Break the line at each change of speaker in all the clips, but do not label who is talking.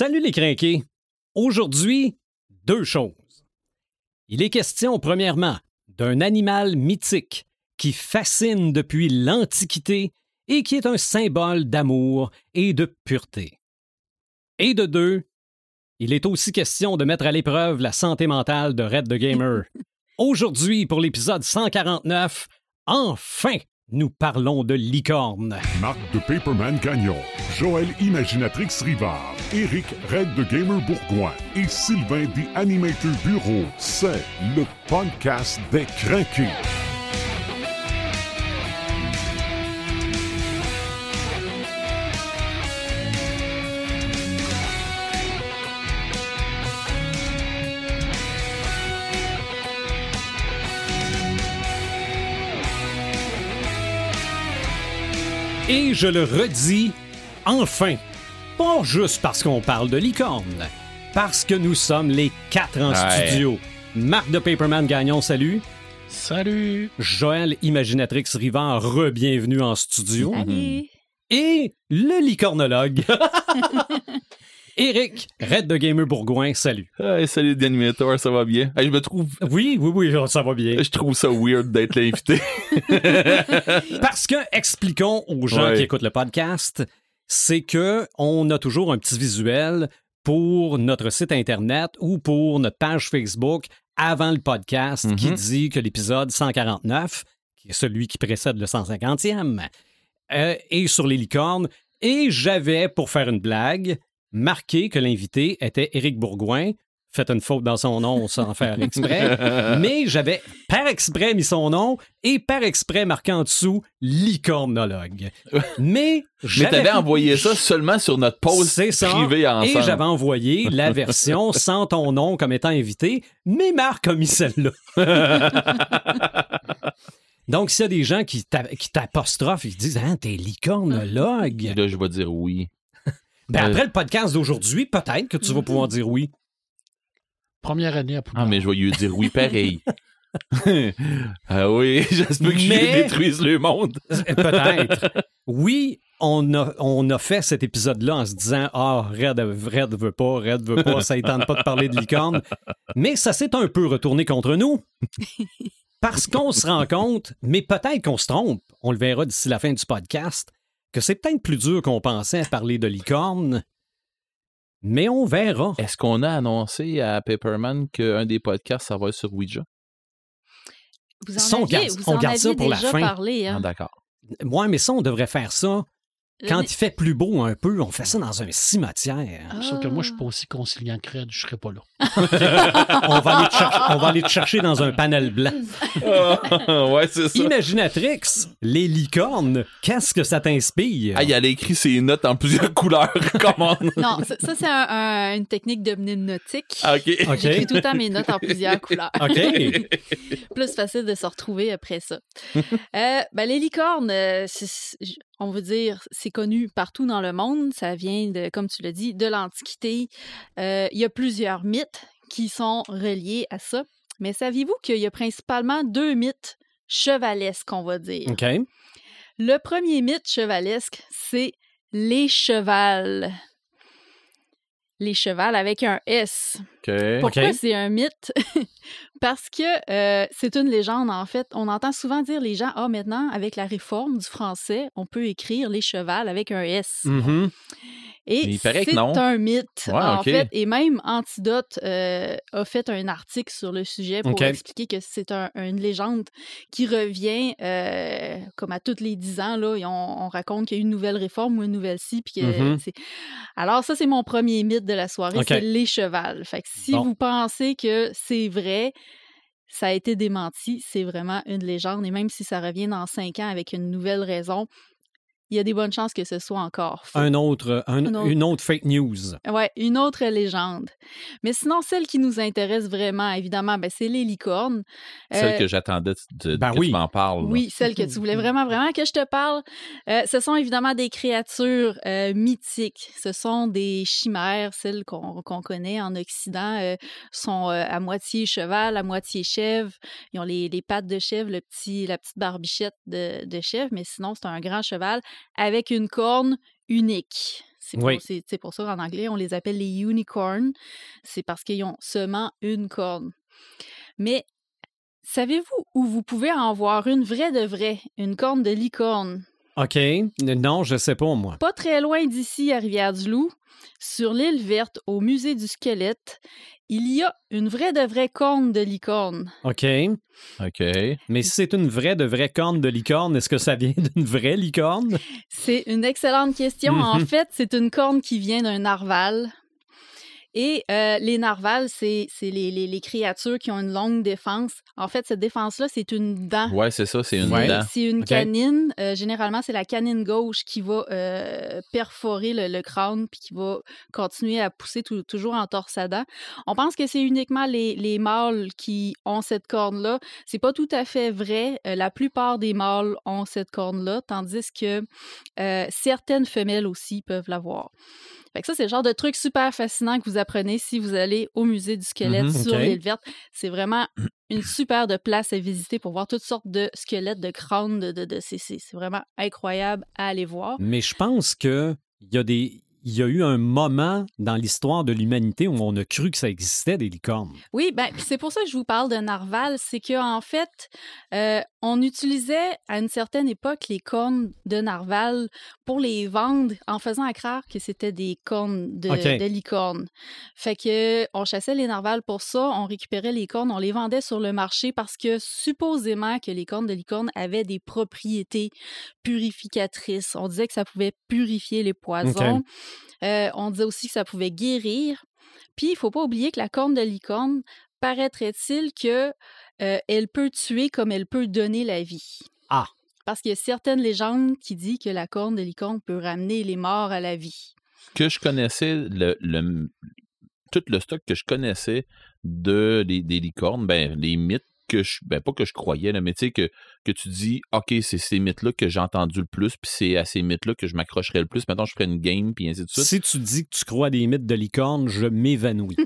Salut les crinqués! Aujourd'hui, deux choses. Il est question, premièrement, d'un animal mythique qui fascine depuis l'Antiquité et qui est un symbole d'amour et de pureté. Et de deux, il est aussi question de mettre à l'épreuve la santé mentale de Red the Gamer. Aujourd'hui, pour l'épisode 149, enfin, nous parlons de licorne.
Marc de Paperman Gagnon, Joël Imaginatrix Rivard, Eric Red de Gamer Bourgoin et Sylvain The Animator Bureau. C'est le podcast des craqués.
Et je le redis, enfin, pas juste parce qu'on parle de licorne, parce que nous sommes les quatre en
Ouais.
studio. Marc de Paperman Gagnon, salut.
Salut!
Joël Imaginatrix Rivard, re-bienvenue en studio.
Salut!
Et le licornologue. Eric, Red de Gamer Bourgoin, salut.
Hey, salut d'animateur, ça va bien? Hey, je me trouve.
Oui, oui, oui, ça va bien.
Je trouve ça weird d'être l'invité.
Parce que, expliquons aux gens
Ouais.
qui écoutent le podcast, c'est que on a toujours un petit visuel pour notre site Internet ou pour notre page Facebook avant le podcast
Mhm.
qui dit que l'épisode 149, qui est celui qui précède le 150e, euh, est sur les licornes. Et j'avais, pour faire une blague, marqué que l'invité était Éric Bourgoin. Fait une faute dans son nom sans faire exprès. Mais j'avais par exprès mis son nom et par exprès marqué en dessous licornologue. Mais
Mais
j'avais
t'avais envoyé ça seulement sur notre pause
C'est ça.
privée
et
ensemble.
j'avais envoyé la version sans ton nom comme étant invité, mais Marc a mis celle-là. Donc, s'il y a des gens qui t'a- qui t'apostrophent, ils disent Hein, t'es licornologue.
Et Là, je vais dire oui.
Ben,
Euh.
après le podcast d'aujourd'hui, peut-être que tu vas pouvoir dire oui.
Première année à Poudlard.
Ah, mais je vais lui dire oui pareil. ah oui, j'espère que
Mais-
je détruise le monde.
Peut-être. Oui, on a, on a fait cet épisode-là en se disant Ah, Red, Red veut pas, Red veut pas, ça ne tente pas de parler de licorne. Mais ça s'est un peu retourné contre nous. Parce qu'on se rend compte, mais peut-être qu'on se trompe, on le verra d'ici la fin du podcast, que c'est peut-être plus dur qu'on pensait à parler de licorne. Mais on verra.
Est-ce qu'on a annoncé à Paperman qu'un des podcasts, ça va être sur Ouija?
Vous en
Ça, on
aviez,
garde-
vous
on
en
garde ça pour la fin.
parlé,
Ah,
hein?
d'accord.
Ouais, mais ça, on devrait faire ça. Quand il fait plus beau un peu, on fait ça dans un cimetière.
Sauf que moi, je suis pas aussi conciliant que Red, je serais pas là.
on, va aller te chercher, on va aller te chercher dans un panel blanc.
ouais, c'est ça.
Imaginatrix, les licornes, qu'est-ce que ça t'inspire?
Ah, il a écrit ses notes en plusieurs couleurs. Comment?
Non, ça, ça, c'est un- un- une technique de mnémotique.
Ah, ok.
OK.
J'écris tout le temps mes notes en plusieurs couleurs.
OK.
Plus facile de se retrouver après ça. Euh, ben, les licornes, euh, on veut dire, c'est connu partout dans le monde. Ça vient, de, comme tu l'as dit, de l'Antiquité. Euh, Il y a plusieurs mythes qui sont reliés à ça. Mais saviez-vous qu'il y a principalement deux mythes chevalesques, on va dire?
OK.
Le premier mythe chevalesque, c'est les chevals. Les chevals avec un S.
Ok.
Pourquoi c'est un mythe? Parce que euh, c'est une légende, en fait. On entend souvent dire les gens, ah, maintenant, avec la réforme du français, on peut écrire les chevals avec un S.
Mhm.
Et
Mais il paraît que
c'est un mythe,
Ouais,
en fait. Et même Antidote euh, a fait un article sur le sujet pour expliquer que c'est un- une légende qui revient euh, comme à tous les dix ans. Là, et on, on raconte qu'il y a eu une nouvelle réforme ou une nouvelle ci. puis que
Mhm.
c'est- Alors ça, c'est mon premier mythe de la soirée, c'est les chevals. Fait que si
Bon.
vous pensez que c'est vrai, ça a été démenti, c'est vraiment une légende. Et même si ça revient dans cinq ans avec une nouvelle raison, il y a des bonnes chances que ce soit encore faux.
Un autre, un-
Un autre.
Une autre fake news.
Ouais, une autre légende. Mais sinon, celle qui nous intéresse vraiment, évidemment, ben, c'est les licornes.
Celle
Euh,
que j'attendais de,
ben
que
oui.
tu m'en parles. là.
oui, celle que tu voulais vraiment, vraiment que je te parle. Euh, ce sont évidemment des créatures euh, mythiques. Ce sont des chimères, celles qu'on connaît en Occident, euh, sont euh, à moitié cheval, à moitié chèvre. Ils ont les, les pattes de chèvre, le petit, la petite barbichette de, de chèvre, mais sinon, c'est un grand cheval avec une corne unique. C'est pour,
Oui.
c'est- c'est pour ça qu'en anglais, on les appelle les unicorns. C'est parce qu'ils ont seulement une corne. Mais savez-vous où vous pouvez en voir une vraie de vraie, une corne de licorne?
OK. Non, je sais pas, moi.
Pas très loin d'ici, à Rivière-du-Loup, sur l'île verte, au musée du squelette, il y a une vraie de vraie corne de licorne.
OK.
OK.
Mais si c'est une vraie de vraie corne de licorne, est-ce que ça vient d'une vraie licorne?
C'est une excellente question. En
Mhm.
fait, c'est une corne qui vient d'un narval. Et euh, les narvals, c'est c'est les, les- les créatures qui ont une longue défense. En fait, cette défense-là, c'est une dent.
Ouais, c'est ça, c'est une
Ouais.
dent.
C'est une canine. Euh, généralement, c'est la canine gauche qui va euh, perforer le, le crâne puis qui va continuer à pousser tou- toujours en torsadant. On pense que c'est uniquement les, les mâles qui ont cette corne-là. C'est pas tout à fait vrai. Euh, la plupart des mâles ont cette corne-là, tandis que euh, certaines femelles aussi peuvent l'avoir. Fait que ça, c'est le genre de truc super fascinant que vous apprenez si vous allez au musée du squelette
Mhm,
sur l'île verte. C'est vraiment une super de place à visiter pour voir toutes sortes de squelettes, de crânes, de, de, de- c'est, vraiment incroyable à aller voir.
Mais je pense que il y a des. Il y a eu un moment dans l'histoire de l'humanité où on a cru que ça existait des licornes.
Oui, ben c'est pour ça que je vous parle de narval, c'est que en fait, euh, on utilisait à une certaine époque les cornes de narval pour les vendre en faisant à croire que c'était des cornes de, licorne. Fait que on chassait les narvals pour ça, on récupérait les cornes, on les vendait sur le marché parce que supposément que les cornes de licorne avaient des propriétés purificatrices. On disait que ça pouvait purifier les poisons. Euh, on disait aussi que ça pouvait guérir. Puis, il faut pas oublier que la corne de licorne, paraîtrait-il que euh, elle peut tuer comme elle peut donner la vie.
Ah.
Parce qu'il y a certaines légendes qui disent que la corne de licorne peut ramener les morts à la vie.
Que je connaissais, le, le- tout le stock que je connaissais de, des, des licornes, ben, les mythes que je, ben, pas que je croyais, là, mais tu sais, que, que tu dis, OK, c'est ces mythes-là que j'ai entendu le plus, puis c'est à ces mythes-là que je m'accrocherai le plus. Maintenant, je ferai une game, puis ainsi de suite.
Si tu dis que tu crois à des mythes de licorne, je m'évanouis.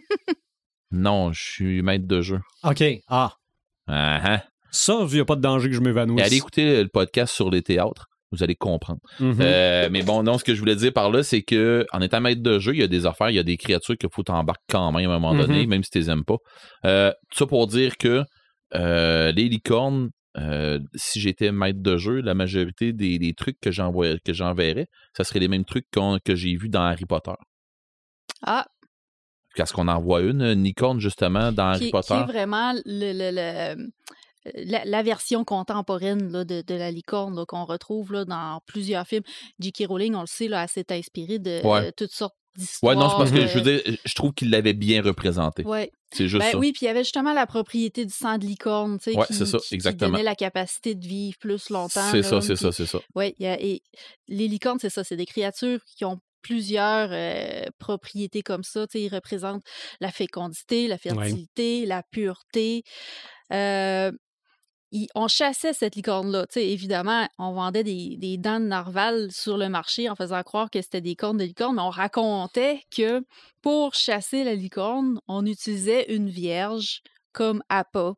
Non, je suis maître de jeu.
OK. Ah.
Ah, ah.
Ça, il n'y a pas de danger que je m'évanouisse.
allez écouter le podcast sur les théâtres, vous allez comprendre.
Mhm.
Euh, mais bon, non, ce que je voulais dire par là, c'est que en étant maître de jeu, il y a des affaires, il y a des créatures qu'il faut t'embarquer quand même à un moment donné,
Mhm.
même si tu les aimes pas. Euh, tout ça pour dire que euh, les licornes, euh, si j'étais maître de jeu, la majorité des, des trucs que j'envoie- que j'enverrais, ça serait les mêmes trucs que j'ai vus dans Harry Potter.
Ah,
Parce qu'on en voit une, une licorne justement dans
qui,
Harry
qui
Potter.
est vraiment le, le- le- la, la version contemporaine là, de, de la licorne qu'on retrouve là, dans plusieurs films. J.K. Rowling, on le sait, là, elle s'est inspirée de
Ouais.
euh, toutes sortes d'histoires.
Ouais, non, c'est parce que
euh,
je veux dire, je trouve qu'il l'avait bien représenté.
Ouais.
C'est juste
Ben
ça.
oui, puis il y avait justement la propriété du sang de licorne, tu sais,
Ouais,
qui,
ça,
qui- qui
exactement.
donnait la capacité de vivre plus longtemps.
c'est ça, c'est ça, c'est ça.
A- et les licornes, c'est ça, c'est des créatures qui ont plusieurs euh, propriétés comme ça. Tu sais, ils représentent la fécondité, la fertilité, la pureté. Euh, on chassait cette licorne-là. Évidemment, on vendait des, des dents de narval sur le marché en faisant croire que c'était des cornes de licorne, mais on racontait que pour chasser la licorne, on utilisait une vierge comme appât.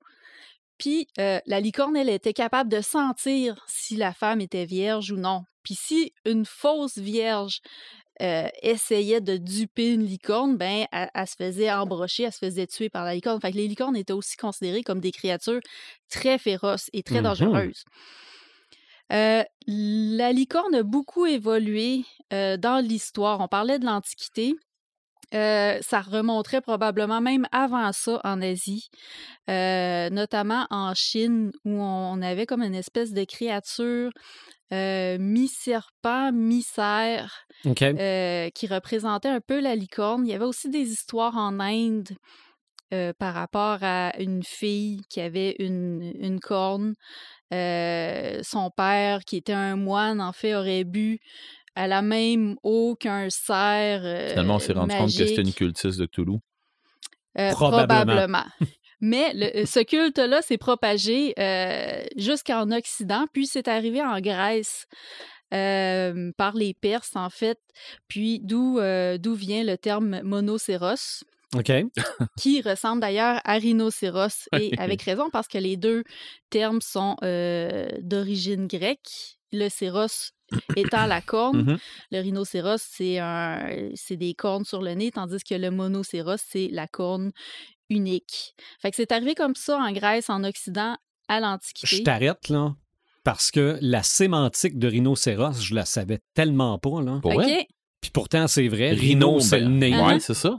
Puis euh, la licorne, elle était capable de sentir si la femme était vierge ou non. Puis si une fausse vierge euh, essayait de duper une licorne, ben elle, elle se faisait embrocher, elle se faisait tuer par la licorne. Fait que les licornes étaient aussi considérées comme des créatures très féroces et très
Mhm.
dangereuses. Euh, la licorne a beaucoup évolué euh, dans l'histoire. On parlait de l'Antiquité. Euh, ça remonterait probablement même avant ça en Asie, euh, notamment en Chine, où on avait comme une espèce de créature euh, mi-serpent, mi-cerf, euh, qui représentait un peu la licorne. Il y avait aussi des histoires en Inde euh, par rapport à une fille qui avait une, une corne. Son père, qui était un moine, en fait, aurait bu à la même eau qu'un cerf.
Finalement, on s'est rendu compte que c'était une cultiste de
Probablement.
probablement. Mais le- ce culte-là s'est propagé euh, jusqu'en Occident, puis c'est arrivé en Grèce euh, par les Perses, en fait, puis d'où euh, d'où vient le terme monocéros, qui ressemble d'ailleurs à rhinocéros, et avec raison, parce que les deux termes sont euh, d'origine grecque. Le céros étant la corne.
Mhm.
Le rhinocéros, c'est un, c'est des cornes sur le nez, tandis que le monocéros, c'est la corne unique. Fait que c'est arrivé comme ça en Grèce, en Occident, à
Je
l'Antiquité.
t'arrête, là, parce que la sémantique de rhinocéros, je la savais tellement pas, là.
OK.
Puis pourtant, c'est vrai.
Rhino,
Rhino, c'est
ben,
le nez.
Uh-huh.
Ouais, c'est ça.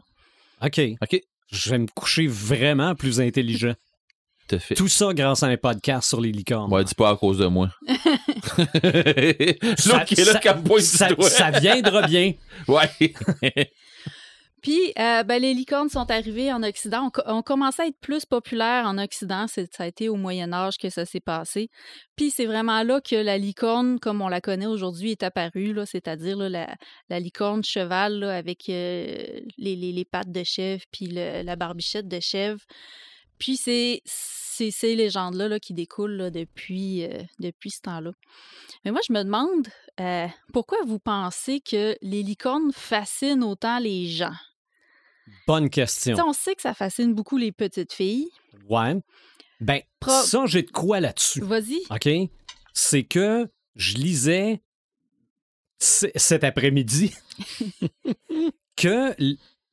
OK.
OK.
Je vais me coucher vraiment plus intelligent.
Tout à fait.
Tout ça grâce à un podcast sur les licornes.
Ouais, dis pas à cause de moi.
Ça- ça- ça, ça viendra bien.
Ouais.
Puis, euh, ben, les licornes sont arrivées en Occident. On, co- on commençait à être plus populaires en Occident. Ça a été au Moyen Âge que ça s'est passé. Puis, c'est vraiment là que la licorne, comme on la connaît aujourd'hui, est apparue. C'est-à-dire la, licorne cheval là, avec euh, les, les- pattes de chèvre puis la barbichette de chèvre. Puis, c'est ces légendes-là là, qui découlent depuis, euh, depuis ce temps-là. Mais moi, je me demande pourquoi vous pensez que les licornes fascinent autant les gens?
Bonne question.
on sait que ça fascine beaucoup les petites filles.
Ouais. Ben,
Pro-
ça, j'ai de quoi là-dessus.
Vas-y.
OK? C'est que je lisais cet après-midi que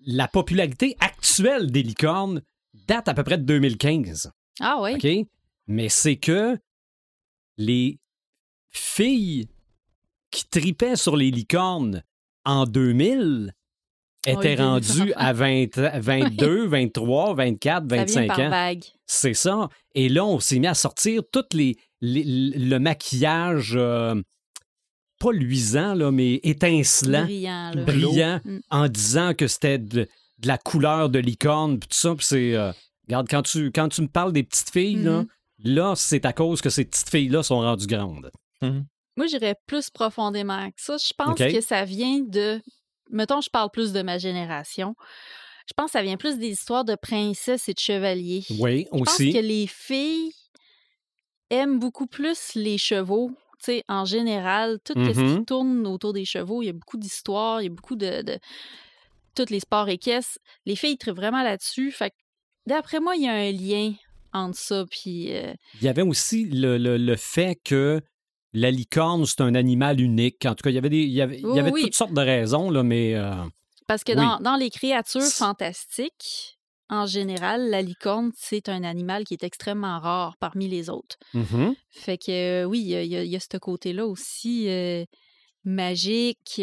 la popularité actuelle des licornes date à peu près de 2015.
Ah oui.
OK? Mais c'est que les filles qui tripaient sur les licornes en 2000 Rendues
enfants.
à 20 22, 23, 24,
Ça vient
25
par
ans.
vague.
C'est ça. Et là, on s'est mis à sortir tout les, les- le maquillage, euh, pas luisant, là, mais étincelant,
Brillant. là.
brillant,
Mm.
en disant que c'était de, de la couleur de licorne, puis tout ça. Puis c'est. euh, regarde, quand tu, quand tu me parles des petites filles, là,
Mhm.
là, c'est à cause que ces petites filles-là sont rendues grandes.
Moi, j'irais plus profondément que ça. Je pense que ça vient de. Mettons, je parle plus de ma génération. Je pense que ça vient plus des histoires de princesses et de chevaliers.
Oui,
Je pense
aussi.
que les filles aiment beaucoup plus les chevaux. Sais, en général, tout ce
Mhm.
qui tourne autour des chevaux, il y a beaucoup d'histoires, il y a beaucoup de, de- Tous les sports équestres. Les filles trippent vraiment là-dessus. Fait d'après moi, il y a un lien entre ça puis euh,
Il y avait aussi le, le- le fait que la licorne, c'est un animal unique. En tout cas, il y avait, des, il y avait, il y
Oui,
avait
oui.
toutes sortes de raisons, là, mais. euh,
Parce que
Oui.
dans, dans les créatures fantastiques, en général, la licorne, c'est un animal qui est extrêmement rare parmi les autres.
mhm.
Fait que euh, oui, il y a, il y ce côté-là aussi euh, magique.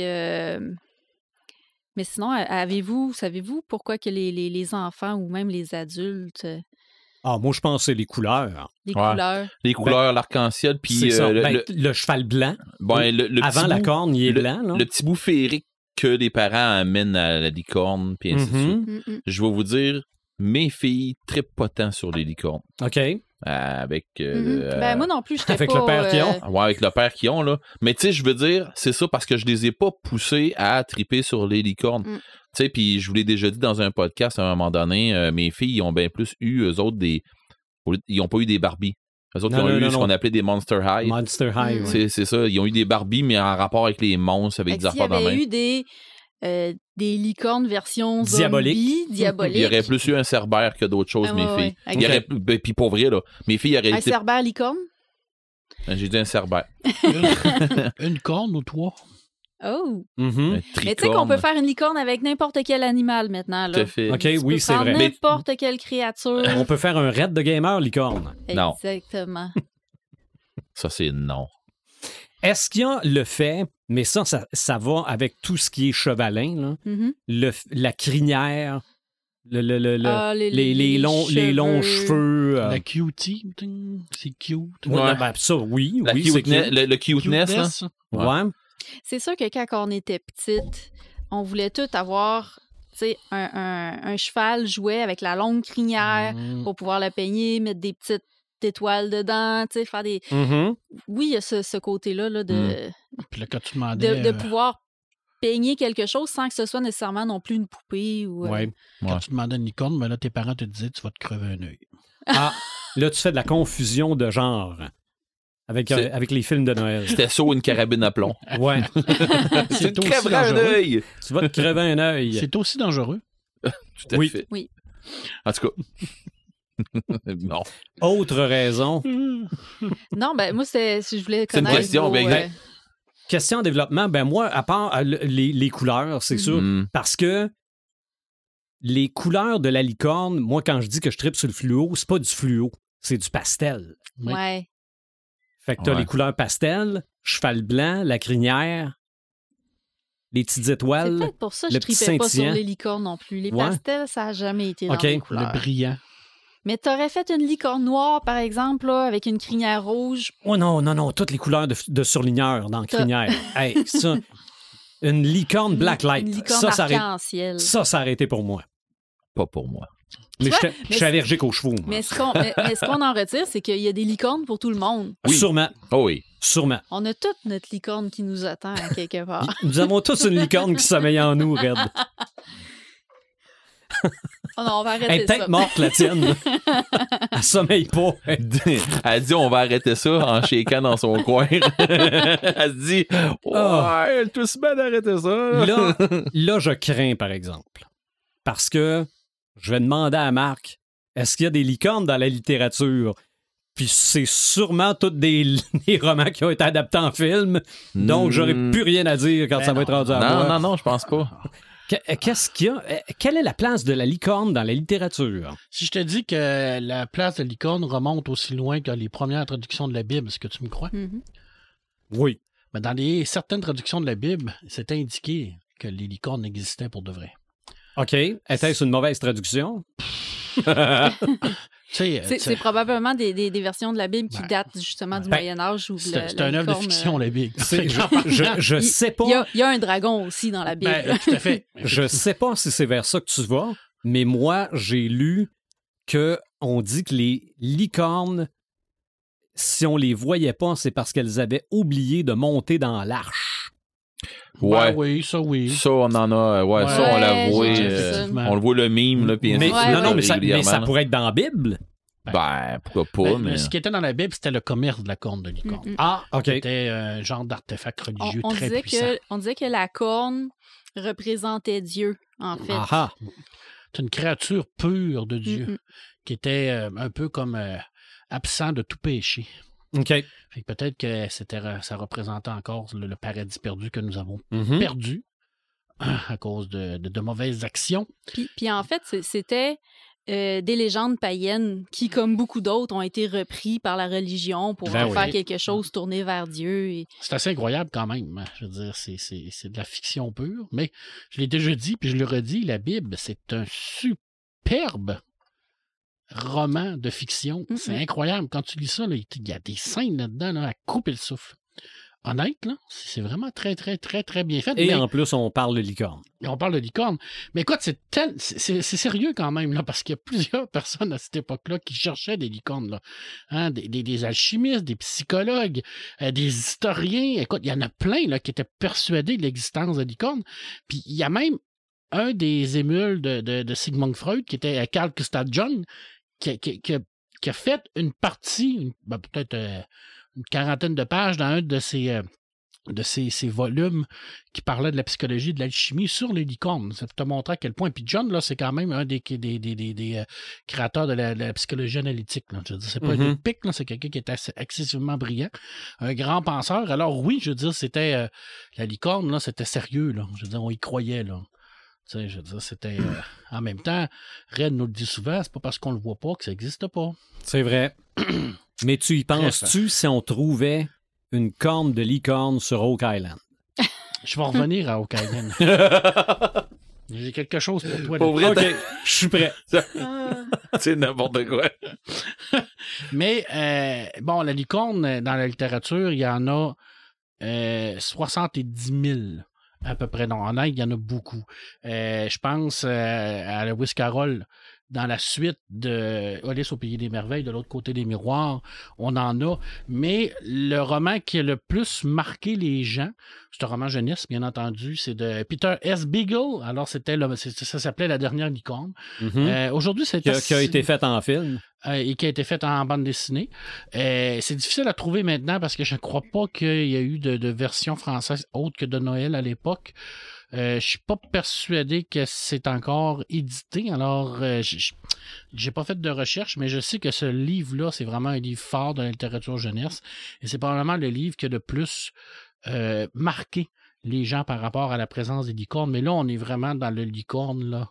Mais sinon, avez-vous, savez-vous pourquoi que les, les- les enfants ou même les adultes,
Ah, moi, je pense que c'est les couleurs.
les
Ouais.
couleurs,
Les couleurs, l'arc-en-ciel, puis euh, le,
Ben,
le-
le cheval blanc,
ben, le- le
avant
petit
la
bout-
corne, il est
le-
blanc. Là.
le petit bout féerique que les parents amènent à la licorne, puis ainsi de
Mhm.
suite.
Mm.
Je vais vous dire, mes filles trippent pas tant sur les licornes.
OK.
Euh, avec, euh,
Mhm.
euh,
Ben, moi non plus,
avec
pas,
le père qu'ils ont.
euh,
Ouais, avec le père qu'ils ont, là. Mais tu sais, je veux dire, c'est ça parce que je les ai pas poussés à triper sur les licornes.
Mm.
Tu sais, puis je vous l'ai déjà dit dans un podcast à un moment donné, euh, mes filles, ils ont bien plus eu, eux autres, des. Ils ont pas eu des Barbies. Eux autres,
Non,
ils ont
non,
eu
non,
ce qu'on appelait des Monster High.
Monster High.
Mm.
ouais.
C'est c'est ça, ils ont eu des Barbies, mais en rapport avec les monstres, avec
fait
des affaires dans la
avait
main.
eu des, euh, des licornes version
Diabolique.
zombie,
Il
diabolique.
y aurait plus eu un cerbère que d'autres choses,
Ah,
mes
ouais,
filles.
ouais.
Il y aurait ben, puis pour vrai, là, mes filles auraient
Un
été.
cerbère licorne?
J'ai dit un cerbère.
Une, une corne ou trois?
Oh!
Mhm.
Mais tu sais qu'on peut faire une licorne avec n'importe quel animal maintenant.
Tout à fait.
OK,
Tu
oui, c'est vrai.
N'importe quelle créature.
On peut faire un raid de gamer licorne.
Non.
Exactement.
Ça, c'est non.
Est-ce qu'il y a le fait, mais ça, ça, ça va avec tout ce qui est chevalin, là,
Mhm.
le, la crinière, le, le- le- le-
Ah, les,
les, les longs, les longs cheveux. euh,
La cutie, c'est cute.
ouais,
Ouais.
ben, ça, oui,
La
oui, cute.
le, le cuteness. Ouais.
Ouais.
C'est sûr que quand on était petite, on voulait tout avoir tu sais, un, un- un cheval jouet avec la longue crinière
Mm.
pour pouvoir le peigner, mettre des petites étoiles dedans, tu sais, faire des...
Mhm.
Oui, il y a ce, ce côté-là là, de,
Puis là, quand tu demandais,
de, de
euh,
pouvoir peigner quelque chose sans que ce soit nécessairement non plus une poupée ou... euh,
Ouais.
quand
Ouais.
tu demandais une licorne, ben là, tes parents te disaient tu vas te crever un œil.
Ah, là, tu fais de la confusion de genre avec, euh,
C'est-
avec les films de Noël.
C'était ça ou une carabine à plomb.
Ouais.
Tu te
aussi
crèveras un œil.
tu vas te crever un œil.
C'est aussi dangereux.
Tout à
Oui.
fait.
Oui.
En tout cas. non.
Autre raison.
Non, ben moi, c'est, si je voulais
C'est une
connaître
question,
vos,
ben,
euh,
question en développement, ben moi, à part euh, le- les, les couleurs, c'est sûr,
Hmm.
parce que les couleurs de la licorne, moi, quand je dis que je tripe sur le fluo, c'est pas du fluo, c'est du pastel.
Oui.
Ouais.
Fait que t'as
Ouais.
les couleurs pastel, cheval blanc, la crinière, les petites
C'est
étoiles.
peut-être pour ça que je tripais pas sur les licornes non plus. Les
Ouais.
pastels, ça a jamais été dans
Ok.
mes
Le
couleurs.
Le brillant.
Mais t'aurais fait une licorne noire, par exemple, là, avec une crinière rouge?
Oh non, non, non, toutes les couleurs de, de surligneur dans crinière. hey, ça, une licorne blacklight,
Une licorne
ça, ça
arc-en-ciel.
ça, ça aurait été pour moi.
Pas pour moi.
Mais
vois,
je suis allergique aux chevaux. moi.
Mais ce qu'on ce en retire, c'est qu'il y a des licornes pour tout le monde.
Oui.
Sûrement,
Oh oui.
sûrement.
On a toute notre licorne qui nous attend à quelque part.
Nous avons tous une licorne qui sommeille en nous, Red.
Oh non, on va
Elle est
arrêter ça.
peut-être morte, la tienne. Elle sommeille pas.
Elle dit on va arrêter ça en shaking dans son coin. Elle se dit
Ah.
Ouais, tout se d'arrêter ça.
Là, là, je crains, par exemple. Parce que je vais demander à Marc est-ce qu'il y a des licornes dans la littérature? Puis c'est sûrement tous des, des romans qui ont été adaptés en film. Donc, j'aurais
Hmm.
plus rien à dire quand
Ben
ça va être rendu à
Non,
moi.
non, non, je pense pas.
Que- Qu'est-ce qu'il y a Euh, Quelle est la place de la licorne dans la littérature?
Si je te dis que la place de licorne remonte aussi loin que les premières traductions de la Bible, est-ce que tu me crois?
Mhm.
Oui.
Mais dans les, certaines traductions de la Bible, c'est indiqué que les licornes existaient pour de vrai.
OK. Était-ce une mauvaise traduction?
Euh,
C'est
sais,
c'est probablement des, des- des versions de la Bible qui
Ben,
datent justement du
ben,
Moyen Âge
c'est un œuvre de fiction,
euh,
la Bible.
Je, je, je
Il-
sais pas.
Il y, a, il y a un dragon aussi dans la Bible.
Ben, tout à fait.
Je sais pas si c'est vers ça que tu vas, mais moi, j'ai lu que on dit que les licornes, si on les voyait pas, c'est parce qu'elles avaient oublié de monter dans l'arche.
Ouais.
Ben oui, ça oui.
Ça, on en a. Ouais, ça, on l'a voué. euh, on le voit le mime, là, puis
Mais, non, non, mais ça, mais ça pourrait être dans la Bible.
Ben, pourquoi pas,
Ben,
mais.
Ce qui était dans la Bible, c'était le commerce de la corne de licorne.
Mm, mm.
Ah, OK.
C'était un genre d'artefact religieux
on
très
disait
puissant.
que, on disait que la corne représentait Dieu, en fait.
Ah, ah.
C'est une créature pure de Dieu
Mm, mm.
qui était euh, un peu comme euh, absent de tout péché.
OK.
Fait que peut-être que c'était, ça représentait encore le, le paradis perdu que nous avons
Mhm.
perdu à cause de, de- de mauvaises actions.
Puis, puis en fait, c'était euh, des légendes païennes qui, comme beaucoup d'autres, ont été repris par la religion pour
Ben oui.
faire quelque chose tourné vers Dieu. Et...
C'est assez incroyable quand même. hein. Je veux dire, c'est, c'est- c'est de la fiction pure. Mais je l'ai déjà dit, puis je le redis, la Bible, c'est un superbe roman de fiction.
Mhm.
C'est incroyable. Quand tu lis ça, là, il y a des scènes là-dedans là, à couper le souffle. Honnête, là, c'est vraiment très, très, très, très bien fait.
Et
mais-
en plus, on parle de licorne.
Et on parle de licorne. Mais écoute, c'est tel- c'est c'est- c'est sérieux quand même, là, parce qu'il y a plusieurs personnes à cette époque-là qui cherchaient des licornes, là. Hein, des, des- des alchimistes, des psychologues, euh, des historiens. Écoute, il y en a plein, là, qui étaient persuadés de l'existence de licornes. Puis il y a même un des émules de, de, de Sigmund Freud, qui était euh, Carl Gustav Jung, qui, qui- qui a, qui a fait une partie, une- ben, peut-être euh, une quarantaine de pages dans un de ses, euh, de ces, ces volumes qui parlaient de la psychologie, de l'alchimie sur les licornes. Ça te montrer à quel point. Puis John, là, c'est quand même un des, des, des, des, des, euh, créateurs de la, de la psychologie analytique. Là. Je veux dire, c'est pas
Mhm.
un pic, c'est quelqu'un qui est assez- excessivement brillant, un grand penseur. Alors oui, je veux dire, c'était la licorne, là, c'était sérieux. Là. Je veux dire, on y croyait. Là. Tu sais, je veux dire, c'était. euh, en même temps, Red nous le dit souvent, c'est pas parce qu'on le voit pas que ça n'existe pas.
C'est vrai. Mais tu y penses-tu si on trouvait une corne de licorne sur Oak Island?
Je vais revenir à Oak Island. J'ai quelque chose pour toi.
Pour vrai,
je suis prêt.
c'est n'importe quoi.
Mais euh, bon, la licorne, euh, dans la littérature, il y en a euh, 70 000 à peu près. Non, en Inde, il y en a beaucoup. Euh, je pense euh, à la Carroll dans la suite de Alice au Pays des Merveilles, de l'autre côté des miroirs, on en a. Mais le roman qui a le plus marqué les gens, c'est un roman jeunesse, bien entendu, c'est de Peter S. Beagle. Alors, c'était ça s'appelait La dernière licorne.
Mhm.
Euh, Aujourd'hui, c'est
qui, a, qui a été fait en film.
euh, et qui a été faite en bande dessinée. Euh, c'est difficile à trouver maintenant parce que je ne crois pas qu'il y a eu de, de version française autre que de Noël à l'époque. Euh, je suis pas persuadé que c'est encore édité. Alors, euh, j'ai pas fait de recherche, mais je sais que ce livre-là, c'est vraiment un livre fort de la littérature jeunesse. Et c'est probablement le livre qui a le plus euh, marquer les gens par rapport à la présence des licornes. Mais là, on est vraiment dans le licorne, là.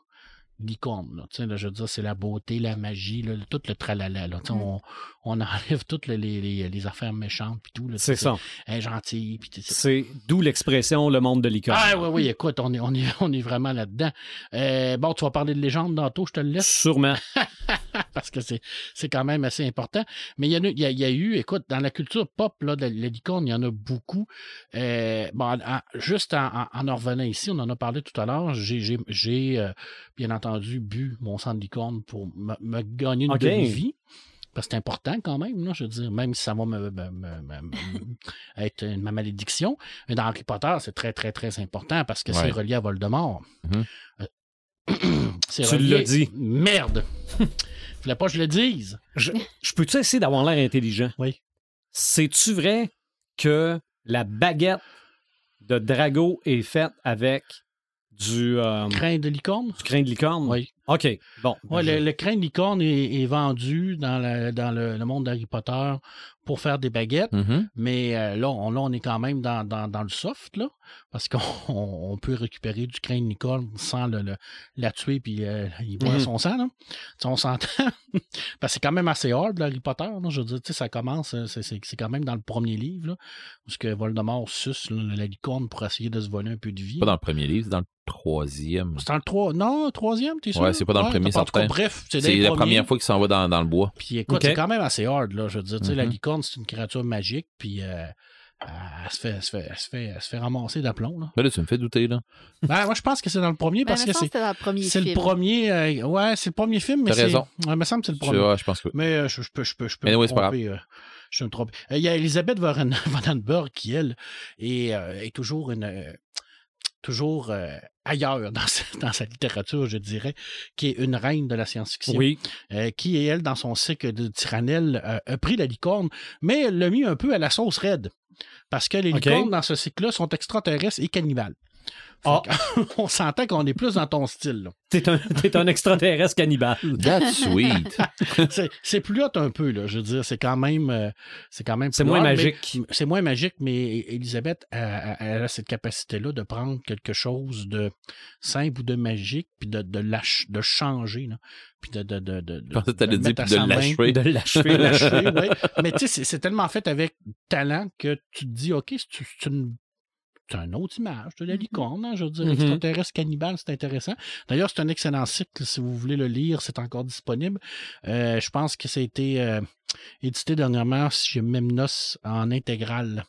Licorne, là. Tu sais, là, je veux dire, c'est la beauté, la magie, là, tout le tralala, là. Tu sais,
Mm.
on, on enlève toutes les, les, les- affaires méchantes, puis tout,
C'est ça.
Sais,
C'est d'où l'expression le monde de licorne.
ah oui, oui, écoute, on est, on est, on est vraiment là-dedans. Euh, bon, tu vas parler de légende tantôt, je te le laisse,
Sûrement.
parce que c'est, quand même assez important. Mais il y, a, il y, a, il y a eu, écoute, dans la culture pop, là, de la licorne, il y en a beaucoup. Euh, bon, en- juste en, en, en en revenant ici, on en a parlé tout à l'heure, j'ai, euh, bien entendu bu mon sang de licorne pour me, me gagner une
Ok.
demi-vie. Parce que c'est important quand même, là, je veux dire, même si ça va me, être ma malédiction. Mais dans Harry Potter, c'est très, très, très important parce que c'est relié à Voldemort. Euh, c'est
Tu l'as dit.
Merde! Fallait pas que je le dise.
Je, je peux-tu essayer d'avoir l'air intelligent?
Oui.
C'est-tu vrai que la baguette de Drago est faite avec du, euh,
Crin de licorne?
du crin de licorne?
Oui.
OK. Bon.
Ouais,
Je-
le, le crin de licorne est, est vendu dans, la- dans le, le monde d'Harry Potter pour faire des baguettes.
Mhm.
Mais euh, là, on, là, on est quand même dans, dans, dans le soft, là, parce qu'on on- on peut récupérer du crin de licorne sans le, la tuer puis euh, il boit
Mhm.
son sang. Là. On s'entend. parce que c'est quand même assez hard, Harry Potter. là. Je veux dire, tu sais, ça commence, euh, c'est- quand même dans le premier livre, là, où que Voldemort suce la licorne pour essayer de se voler un peu de vie.
Pas dans le premier livre, c'est dans le troisième.
C'est dans le 3. Non, le troisième, t'es sûr?
Ouais, c'est pas dans le premier,
en tout cas,
certain.
bref, c'est
la première fois qu'il s'en va dans, dans le bois.
Puis écoute, c'est quand même assez hard, là. Je veux dire, tu sais, la
Mhm.
licorne, c'est une créature magique, puis euh, elle, se fait, elle, se fait, elle, se fait, elle se fait ramasser d'aplomb, là.
Mais là, tu me fais douter, là.
Ben, moi, je pense que c'est dans le premier,
Ben,
parce que c'est,
c'était dans le premier
c'est le
film.
premier. euh, ouais, c'est le premier film, mais
T'as
c'est.
raison.
Ouais, il me semble que c'est le
Tu
premier.
vois, je pense que.
Mais euh, je, je peux, je peux, je peux
Mais
me
pas
tromper. euh, je me trompe. Euh, Il y a Elisabeth Van Vandenberg qui, elle, est, est toujours une. Toujours euh, ailleurs dans sa, dans sa littérature, je dirais, qui est une reine de la science-fiction
Oui.
euh, qui, elle, dans son cycle de Tyrannel, euh, a pris la licorne, mais elle l'a mis un peu à la sauce raide. Parce que les licornes, dans ce cycle-là, sont extraterrestres et cannibales.
Ah.
on s'entend qu'on est plus dans ton style. là.
T'es un, t'es un extraterrestre cannibale.
That's sweet.
C'est, c'est plus hot un peu, là. Je veux dire, c'est quand même. euh, c'est quand même
C'est
plus
moins
hot, mais-
magique.
c'est moins magique, mais Elisabeth, elle, elle a cette capacité-là de prendre quelque chose de simple ou de magique, puis de, de, lâche- de changer, là. puis de, de, de, de,
Je pensais que t'allais
le
dire
mettre à
puis de
main.
l'achever.
De l'achever.
ouais. Mais tu sais, c'est- c'est tellement fait avec talent que tu te dis, OK, c'est c'est une. C'est une autre image de la licorne, hein, je veux dire,
Mhm.
extraterrestre cannibale, c'est intéressant. D'ailleurs, c'est un excellent cycle, si vous voulez le lire, c'est encore disponible. Euh, je pense que ça a été euh, édité dernièrement chez Memnos en intégrale,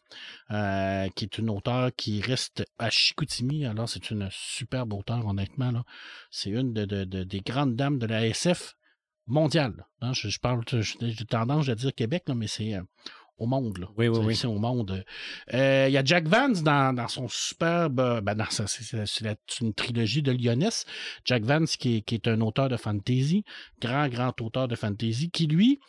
euh, qui est une auteure qui reste à Chicoutimi. Alors, c'est une superbe auteure, honnêtement. C'est une de, de- de- des grandes dames de la SF mondiale. hein. Je, je parle, j'ai tendance à dire Québec, là, mais c'est au monde. Là.
Oui, oui, oui.
Au monde. Euh, Il y a Jack Vance dans, dans son superbe. euh, Ben c'est- une trilogie de Lyonesse. Jack Vance, qui est, qui est un auteur de fantasy, grand, grand auteur de fantasy, qui lui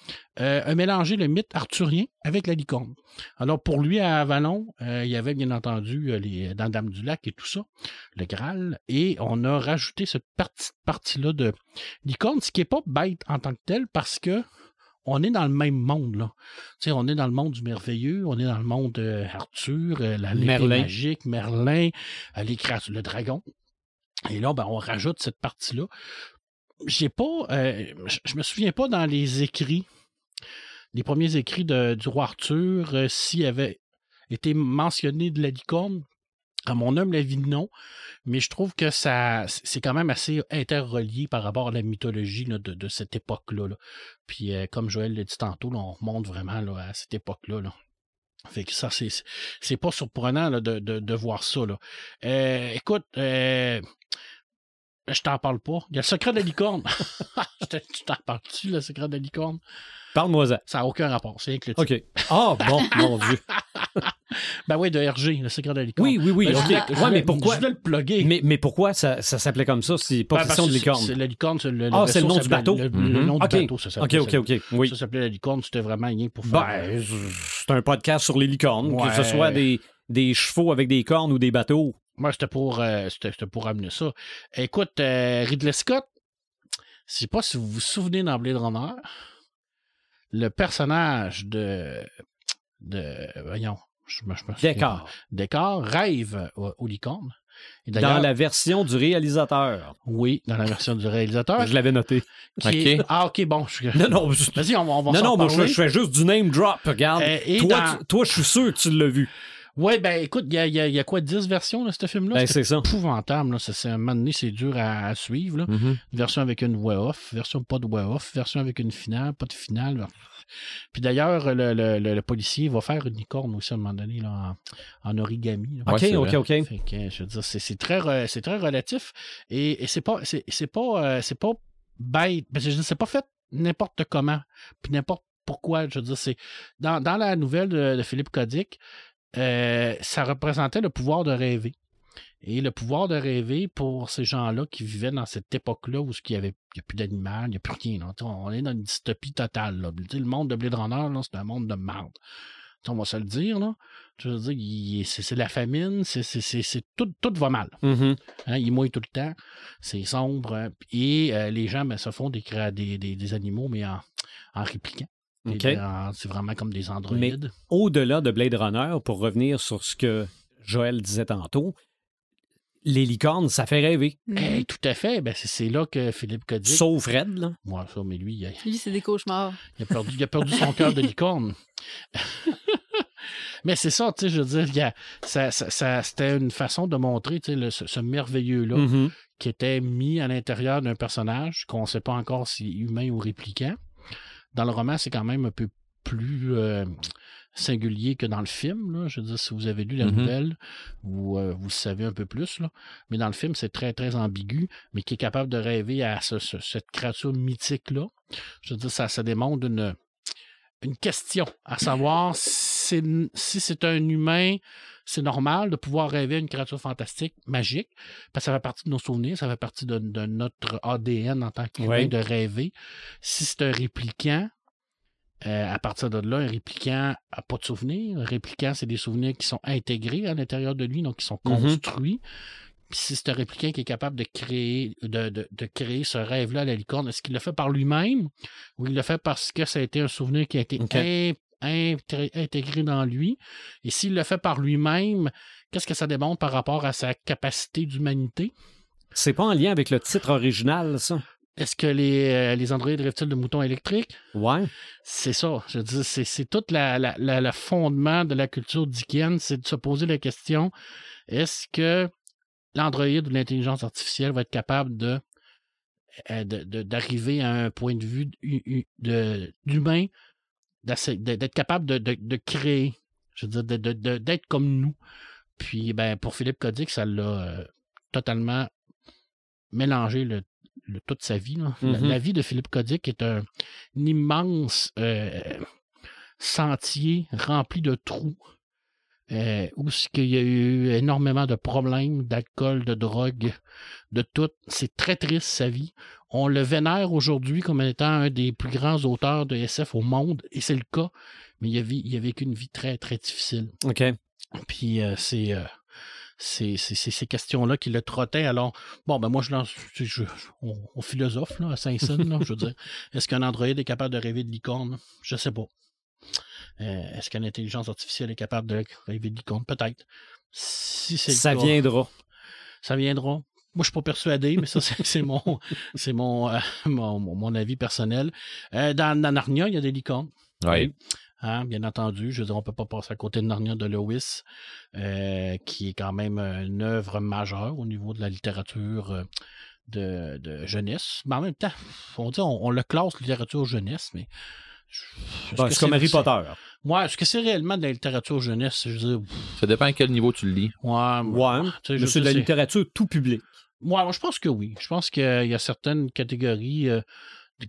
euh, a mélangé le mythe arthurien avec la licorne. Alors pour lui, à Avalon, euh, il y avait bien entendu les dans Dame du Lac et tout ça, le Graal, et on a rajouté cette partie, partie-là de licorne, ce qui n'est pas bête en tant que tel, parce que on est dans le même monde, là. On est dans le monde du merveilleux, on est dans le monde de Arthur, euh, la
Merlin.
magique, Merlin, euh, les le dragon. Et là, ben, on rajoute cette partie-là. J'ai pas, euh, je je me souviens pas dans les écrits, les premiers écrits de- du roi Arthur, euh, s'il avait été mentionné de la licorne. À mon humble avis, non. Mais je trouve que ça c'est quand même assez interrelié par rapport à la mythologie de, cette époque-là. là. Puis euh, comme Joël l'a dit tantôt, là, on remonte vraiment à cette époque-là. là. Fait que ça, c'est c'est pas surprenant là, de, de, de voir ça. Là. Euh, écoute, euh, je t'en parle pas. Il y a le secret de la licorne. Tu t'en parles-tu, le secret de la licorne?
Parle-moi-en.
Ça n'a aucun rapport. C'est rien que le titre.
OK. Ah, bon, mon Dieu.
Ben oui, de RG, le secret de la licorne.
Oui, oui, oui.
Ben, je
OK.
voulais-
Ouais, mais pourquoi?
Je voulais le plugger.
Mais, mais pourquoi ça, ça s'appelait comme ça? C'est pas
Ben,
question de licorne?
C'est la licorne, c'est le,
Ah, c'est le nom du bateau?
Le, le
Mhm.
nom du
OK.
bateau, ça
OK,
s'appelait.
OK, OK. Oui.
Ça s'appelait la licorne, c'était vraiment rien pour faire.
Ben, c'est un podcast sur les licornes, que ce soit des, des chevaux avec des cornes ou des bateaux.
Moi, c'était pour, euh, c'était, pour amener ça. Écoute, euh, Ridley Scott, je sais pas si vous vous souvenez dans Blade Runner, le personnage de. de voyons, Je me- je me souviens
Décor.
Décor, rêve euh, aux licornes. Et
Dans la version du réalisateur.
oui, dans la version du réalisateur.
Je l'avais noté.
qui est-
Ok.
Ah, ok, bon. je-
Non, non, je-
Vas-y, on va, on va
non, non, moi, je, fais juste du name drop, regarde.
Euh, et
toi,
dans-
tu- toi, je suis sûr que tu l'as vu.
Ouais, ben écoute, il y a, y a- il y a quoi, 10 versions de ce film-là?
Ben,
c'est épouvantable. Là. Ça, c'est, à un moment donné, c'est dur à, à suivre. Là.
Mhm.
Une version avec une voix off, version pas de voix off, version avec une finale, pas de finale. Puis d'ailleurs, le, le- le- le policier va faire une licorne aussi à un moment donné là, en, en origami. là.
OK,
c'est
OK,
vrai.
OK.
Fait que, je veux dire, c'est, c'est très, re- c'est très relatif. Et, et c'est pas, c'est, c'est pas, euh, c'est pas bête. Parce que je veux dire, c'est pas fait n'importe comment, puis n'importe pourquoi. Je veux dire, c'est dans, dans la nouvelle de, de Philippe Codic, euh, ça représentait le pouvoir de rêver. Et le pouvoir de rêver pour ces gens-là qui vivaient dans cette époque-là où il n'y avait il y a plus d'animal, il n'y a plus rien. là. On est dans une dystopie totale. Là. Le monde de Blade Runner, c'est un monde de merde. On va se le dire. Là. C'est la famine, c'est tout, tout va mal.
Mhm.
Hein, il mouille tout le temps, c'est sombre. hein, Et euh, les gens ben, se font des, créa- des, des, des animaux, mais en, en répliquant. En- C'est vraiment comme des androïdes.
Au-delà de Blade Runner, pour revenir sur ce que Joël disait tantôt, les licornes, ça fait rêver.
Mhm.
Eh, tout à fait. Ben, c'est- là que Philippe Codic.
Sauf Red, là.
Ouais, ça, mais lui, il a,
Lui, c'est des cauchemars.
il a perdu, il a perdu son cœur de licorne. mais c'est ça, tu sais, je veux dire, ça, ça- ça- c'était une façon de montrer le- ce, ce merveilleux-là
Mhm.
qui était mis à l'intérieur d'un personnage qu'on ne sait pas encore si humain ou répliquant. Dans le roman, c'est quand même un peu plus euh, singulier que dans le film. là. Je veux dire, si vous avez lu la
Mhm.
nouvelle, vous, euh, vous savez un peu plus. Là. Mais dans le film, c'est très, très ambigu, mais qui est capable de rêver à ce- ce- cette créature mythique-là. Je veux dire, ça, ça démontre une, une question, à savoir si, si c'est un humain, c'est normal de pouvoir rêver une créature fantastique, magique, parce que ça fait partie de nos souvenirs, ça fait partie de, de notre ADN en tant qu'humain
Ouais.
de rêver. Si c'est un répliquant, euh, à partir de là, un répliquant n'a pas de souvenirs. Un répliquant, c'est des souvenirs qui sont intégrés à l'intérieur de lui, donc qui sont
Mhm.
construits. Puis si c'est un répliquant qui est capable de créer, de, de- de créer ce rêve-là à la licorne, est-ce qu'il le fait par lui-même ou il le fait parce que ça a été un souvenir qui a été intré- intégré dans lui? Et s'il le fait par lui-même, qu'est-ce que ça démontre par rapport à sa capacité d'humanité?
C'est pas en lien avec le titre original, ça?
Est-ce que les, euh, les androïdes rêvent-ils de moutons électriques?
Ouais.
C'est ça. Je veux dire, c'est, c'est tout la, la- la- le fondement de la culture Dickens, c'est de se poser la question est-ce que l'androïde ou l'intelligence artificielle va être capable de, euh, d'arriver à un point de vue d'humain, d'être capable de, de- de créer, je veux dire, d'être comme nous. Puis, ben, pour Philippe Codic, ça l'a euh, totalement mélangé le, le- toute sa vie. là. La- la, vie de Philippe Codic est un, un immense euh, sentier rempli de trous. Euh, où ce qu'il y a eu énormément de problèmes d'alcool, de drogue, de tout. C'est très triste sa vie. On le vénère aujourd'hui comme étant un des plus grands auteurs de SF au monde, et c'est le cas. Mais il a, il a vécu une vie très, très difficile.
OK.
Puis euh, c'est euh, c'est c'est- c'est ces questions-là qui le trottaient. Alors, bon, ben moi, je lance, je, on, on philosophe là, à Saint-Saëns, là, je veux dire. Est-ce qu'un androïde est capable de rêver de licorne? Je sais pas. Euh, Est-ce qu'une intelligence artificielle est capable de rêver de licorne? Peut-être. Si c'est le
Ça
cas,
viendra.
ça viendra. Moi, je suis pas persuadé, mais ça, c'est c'est mon, c'est mon, euh, mon, mon- avis personnel. Euh, dans, dans Narnia, il y a des licornes.
Ouais.
Hein, bien entendu, je veux dire, on peut pas passer à côté de Narnia de Lewis, qui est quand même une œuvre majeure au niveau de la littérature de, de jeunesse. Mais en même temps, on dit on, on le classe littérature jeunesse, mais
Ben, c'est comme Harry Potter.
Ouais, est-ce que c'est réellement de la littérature jeunesse? Je veux dire,
Ça dépend à quel niveau tu le lis.
ouais,
Ouais.
tu sais,
Mais
je
c'est de la littérature tout public.
Ouais, moi, je pense que oui. Je pense qu'il y a certaines catégories, euh,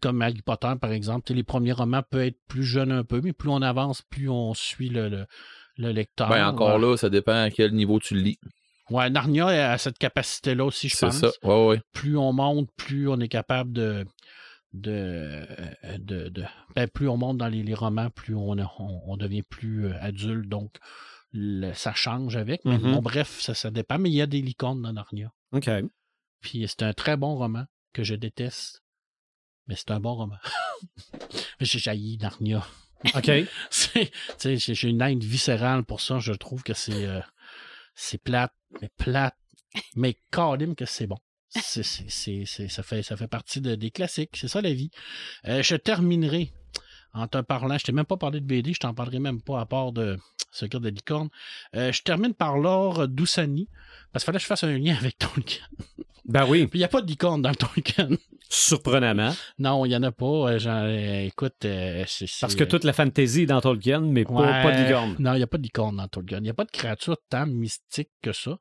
comme Harry Potter, par exemple. Les premiers romans peuvent être plus jeunes un peu, mais plus on avance, plus on suit le, le, le lecteur.
Ben, encore
ouais.
là, ça dépend à quel niveau tu le lis.
Ouais, Narnia a cette capacité-là aussi, je
C'est
pense.
ça. Ouais, ouais.
Plus on monte, plus on est capable de. De, de, de- ben, plus on monte dans les, les romans, plus on, on, on devient plus euh, adulte. Donc, le- ça change avec. Mais
Mhm.
bon, bref, ça, ça dépend. Mais il y a des licornes dans Narnia.
OK.
Puis c'est un très bon roman que je déteste. Mais c'est un bon roman. J'ai jailli Narnia.
OK.
C'est- tu sais, J'ai j'ai une haine viscérale pour ça. Je trouve que c'est euh, c'est plate, mais plate, mais calim que c'est bon. C'est- c'est- c'est- c'est- ça, fait, ça fait partie de- des classiques. C'est ça la vie. Euh, je terminerai en te parlant. Je t'ai même pas parlé de BD. Je t'en parlerai même pas à part de Secret de licorne. Euh, je termine par l'or d'Oussani. Parce qu'il fallait que je fasse un lien avec Tolkien.
Ben oui,
Puis il n'y a pas de licorne dans le Tolkien.
surprenamment.
Non, il n'y en a pas. Euh, j'en- écoute, euh, c'est.
Parce
c'est-
que toute la fantasy est dans Tolkien, mais pas, pas de licorne.
Non, il n'y a pas de licorne dans Tolkien. Il n'y a pas de créature tant mystique que ça.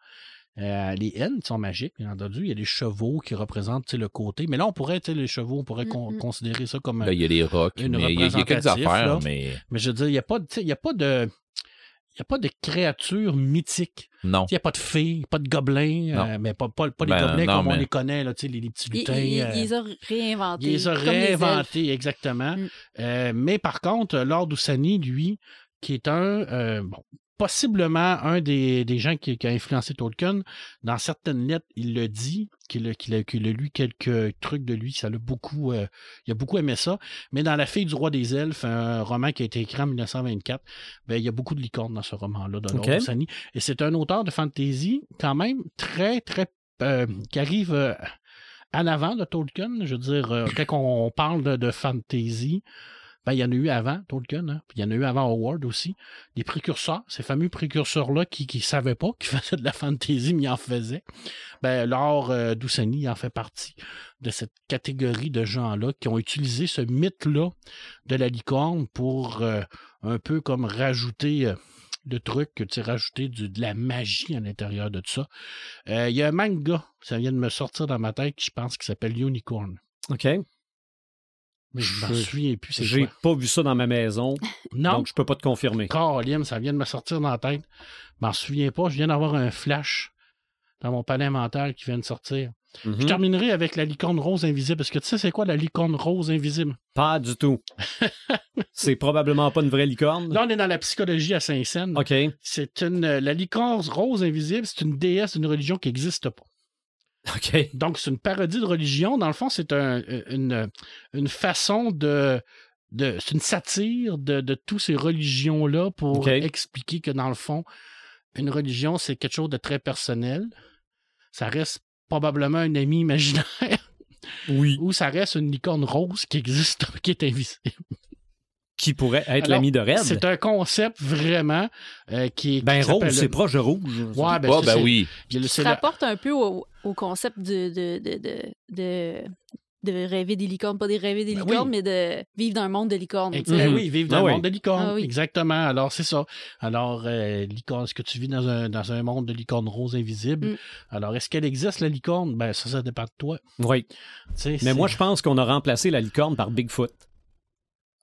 Euh, les haines sont magiques, bien entendu. Il y a des chevaux qui représentent le côté. Mais là, on pourrait, les chevaux, on pourrait con-
Mhm.
considérer ça comme.
Ben, il y a les rocs,
une
mais il y, a- il y a quelques affaires,
là.
mais
Mais je veux dire, il n'y a pas, il y a pas de. Il n'y a pas de créatures mythiques.
non.
Il n'y a pas de fées, pas de gobelins, euh, mais pas, pas, pas les
Ben,
gobelins
non,
comme on les connaît, là, les, les petits lutins.
il-
euh,
il les a réinventés.
il les
les elfes.
réinventés, exactement.
Mm.
Euh, mais par contre, Lord Oussani, lui, qui est un, euh, bon, possiblement un des, des gens qui, qui a influencé Tolkien, dans certaines lettres, il le dit, qu'il a, lu quelques trucs de lui, ça l'a beaucoup, euh, il a beaucoup aimé ça. Mais dans La fille du roi des elfes, un roman qui a été écrit en 1924, ben, il y a beaucoup de licornes dans ce roman-là, de Lord
Ok.
Oussani. Et c'est un auteur de fantasy, quand même, très, très, euh, qui arrive euh, en avant de Tolkien. Je veux dire, quand on parle de, de fantasy, ben, il y en a eu avant Tolkien, hein, puis il y en a eu avant Howard aussi. Des précurseurs, ces fameux précurseurs-là qui ne savaient pas qu'ils faisaient de la fantasy, mais en faisaient. Ben, Laure euh, en fait partie de cette catégorie de gens-là qui ont utilisé ce mythe-là de la licorne pour euh, un peu comme rajouter. euh, le truc, tu sais, rajouter de la magie à l'intérieur de tout ça. Euh, Il y a un manga, ça vient de me sortir dans ma tête, je pense qui s'appelle Unicorn.
OK.
Mais je m'en souviens plus,
J'ai pas vu ça dans ma maison,
Non,
donc je peux pas te confirmer.
Caroline, ça vient de me sortir dans la tête. Je m'en souviens pas. Je viens d'avoir un flash dans mon palais mental qui vient de sortir. Je terminerai avec la licorne rose invisible. Parce que tu sais, c'est quoi la licorne rose invisible?
Pas du tout. c'est probablement pas une vraie licorne.
Là, on est dans la psychologie à Saint-Saëns.
OK.
C'est une. La licorne rose invisible, c'est une déesse d'une religion qui n'existe pas. Donc, c'est une parodie de religion. Dans le fond, c'est un- une, une façon de. de c'est une satire de, de toutes ces religions-là pour expliquer que, dans le fond, une religion, c'est quelque chose de très personnel. Ça reste probablement un ami imaginaire
Oui.
ou ça reste une licorne rose qui existe, qui est invisible.
Qui pourrait être l'ami de Red?
C'est un concept vraiment euh, qui est.
Ben
qui
rose, c'est proche de rouge.
Ouais, ben,
Ah, ben oui.
il
se rapporte un peu au, au concept de, de, de, de, de, de rêver des licornes. Pas de rêver des
Ben
licornes,
oui.
mais de vivre dans un monde de licornes.
Ben
Mhm.
oui, vivre dans
Ah
le
oui.
monde de licorne.
Ah oui.
Exactement. Alors, c'est ça. Alors, euh, licorne, est-ce que tu vis dans un, dans un monde de licorne rose invisible?
Mm.
Alors, est-ce qu'elle existe, la licorne? Ben, ça, ça dépend de toi.
Oui. Mais moi, je pense qu'on a remplacé la licorne par Bigfoot.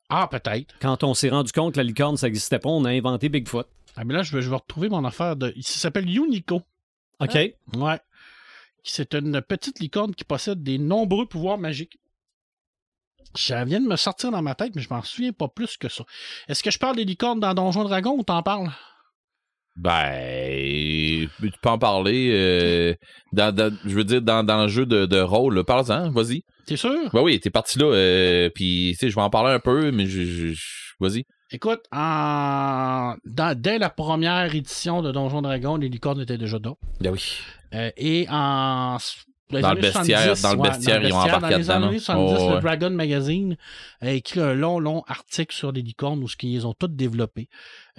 Ah, peut-être.
Quand on s'est rendu compte que la licorne, ça n'existait pas, on a inventé Bigfoot.
Ah, mais là, je vais, je vais retrouver mon affaire de. Il s'appelle Unico.
OK.
Ouais. C'est une petite licorne qui possède des nombreux pouvoirs magiques. Ça vient de me sortir dans ma tête, mais je m'en souviens pas plus que ça. Est-ce que je parle des licornes dans Donjon Dragon ou t'en parles?
Ben, tu peux en parler. euh, dans, dans- je veux dire, dans, dans le jeu de, de rôle, parle-en, vas-y.
T'es sûr?
Ben oui, t'es parti là, euh, puis tu sais, je vais en parler un peu, mais je, je- je- vas-y.
Écoute, en... dans- dès la première édition de Donjon Dragon, les licornes étaient déjà là.
Ben oui.
Euh, et en. les
Dans le bestiaire,
70,
dans le
ouais,
bestiaire, ils ont
bestiaire,
embarqué
Dans les années
non?
70,
Oh,
le
ouais.
Dragon Magazine a écrit un long, long article sur les licornes où ce qu'ils ont toutes développé.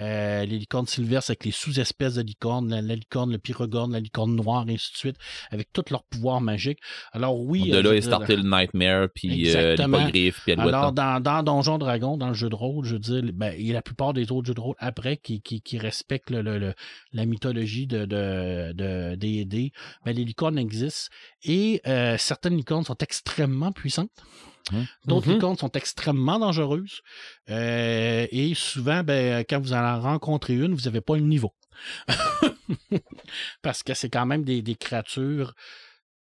Euh, les licornes sylvestres avec les sous-espèces de licornes, la, la licorne, le pyrogone, la licorne noire, et ainsi de suite, avec tous leurs pouvoirs magiques. Alors oui.
de
euh,
là
je
est starté le Nightmare, puis euh, l'hippogriffe, puis
alors, dans, dans Donjon Dragon, dans le jeu de rôle, je veux dire, ben, il y a la plupart des autres jeux de rôle après qui, qui, qui respectent le, le- le- la mythologie de, de, de D&D, ben, les licornes existent et euh, certaines licornes sont extrêmement puissantes.
Hum.
D'autres licornes sont extrêmement dangereuses. Euh, et souvent, ben, quand vous en rencontrez une, vous n'avez pas le niveau. Parce que c'est quand même des, des créatures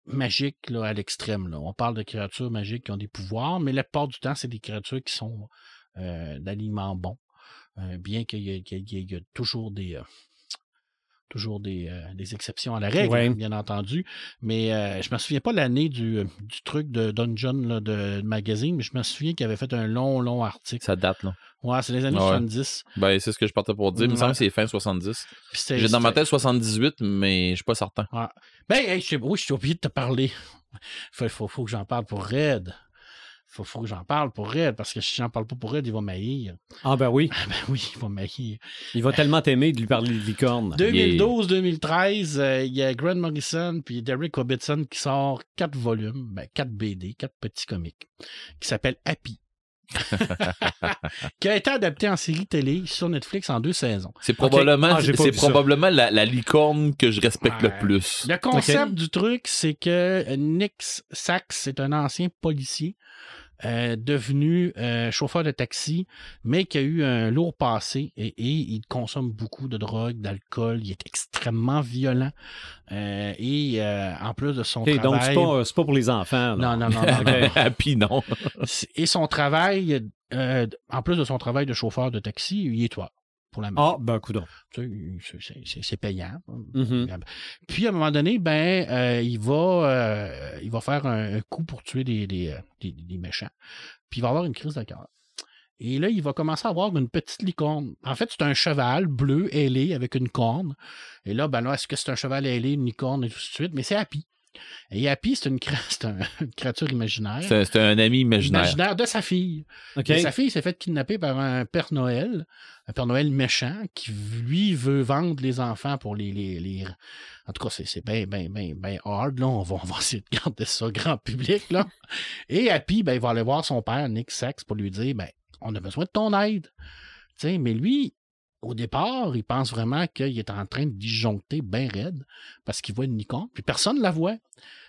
magiques là, à l'extrême. là. On parle de créatures magiques qui ont des pouvoirs, mais la plupart du temps, c'est des créatures qui sont euh, d'aliments bons. Euh, bien qu'il y, y ait toujours des, euh, toujours des, euh, des exceptions à la règle,
Ouais.
bien entendu. Mais euh, je me souviens pas l'année du, du truc de Dungeon là, de, de magazine, mais je me souviens qu'il avait fait un long, long article.
Ça date, là.
Ouais, c'est les années
Ouais.
70.
Ben, c'est ce que je partais pour dire. Il me
Ouais.
semble que c'est fin 70.
Puis c'était-
J'ai dans ma tête 78, mais je suis pas certain.
Ben, hey, je sais- oui, je suis obligé de te parler. Faut, faut, faut que j'en parle pour Red. Faut, faut que j'en parle pour Red, parce que si j'en parle pas pour Red, il va m'haïr.
Ah ben oui,
Ah ben oui, il va m'haïr.
il va tellement t'aimer de lui parler de licorne.
2012-2013, euh, il y a Grant Morrison puis Derek Robertson qui sort quatre volumes, ben, quatre BD, quatre petits comics, qui s'appelle Happy. qui a été adapté en série télé sur Netflix en deux saisons.
C'est probablement,
Ah,
c'est probablement la, la licorne que je respecte
Ouais.
le plus.
Le concept du truc, c'est que Nick Sachs est un ancien policier euh, devenu euh, chauffeur de taxi, mais qui a eu un lourd passé et, et il consomme beaucoup de drogue, d'alcool, il est extrêmement violent. Euh, et euh, en plus de son
Ok, donc
travail...
c'est pas, c'est pas pour les enfants. là.
Non, non, non, non, non.
Happy, non.
Et son travail, euh, en plus de son travail de chauffeur de taxi, il est toi pour la
Ah, ben coudon.
tu sais, c'est- payant.
Mhm.
Puis à un moment donné, ben, euh, il va, euh, il va faire un, coup pour tuer des, des, euh, des- des méchants. Puis il va avoir une crise de cœur. Et là, il va commencer à avoir une petite licorne. En fait, c'est un cheval bleu ailé avec une corne. Et là, ben là, est-ce que c'est un cheval ailé, une licorne et tout de suite? Mais c'est Happy. Et Happy, c'est une, cré- c'est un- une créature imaginaire.
C'est c'est un ami imaginaire.
Imaginaire de sa fille. Et sa fille s'est fait kidnapper par un Père Noël, un Père Noël méchant, qui lui veut vendre les enfants pour les. les, les- En tout cas, c'est- c'est bien, bien, bien, bien hard. Là. On, va, on va essayer de garder ça grand public. Là. Et Happy, ben, il va aller voir son père, Nick Sachs, pour lui dire ben, on a besoin de ton aide. Mais lui, au départ, il pense vraiment qu'il est en train de disjoncter bien raide parce qu'il voit une licorne, puis personne ne la voit.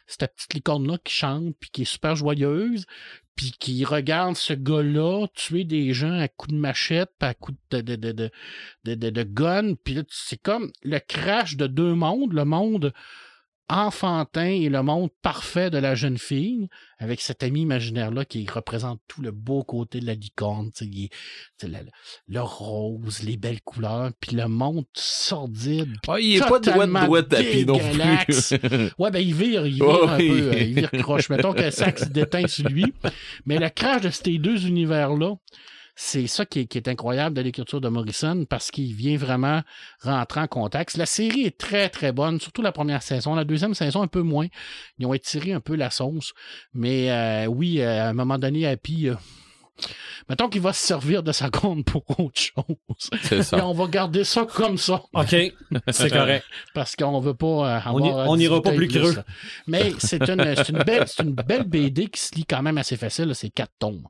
C'est ta petite licorne-là qui chante, puis qui est super joyeuse, puis qui regarde ce gars-là tuer des gens à coups de machette, puis à coups de, de, de, de, de, gun. Puis c'est comme le crash de deux mondes, le monde enfantin et le monde parfait de la jeune fille, avec cet ami imaginaire-là qui représente tout le beau côté de la licorne, le, le rose, les belles couleurs, puis le monde sordide. puis
Ah, il est pas de doigt tapis non plus.
Ouais, ben il vire, il vire
Oh,
un
oui.
peu, euh, il vire croche. Mettons que Sax se déteint sur lui. Mais le crash de ces deux univers-là, c'est ça qui est, qui est incroyable de l'écriture de Morrison parce qu'il vient vraiment rentrer en contact. La série est très, très bonne, surtout la première saison. La deuxième saison, un peu moins. Ils ont étiré un peu la sauce. Mais euh, oui, euh, à un moment donné, Happy... euh, Mettons qu'il va se servir de sa compte pour autre chose.
C'est
Et
ça.
on va garder ça comme ça.
OK, c'est correct.
Parce qu'on veut pas
On y-
avoir à
on ira pas plus creux.
Mais c'est une, belle, c'est une belle BD qui se lit quand même assez facile. C'est quatre tomes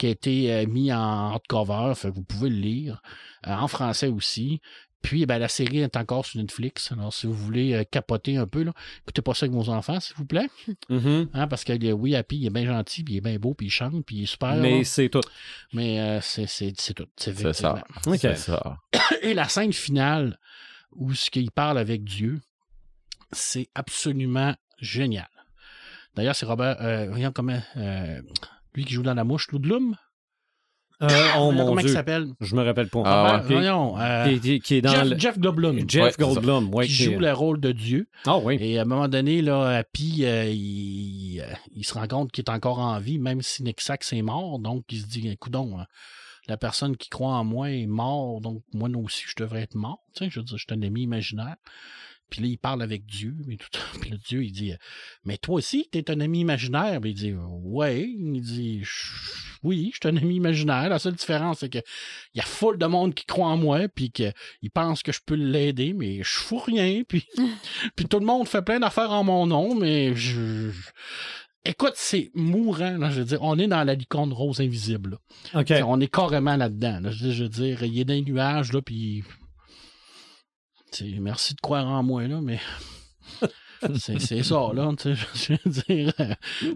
qui a été euh, mis en hardcover. Fait que vous pouvez le lire. euh, en français aussi. Puis ben, la série est encore sur Netflix. Alors si vous voulez euh, capoter un peu, là, écoutez pas ça avec vos enfants, s'il vous plaît.
Mhm.
Hein, parce que euh, oui, Happy, il est bien gentil, puis il est bien beau, puis il chante, puis il est super.
Mais c'est tout.
Mais euh, c'est, tout. C'est,
ça.
effectivement.
OK.
C'est ça.
Et la scène finale, où ce qu'il parle avec Dieu, c'est absolument génial. D'ailleurs, c'est Robert, euh, voyons comment, euh, lui qui joue dans La Mouche, Ludlum.
Euh, oh
Voyons
mon
comment il
Dieu,
s'appelle?
je me rappelle pas.
Ah,
Robert,
Ok.
voyons, euh,
Qui, qui- qui est dans
Jeff,
le...
Jeff Goldblum,
Jeff
Ouais.
Goldblum, ouais,
qui joue le rôle de Dieu.
Ah oui.
Et à un moment donné, là, Happy, euh, il, euh, il se rend compte qu'il est encore en vie, même si Nick Sachs est mort. Donc, il se dit, écoute la personne qui croit en moi est mort, donc moi aussi, je devrais être mort. Tu sais, je veux dire, je suis un ami imaginaire. Puis là, il parle avec Dieu. Et tout. Puis là, Dieu, il dit, mais toi aussi, tu es un ami imaginaire. Puis il dit, ouais. Il dit, oui, je suis un ami imaginaire. La seule différence, c'est que il y a foule de monde qui croit en moi, puis qu'ils pensent que je peux l'aider, mais je fous rien. Puis, puis tout le monde fait plein d'affaires en mon nom, mais je... Écoute, c'est mourant, là, je veux dire. On est dans la licorne rose invisible. là. On est carrément là-dedans. là. Je, veux- je veux dire, il est dans les nuages, là, puis. T'sais, Merci de croire en moi, là, mais. C'est c'est ça, là. t'sais, Je veux dire. euh,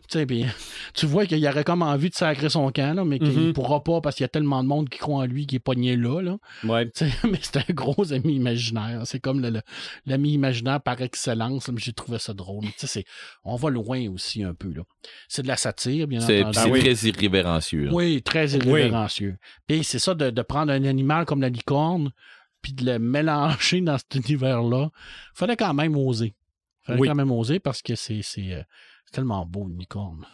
t'sais, puis tu vois qu'il aurait comme envie de sacrer son camp, là, mais qu'il
Mhm.
pourra pas parce qu'il y a tellement de monde qui croit en lui qui est pogné là. là.
Ouais.
Mais c'est un gros ami imaginaire. C'est comme le- le- l'ami imaginaire par excellence. J'ai trouvé ça drôle. C'est- On va loin aussi un peu. là. C'est de la satire, bien
C'est
entendu.
c'est
oui.
très irrévérencieux. là.
Oui, très irrévérencieux. Puis c'est ça de, de prendre un animal comme la licorne, puis de le mélanger dans cet univers-là, fallait quand même oser. Fallait
Oui.
quand même oser parce que c'est euh, c'est tellement beau, une licorne.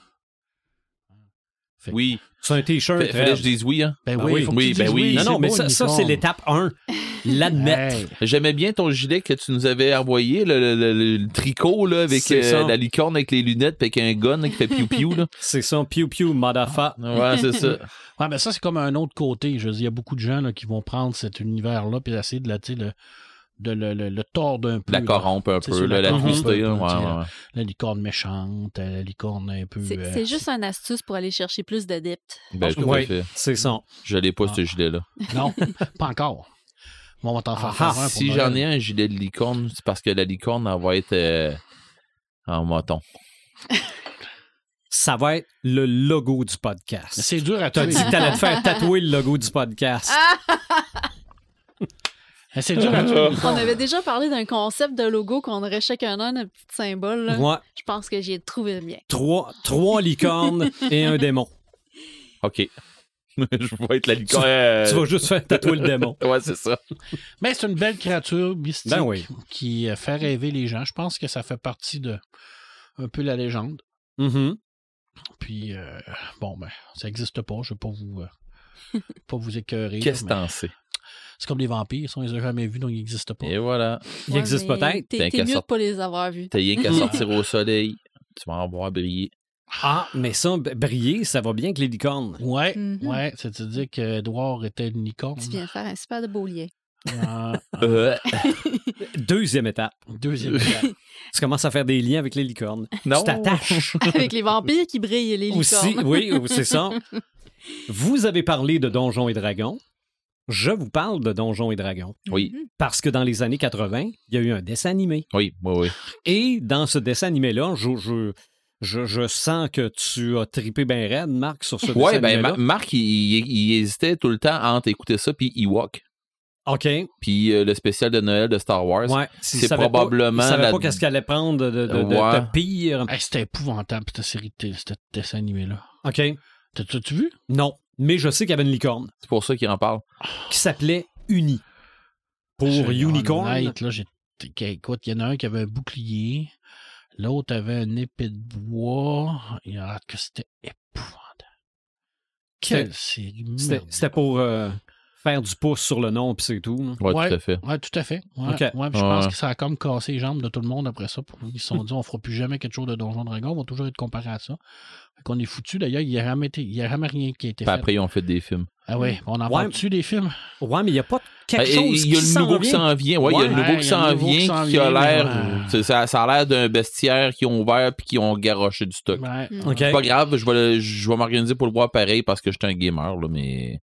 Fait-
Oui.
C'est un t-shirt.
Fallait que je dise oui, hein.
Ben
Ah
oui,
oui.
faut
Oui, ben oui.
Non, non, mais
beau,
ça, c'est l'étape 1. L'admettre.
Hey.
J'aimais bien ton gilet que tu nous avais envoyé, le, le- le- le tricot là, avec euh, la licorne avec les lunettes puis avec un gun là, qui fait piou-piou. là.
C'est ça, pew pew, motherfucker.
Ouais, c'est ça.
Ouais, mais ça, c'est comme un autre côté. Je veux dire, il y a beaucoup de gens là, qui vont prendre cet univers-là puis essayer de, la, tu sais, le, de le, le, le tordre un peu.
La
là.
corrompre un peu,
la
la twister. ouais,
tu
ouais.
La licorne méchante, euh, la licorne un peu.
C'est
euh,
juste une astuce pour aller chercher plus d'adeptes.
Ben, tout à
Oui,
fait.
c'est ça.
Je l'ai pas,
Ah.
ce gilet-là.
Non, pas encore. Bon, on va t'en faire
Ah,
faire un
Si j'en ai un gilet de licorne, c'est parce que la licorne, elle va être euh, en moton.
Ça va être le logo du podcast.
C'est dur à
T'as
tuer.
dit que t'allais te faire tatouer le logo du podcast.
Mais C'est dur à tuer. une
On avait déjà parlé d'un concept de logo qu'on aurait chacun un un petit symbole. là.
Moi,
Je pense que j'ai trouvé le mien.
trois, trois licornes et un démon.
OK. je vais être la licorne. euh,
Tu vas juste faire tatouer le démon.
Ouais, c'est ça.
Mais c'est une belle créature mystique
Ben oui.
qui euh, fait rêver les gens. Je pense que ça fait partie de un peu la légende.
Mhm.
Puis, euh, bon, ben, ça n'existe pas. Je ne vais pas vous, euh, pas vous écœurer.
Qu'est-ce que
mais
t'en sais?
C'est comme les vampires. On les a jamais vus, donc ils n'existent pas.
Et voilà.
Il existe
mais
peut-être.
T'es mieux de
sortir.
pas les avoir vus.
T'as rien qu'à sortir au soleil. Tu vas en voir briller.
Ah, mais ça, briller, ça va bien avec les licornes.
Ouais,
Mhm.
ouais. C'est-à-dire qu'Edouard était une licorne.
Tu viens de faire un super de beau lien.
Euh,
Euh,
Deuxième étape.
deuxième étape.
Tu commences à faire des liens avec les licornes.
non.
Tu t'attaches.
Avec les vampires qui brillent et les licornes.
Aussi, oui, c'est ça. Vous avez parlé de Donjons et Dragons. Je vous parle de Donjons et Dragons.
Oui.
Mhm.
Parce que dans les années 80, il y a eu un dessin animé.
Oui, oui, oui.
Et dans ce dessin animé-là, je, je, je, je sens que tu as tripé bien raide, Marc, sur ce
Ouais,
dessin
ben,
animé-là.
Ma- Marc, il, il- il hésitait tout le temps entre écouter ça puis Ewok.
OK.
Puis euh, le spécial de Noël de Star Wars.
Ouais.
C'est probablement
Pas, il savait
la-
pas qu'est-ce qu'il allait prendre de, de, de- de-
Ouais.
de pire.
Hey, C'était épouvantable, cette série, de- ce dessin animé-là.
OK.
T'as- T'as-tu vu?
Non. Mais je sais qu'il y avait une licorne
C'est pour ça qu'il en parle.
qui s'appelait Uni. Pour
Je-
Unicorn.
honnête, là, j'ai- écoute, il y en a un qui avait un bouclier, l'autre avait une épée de bois. Il a l'air que c'était épouvantable. Quelle série
c'était pour euh, faire du pouce sur le nom, puis c'est tout. là.
Ouais, tout à fait.
Ouais, tout à fait. Ouais, je pense
Ouais.
que ça a comme cassé les jambes de tout le monde après ça. Ils se sont dit, on fera plus jamais quelque chose de Donjon Dragon, on va toujours être comparé à ça. Fait qu'on est foutu. D'ailleurs, il n'y a, jamais été- il y a jamais rien qui a été
Puis
fait.
après, ils ont fait des films.
Ah oui, on en
Ouais.
parle-tu des films?
Ouais, mais il n'y a pas quelque
Ben,
chose
il y a
qui
le
s'en
nouveau qui
vient.
s'en vient. Ouais, il y a le nouveau qui s'en vient, qui a l'air.
mais
Ça, ça a l'air d'un bestiaire qui ont ouvert puis qui ont garoché du stock.
Ouais.
Mm.
C'est pas grave, je vais, je vais m'organiser pour le voir pareil parce que je suis un gamer, là, mais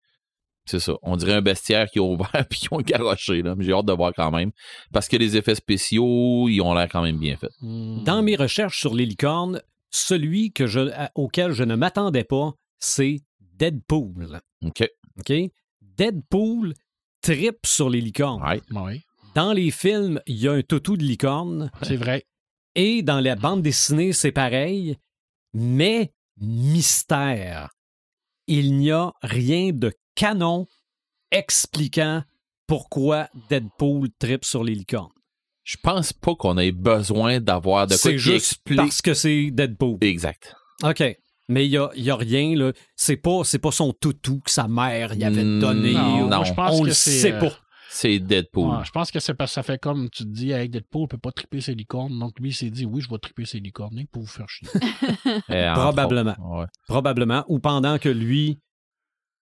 c'est ça. On dirait un bestiaire qui ont ouvert puis qui ont garoché. Là. Mais J'ai hâte de voir quand même. Parce que les effets spéciaux, ils ont l'air quand même bien faits.
Mm.
Dans mes recherches sur les licornes, celui que je, auquel je ne m'attendais pas, c'est Deadpool.
OK.
OK? Deadpool tripe sur les licornes.
Ouais.
Oui,
Dans les films, il y a un toutou de licorne.
c'est vrai.
Et dans la bande dessinée, c'est pareil. Mais mystère. Il n'y a rien de canon expliquant pourquoi Deadpool tripe sur les licornes.
Je pense pas qu'on ait besoin d'avoir de quoi
C'est juste
explique.
parce que c'est Deadpool.
Exact.
OK. Mais il n'y a, il y a rien, là. C'est pas, c'est pas son toutou que sa mère y avait
Mm,
donné.
non,
je pense
On
que
le
c'est,
sait
euh,
pas.
C'est Deadpool.
Ouais, je pense que c'est parce que ça fait comme tu te dis avec Deadpool, il peut pas triper ses licornes. Donc lui, il s'est dit oui, je vais triper ses licornes pour vous faire chier.
Eh,
Probablement.
Ouais.
Probablement. Ou pendant que lui,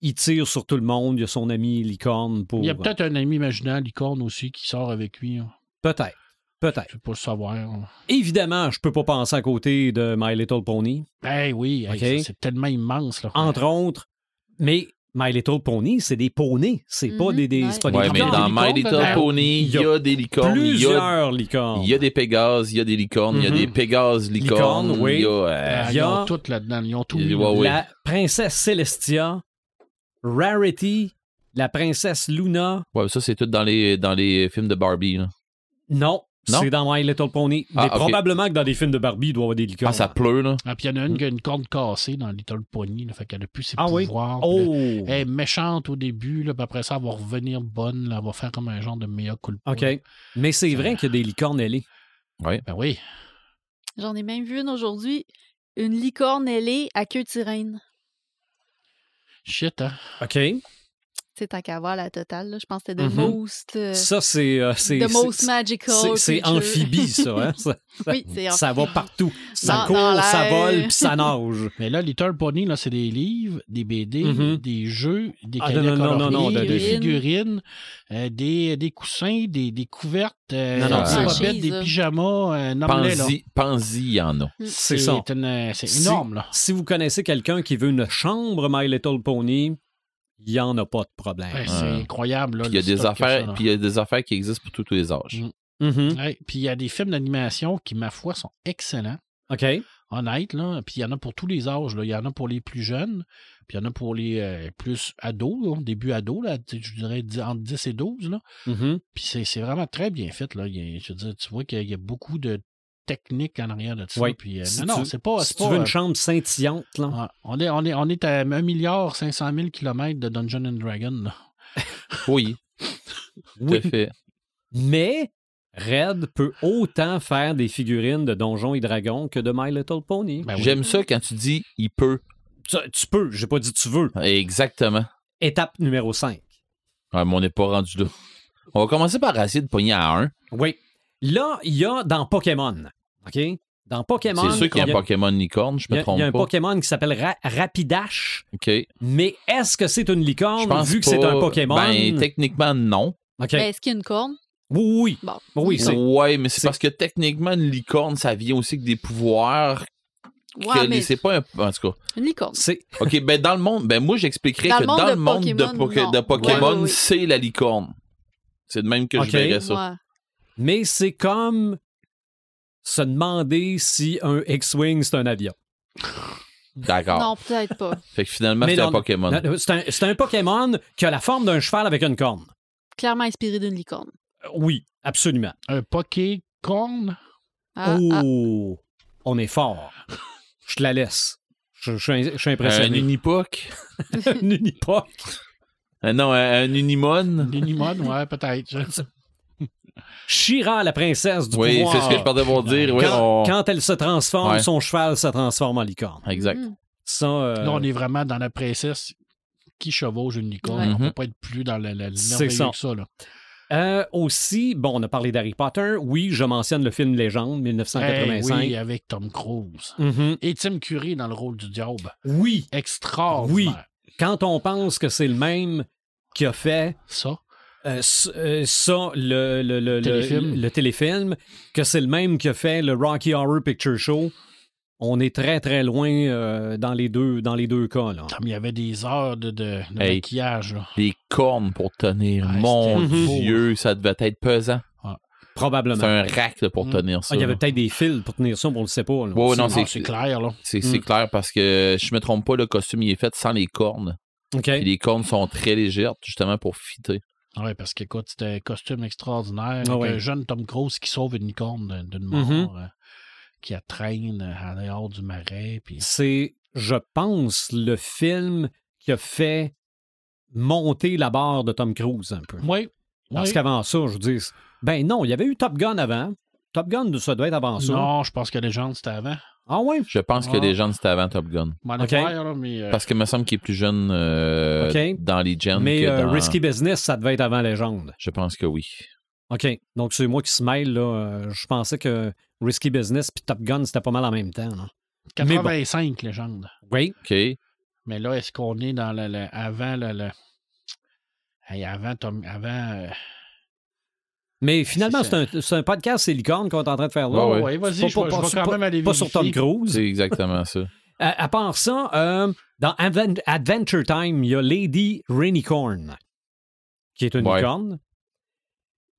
il tire sur tout le monde, il y a son ami licorne pour.
Il y a peut-être un ami imaginaire licorne aussi qui sort avec lui. hein.
Peut-être. Peut-être.
Je peux pas le savoir. hein.
Évidemment, je peux pas penser à côté de My Little Pony,
Eh oui, hey,
Ok.
ça, c'est tellement immense. Là.
entre autres. Mais My Little Pony, c'est des poneys. C'est pas
Mhm,
des, des,
ouais.
c'est pas des
Ouais, mais dans
licornes,
My Little
ben,
Pony, il y a des licornes, il y a,
Plusieurs licornes.
il y a des pégases, il y a des licornes, il y a
Mhm.
des pégases licornes,
Licornes, oui.
il y a, euh,
Euh,
il y
ils
a-
ont tout là-dedans. Ils ont tout.
La princesse Celestia, Rarity, la princesse Luna.
ouais, ça c'est tout dans les, dans les films de Barbie. là.
Non,
Non?
C'est dans My Little Pony.
Ah,
mais probablement que dans des films de Barbie, il doit y avoir des licornes.
Ah, ça pleut, là.
Ah, puis il y en a une qui a une corne cassée dans Little Pony, là, fait qu'elle a plus ses
Ah oui?
pouvoirs. là,
Oh!
Elle est méchante au début, là, puis après ça, elle va revenir bonne, là, elle va faire comme un genre de meilleur culpa.
OK. Mais c'est vrai qu'il y a des licornes ailées.
Ben oui.
J'en ai même vu une aujourd'hui. Une licorne ailée à queue de sirène.
Shit, hein?
OK.
C'est tant qu'à voir la totale. là. Je pense que c'était The
Mhm.
Most. euh,
Ça, c'est. euh, c'est-
the most magical.
c'est- amphibie, ça. Hein? ça,
Oui, c'est
ça va partout. Ça
Dans-
court,
dans
ça vole, puis ça nage.
Mais là, Little Pony, là, c'est des livres, des BD,
Mhm.
des jeux, des
Ah,
cahiers
non, non, non, non,
des
de-
figurines, euh, des, des coussins, des, des couvertes, euh,
Non, non,
des bobettes, des pyjamas, euh,
pense-y, il y en a.
C'est ça.
une- C'est énorme, là.
Si vous connaissez quelqu'un qui veut une chambre My Little Pony, il n'y en a pas de problème.
Ouais, c'est
Ouais.
incroyable, là.
Puis il y a des affaires, puis il y a des affaires qui existent pour tous les âges.
Mm.
Mhm.
Ouais, Puis il y a des films d'animation qui, ma foi, sont excellents.
OK.
honnête, là. Puis il y en a pour tous les âges, là. Il y en a pour les plus jeunes, puis il y en a pour les euh, plus ados, là, début ados, là, je dirais entre 10 et 12, là.
Mhm.
Puis c'est, c'est vraiment très bien fait, là. Il y a- je veux dire, tu vois qu'il y a beaucoup de techniques en arrière de ça.
Oui.
Puis, euh,
Si
non, non, c'est pas...
Si tu veux
euh,
une chambre scintillante, là.
ouais. on, est, on, est, on est à 1 milliard 500 000 kilomètres de Dungeon and Dragon, là.
Oui, tout
Oui.
à fait.
Mais Red peut autant faire des figurines de Donjons et Dragons que de My Little Pony.
Ben oui.
J'aime ça quand tu dis il peut.
Tu, tu peux, j'ai pas dit tu veux.
Exactement.
Étape numéro 5.
Ouais, mais on n'est pas rendu là. On va commencer par essayer de pogner à un.
Oui. Là, il y a dans Pokémon. OK? Dans Pokémon.
C'est sûr qu'il y a
il
un Pokémon licorne, je me
a-
trompe
il y a un
pas.
Pokémon qui s'appelle Ra- Rapidash.
OK.
Mais est-ce que c'est une licorne
pense
vu que c'est
pas.
un Pokémon?
Ben, techniquement, non.
OK.
Ben, Est-ce qu'il y a une corne?
Oui, oui.
Bon.
Oui, c'est-
Ouais, mais c'est parce que techniquement, une licorne, ça vient aussi avec des pouvoirs.
Ouais,
que
mais
C'est pas un. En tout cas.
une licorne.
C'est
OK, ben dans le monde, ben moi j'expliquerais que dans le monde de,
Pokémon,
Poké-
non.
de Pokémon,
Ouais, ouais, ouais.
c'est la licorne. C'est de même que je verrais ça.
Ouais.
Mais c'est comme se demander si un X-Wing, c'est un avion.
D'accord.
Non, peut-être pas.
Fait que finalement, c'est un Pokémon.
C'est un, Pokémon qui a la forme d'un cheval avec une corne.
Clairement inspiré d'une licorne.
Euh, Oui, absolument.
Un Pokécorn?
Ah, ah.
oh, on est fort. Je te la laisse. Je, je suis- je suis
un
impressionné.
Unipoc?
Un Unipoc.
Euh, non, un, un Unimon?
L'Unimon, ouais, peut-être.
Shira, la princesse du
Oui,
pouvoir.
c'est ce que je partais pour dire. Oui,
Quand,
on-
quand elle se transforme,
Ouais.
son cheval se transforme en licorne.
Exact.
Ça, euh,
Là, on est vraiment dans la princesse qui chevauche une licorne.
Ouais.
On
Mhm.
peut pas être plus dans le
C'est
merveilleux
ça.
que ça. Là.
euh, aussi, bon, on a parlé d'Harry Potter. Oui, je mentionne le film Légende, 1985.
Eh oui, avec Tom Cruise.
Mhm.
Et Tim Curry dans le rôle du diable.
Oui,
Extraordinaire.
Oui. quand on pense que c'est le même qui a fait
Ça.
Euh, euh, ça, le, le, le, le-
Téléfilm.
le téléfilm, que c'est le même qui a fait le Rocky Horror Picture Show, on est très, très loin euh, dans, les deux, dans les deux cas. Là.
Comme il y avait des heures de, de, de
Hey.
maquillage. Là.
Les cornes pour tenir.
Ouais,
Mon
beau.
Dieu, ça devait être pesant.
Probablement.
C'est un rack là, pour
Mm.
tenir
Ah,
ça.
il y avait peut-être des fils pour tenir ça, on le sait pas. là.
Ouais, ouais, non,
Ah,
c'est-
clair, là.
C'est
Mm.
clair parce que je me trompe pas, le costume il est fait sans les cornes.
OK.
Puis les cornes sont très légères, justement pour fitter.
Oui, parce qu'écoute, c'était un costume extraordinaire.
Ah ouais.
un jeune Tom Cruise qui sauve une licorne d'une- mort,
Mhm.
euh, qui la traîne à dehors du marais. Puis...
C'est, je pense, le film qui a fait monter la barre de Tom Cruise un peu.
Oui.
Parce
oui.
qu'avant ça, je veux dire, ben non, il y avait eu Top Gun avant. Top Gun, ça doit être avant ça.
Non, je pense que Légende, c'était avant.
Ah ouais?
Je pense que
Ah.
les gens c'était avant Top Gun.
Voir, mais, euh,
Parce qu'il me semble qu'il est plus jeune euh, dans les gens
Mais
que
euh,
dans...
Risky Business, ça devait être avant Légende.
Je pense que oui.
OK. Donc, c'est moi qui se mêle, là. Je pensais que Risky Business puis Top Gun, c'était pas mal en même temps. là. mais bon.
85, Légende.
Oui.
OK.
Mais là, est-ce qu'on est dans le, le- avant le, le- Hey, avant Tom, avant euh,
Mais finalement,
C'est
un, un podcast, c'est licorne qu'on est en train de faire là.
Ouais, ouais.
ouais, vas-y,
Pas-
je,
pas-
je
pas-
vais quand
pas-
même aller
Pas sur Tom. Cruise.
C'est exactement ça.
À, à part ça, euh, dans Adven- Adventure Time, il y a Lady Rainicorn, qui est une
Ouais.
licorne.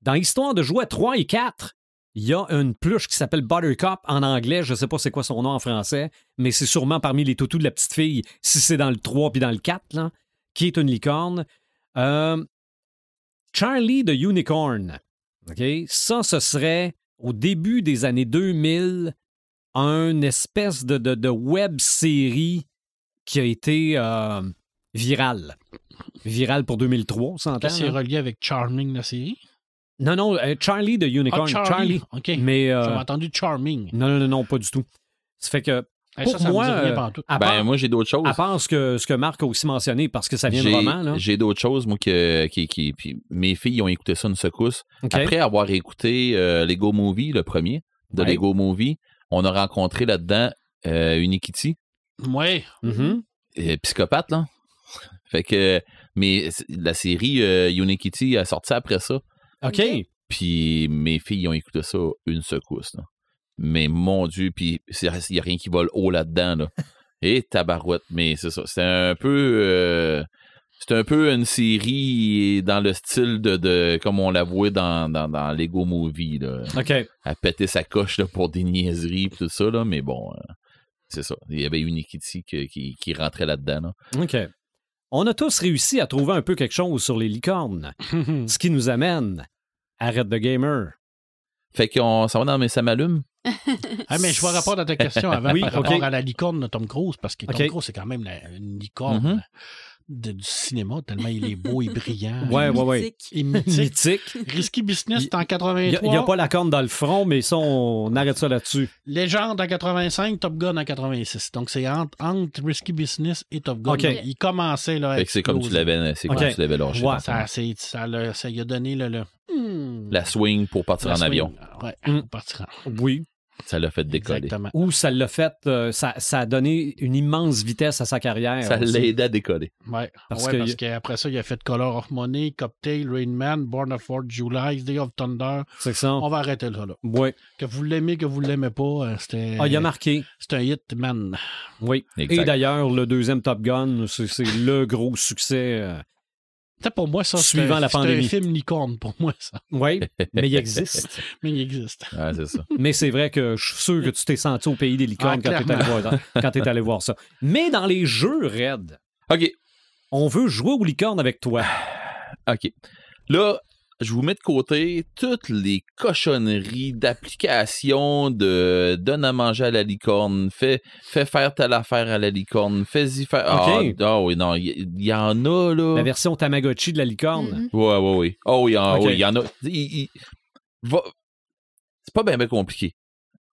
Dans Histoire de jouets 3 et 4, il y a une pluche qui s'appelle Buttercup en anglais. Je ne sais pas c'est quoi son nom en français, mais c'est sûrement parmi les toutous de la petite fille, si c'est dans le 3 puis dans le 4, là, qui est une licorne. Euh, Charlie the Unicorn. OK? Ça, ce serait au début des années 2000, une espèce de, de, de web série qui a été euh, virale. Virale pour 2003, on s'entend?
C'est
là?
relié avec Charming, la série?
Non, non, euh, Charlie de Unicorn.
Ah, Charlie. OK.
Mais euh,
J'avais entendu Charming.
non, non, non, pas du tout. Ça fait que, pour
ça, ça
moi,
me dit rien
euh, à
Ben,
part,
moi, j'ai d'autres choses.
à part ce, que, ce que Marc a aussi mentionné, parce que ça vient de
J'ai-
roman, là.
J'ai d'autres choses, moi, que, qui, qui- puis mes filles ont écouté ça une secousse. Après avoir écouté euh, Lego Movie, le premier, de
Ouais.
Lego Movie, on a rencontré là-dedans euh, Unikitty,
Ouais.
Mhm.
euh, psychopathe, là. Fait que, mais la série euh, Unikitty a sorti après ça,
OK.
Ok.
puis mes filles ont écouté ça une secousse, là. Mais mon Dieu, puis il n'y a rien qui vole haut là-dedans, là. Et tabarouette, mais c'est ça. C'est un peu... euh, c'est un peu une série dans le style de, de comme on la voit dans, dans, dans Lego Movie, là.
OK.
à péter sa coche là, pour des niaiseries et tout ça, là, mais bon, euh, c'est ça. Il y avait Unikitty qui, qui, qui rentrait là-dedans. là.
OK. On a tous réussi à trouver un peu quelque chose sur les licornes, ce qui nous amène à Red the Gamer.
Fait qu'on s'en va dans mes ça m'allume.
Ah, mais je vais répondre à ta question avant
Oui,
par rapport
ok.
à la licorne de Tom Cruise, parce que Tom. Cruise, c'est quand même la- une licorne
Mhm.
De- du cinéma, tellement il est beau et brillant.
Ouais, ouais, ouais.
Mythique.
Et mythique.
Mythique.
Risky Business, c'est en
Il
83.
n'y a, pas la corne dans le front, mais ça, on arrête ça là-dessus.
Légende en 85, Top Gun en 86. Donc, c'est entre, entre Risky Business et Top Gun.
Ok.
Donc, Il commençait là.
c'est comme tu l'avais, c'est comme tu l'avais lâché.
Ouais.
Ça, ça, lui a donné le. le- Hmm.
La swing pour partir
La
en
swing.
avion.
Ouais,
Hmm.
pour partir en-
Oui.
Ça l'a fait décoller.
Exactement.
Ou ça l'a fait, euh, ça, ça a donné une immense vitesse à sa carrière.
Ça l'a aidé à décoller.
Ouais,
Parce
ouais, qu'après ça, il a fait Color of Money, Cocktail, Rain Man, Born of July, Day of Thunder.
C'est ça.
On va arrêter là. là.
Oui.
Que vous l'aimez, que vous l'aimez pas, euh, c'était.
Ah, il a marqué.
C'est un hit, man.
Oui.
Exact.
Et d'ailleurs, le deuxième Top Gun, c'est c'est le gros succès.
Pour moi, ça, c'est
Suivant
un,
la
c'est un
pandémie.
film licorne pour moi, ça.
Oui, mais il existe.
Mais il existe.
Ouais, c'est ça.
Mais c'est vrai que je suis sûr que tu t'es senti au pays des licornes
Ah,
quand tu es, allé voir ça. Mais dans les jeux Red,
OK.
on veut jouer aux licornes avec toi.
OK. Là, je vous mets de côté toutes les cochonneries d'application de donne à manger à la licorne, fais, fais faire telle affaire à la licorne, fais-y faire. Ah. Ah, oui, non, il y, y en a, là.
La version Tamagotchi de la licorne.
Mhm.
Ouais, ouais, oui. Oh, oui, ah, oui, il y en a. Il- il- va- C'est pas bien, bien compliqué.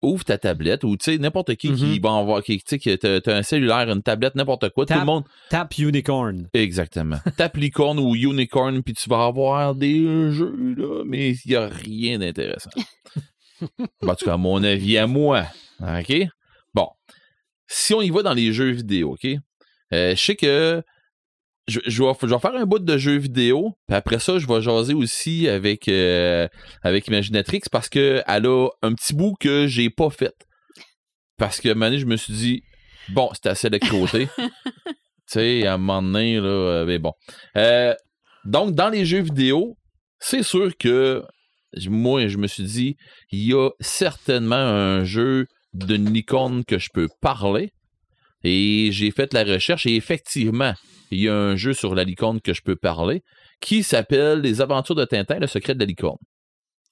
Ouvre ta tablette ou, tu sais, n'importe qui qui
Mhm.
va en voir, qui, tu sais, que t'as un cellulaire, une tablette, n'importe quoi, tout
Tape.
le monde.
Tap Unicorn.
Exactement. Tape licorne ou unicorn, puis tu vas avoir des jeux, là, mais il n'y a rien d'intéressant. Ben, en tout cas, à mon avis, à moi. OK? Bon. Si on y va dans les jeux vidéo, OK? Euh, je sais que je, je vais, je vais faire un bout de jeux vidéo, puis après ça, je vais jaser aussi avec, euh, avec Imaginatrix parce qu'elle a un petit bout que j'ai pas fait. Parce que, à un moment donné, je me suis dit, bon, c'est assez de côté. tu sais, à un moment donné, là, euh, mais bon. Euh, donc, dans les jeux vidéo, c'est sûr que moi, je me suis dit, il y a certainement un jeu d'une licorne que je peux parler. Et j'ai fait la recherche et effectivement, il y a un jeu sur la licorne que je peux parler qui s'appelle Les Aventures de Tintin, le secret de la licorne.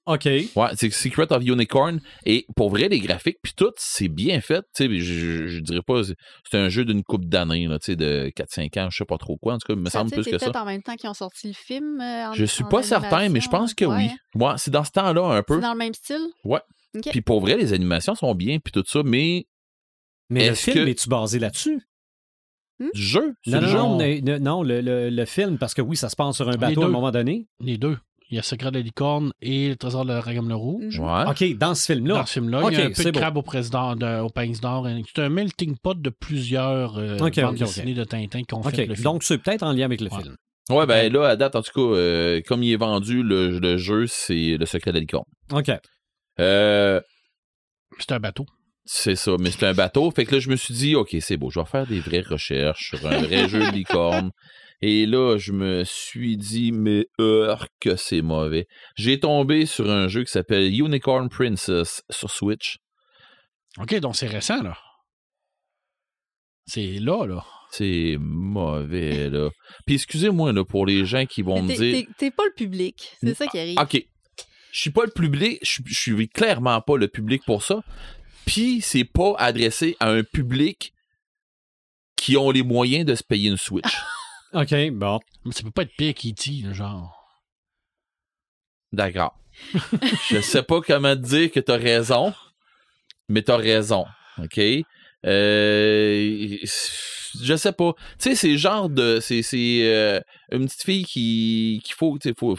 OK.
Ouais, c'est Secret of Unicorn. Et pour vrai, les graphiques, puis tout, c'est bien fait. Tu sais, je, je, je dirais pas, c'est un jeu d'une coupe d'années, là, tu sais, de 4-5 ans, je sais pas trop quoi. En tout cas, il me
Ça,
semble plus que ça.
peut-être en même temps qu'ils ont sorti le film. euh, en-
Je suis
en
pas certain, mais je pense que oui.
Ouais.
Ouais, c'est dans ce temps-là un peu.
C'est dans le même style?
Ouais. Puis pour vrai, les animations sont bien, puis tout ça, mais
Mais le film,
que-
es-tu basé là-dessus?
Du jeu,
Non,
le
non,
jeu.
non, non, le, le- le film, parce que oui, ça se passe sur un bateau à un moment donné.
Les deux. Il y a Secret de la licorne et le trésor de la Ragame le Rouge.
Mhm.
Ouais.
OK, dans ce film-là.
Dans ce film-là, il y a un peu de crabe au, président, de, au pince d'or. C'est un melting pot de plusieurs euh, bandes dessinées de Tintin qui ont
OK,
fait le film.
donc c'est peut-être en lien avec le
Ouais.
film.
Ouais, ben là, à date, en tout cas, euh, comme il est vendu, le, le jeu, c'est le secret de la licorne.
OK.
Euh,
C'est un bateau.
C'est ça, mais c'est un bateau. Fait que là, je me suis dit, OK, c'est beau, je vais faire des vraies recherches sur un vrai jeu de licorne. Et là, je me suis dit, mais heure que c'est mauvais. J'ai tombé sur un jeu qui s'appelle Unicorn Princess sur Switch.
OK, donc c'est récent, là. C'est là, là.
C'est mauvais, là. Puis excusez-moi, là, pour les gens qui vont me dire.
t'es- pas le public. C'est ça qui arrive.
OK. je suis pas le public, je je suis clairement pas le public pour ça. Puis c'est pas adressé à un public qui ont les moyens de se payer une Switch.
OK, bon.
Mais ça peut pas être pire qu'E.T., genre.
D'accord. je sais pas comment te dire que t'as raison, mais t'as raison. OK? Euh, je sais pas. Tu sais, c'est le genre de. C'est c'est, euh, une petite fille qui, qui faut, faut,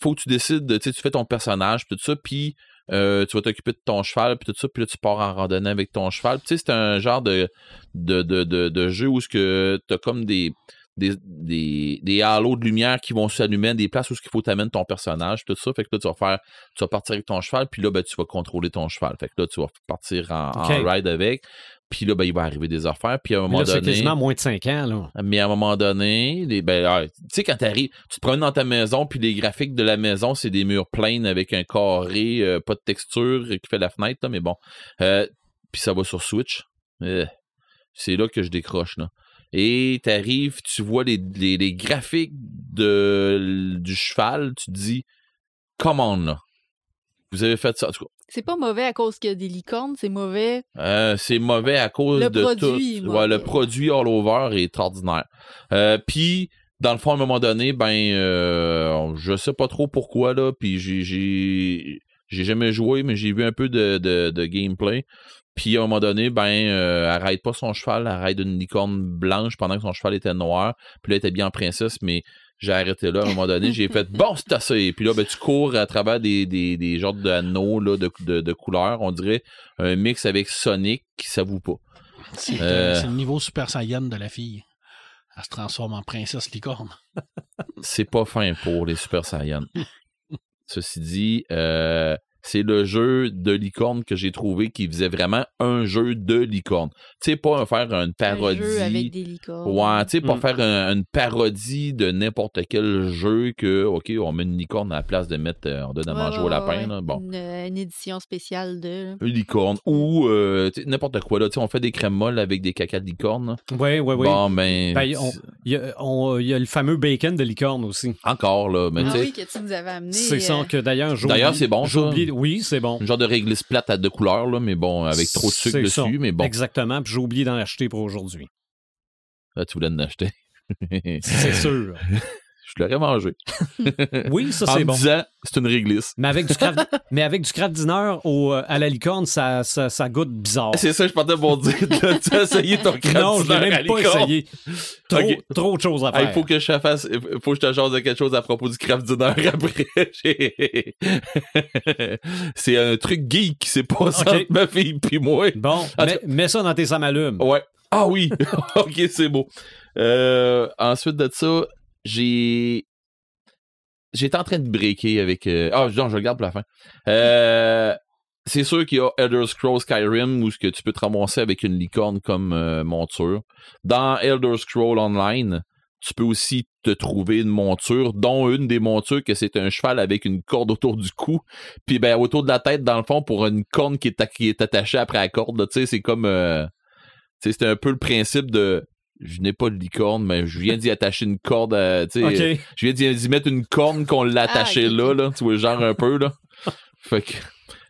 faut que tu décides, de- tu sais, tu fais ton personnage, puis tout ça, puis euh, tu vas t'occuper de ton cheval, puis tout ça, puis là, tu pars en randonnée avec ton cheval. Tu sais, c'est un genre de, de, de, de, de jeu où tu as comme des, des, des, des halos de lumière qui vont s'allumer, des places où il faut t'amener ton personnage, tout ça. Fait que là, tu vas faire, tu vas partir avec ton cheval, puis là, ben, tu vas contrôler ton cheval. Fait que là, tu vas partir en, ride avec. Puis là, ben, il va arriver des affaires. Puis à un moment
là, c'est
donné.
quasiment moins de 5 ans, là.
Mais à un moment donné, les- ben, ouais, tu sais, quand t'arrives, tu te promènes dans ta maison, puis les graphiques de la maison, c'est des murs pleins avec un carré, euh, pas de texture euh, qui fait la fenêtre, là, mais bon. Euh, puis ça va sur Switch. Euh, c'est là que je décroche, là. Et t'arrives, tu vois les, les, les graphiques de, du cheval, tu te dis, come on, là. Vous avez fait ça. En tout cas,
C'est pas mauvais à cause qu'il y a des licornes, c'est mauvais.
euh, c'est mauvais à cause
Le
de
produit est
tout. Ouais, le produit all over est ordinaire. Euh, puis dans le fond, à un moment donné, ben, euh, je sais pas trop pourquoi là. Puis j'ai j'ai jamais joué, mais j'ai vu un peu de, de, de gameplay. Puis à un moment donné, ben, euh, elle ride pas son cheval, elle ride une licorne blanche pendant que son cheval était noir. Puis là, elle était bien en princesse, mais j'ai arrêté là à un moment donné. J'ai fait bon, c'est assez. Puis là, ben, tu cours à travers des, des, des genres d'anneaux là, de, de, de couleurs. On dirait un mix avec Sonic qui s'avoue pas.
C'est
Euh.
c'est le niveau Super Saiyan de la fille. Elle se transforme en princesse licorne.
C'est pas fin pour les Super Saiyans. Ceci dit, euh, c'est le jeu de licorne que j'ai trouvé qui faisait vraiment un jeu de licorne. Tu sais, pas faire une parodie.
Un jeu avec des licornes.
Ouais, tu sais, pas
Mm.
faire un- une parodie de n'importe quel jeu que, OK, on met une licorne à la place de mettre, euh, on donne à
Ouais,
manger
ouais,
au lapin.
ouais.
là. Bon,
Une, euh, une édition spéciale de.
une licorne. Ou euh, n'importe quoi. Là, Tu sais, on fait des crèmes molles avec des cacas de licorne.
Oui, oui, oui.
Bon, ben,
Ben, Il y, a, y le fameux bacon de licorne aussi.
encore, là. Mais
Ah
tu sais,
oui, que tu nous avais amené.
C'est ça que d'ailleurs,
D'ailleurs, c'est bon, ça.
Oui, c'est bon.
une genre de réglisse plate à deux couleurs, là, mais bon, avec trop de sucre dessus,
ça.
mais bon,
Exactement. Puis j'ai oublié d'en acheter pour aujourd'hui.
là, tu voulais en acheter.
C'est sûr.
Je l'aurais mangé.
Oui, ça, c'est bon.
c'est une réglisse.
Mais avec du craft, mais avec du craft dinner au, euh, à la licorne, ça, ça, ça goûte bizarre.
C'est ça, je partais pour dire. tu as essayé ton crème
Non, je l'ai même pas
licorne.
essayé. Trop, trop de choses à faire.
il faut que je te fasse, faut que je te jase de quelque chose à propos du craft dinner après. C'est un truc geek qui s'est passé
Ok.
entre ma fille puis moi.
Bon, mets, mets ça dans tes samalumes.
Ouais. Ah oui. ok, c'est beau. Euh, ensuite de ça, j'ai. J'étais en train de breaker avec. euh, Ah, non, je le garde pour la fin. Euh, c'est sûr qu'il y a Elder Scrolls Skyrim où ce que tu peux te ramasser avec une licorne comme euh, monture. Dans Elder Scrolls Online, tu peux aussi te trouver une monture, dont une des montures que c'est un cheval avec une corde autour du cou, puis ben autour de la tête dans le fond pour une corne qui est, qui est attachée après la corde. Tu sais, c'est comme, euh, tu sais, c'est un peu le principe de, je n'ai pas de licorne, mais je viens d'y attacher une corde, à- tu sais,
OK.
je viens d'y d'y mettre une corne qu'on l'a attachée
Ah,
là, là, tu vois, genre un peu là. Fait que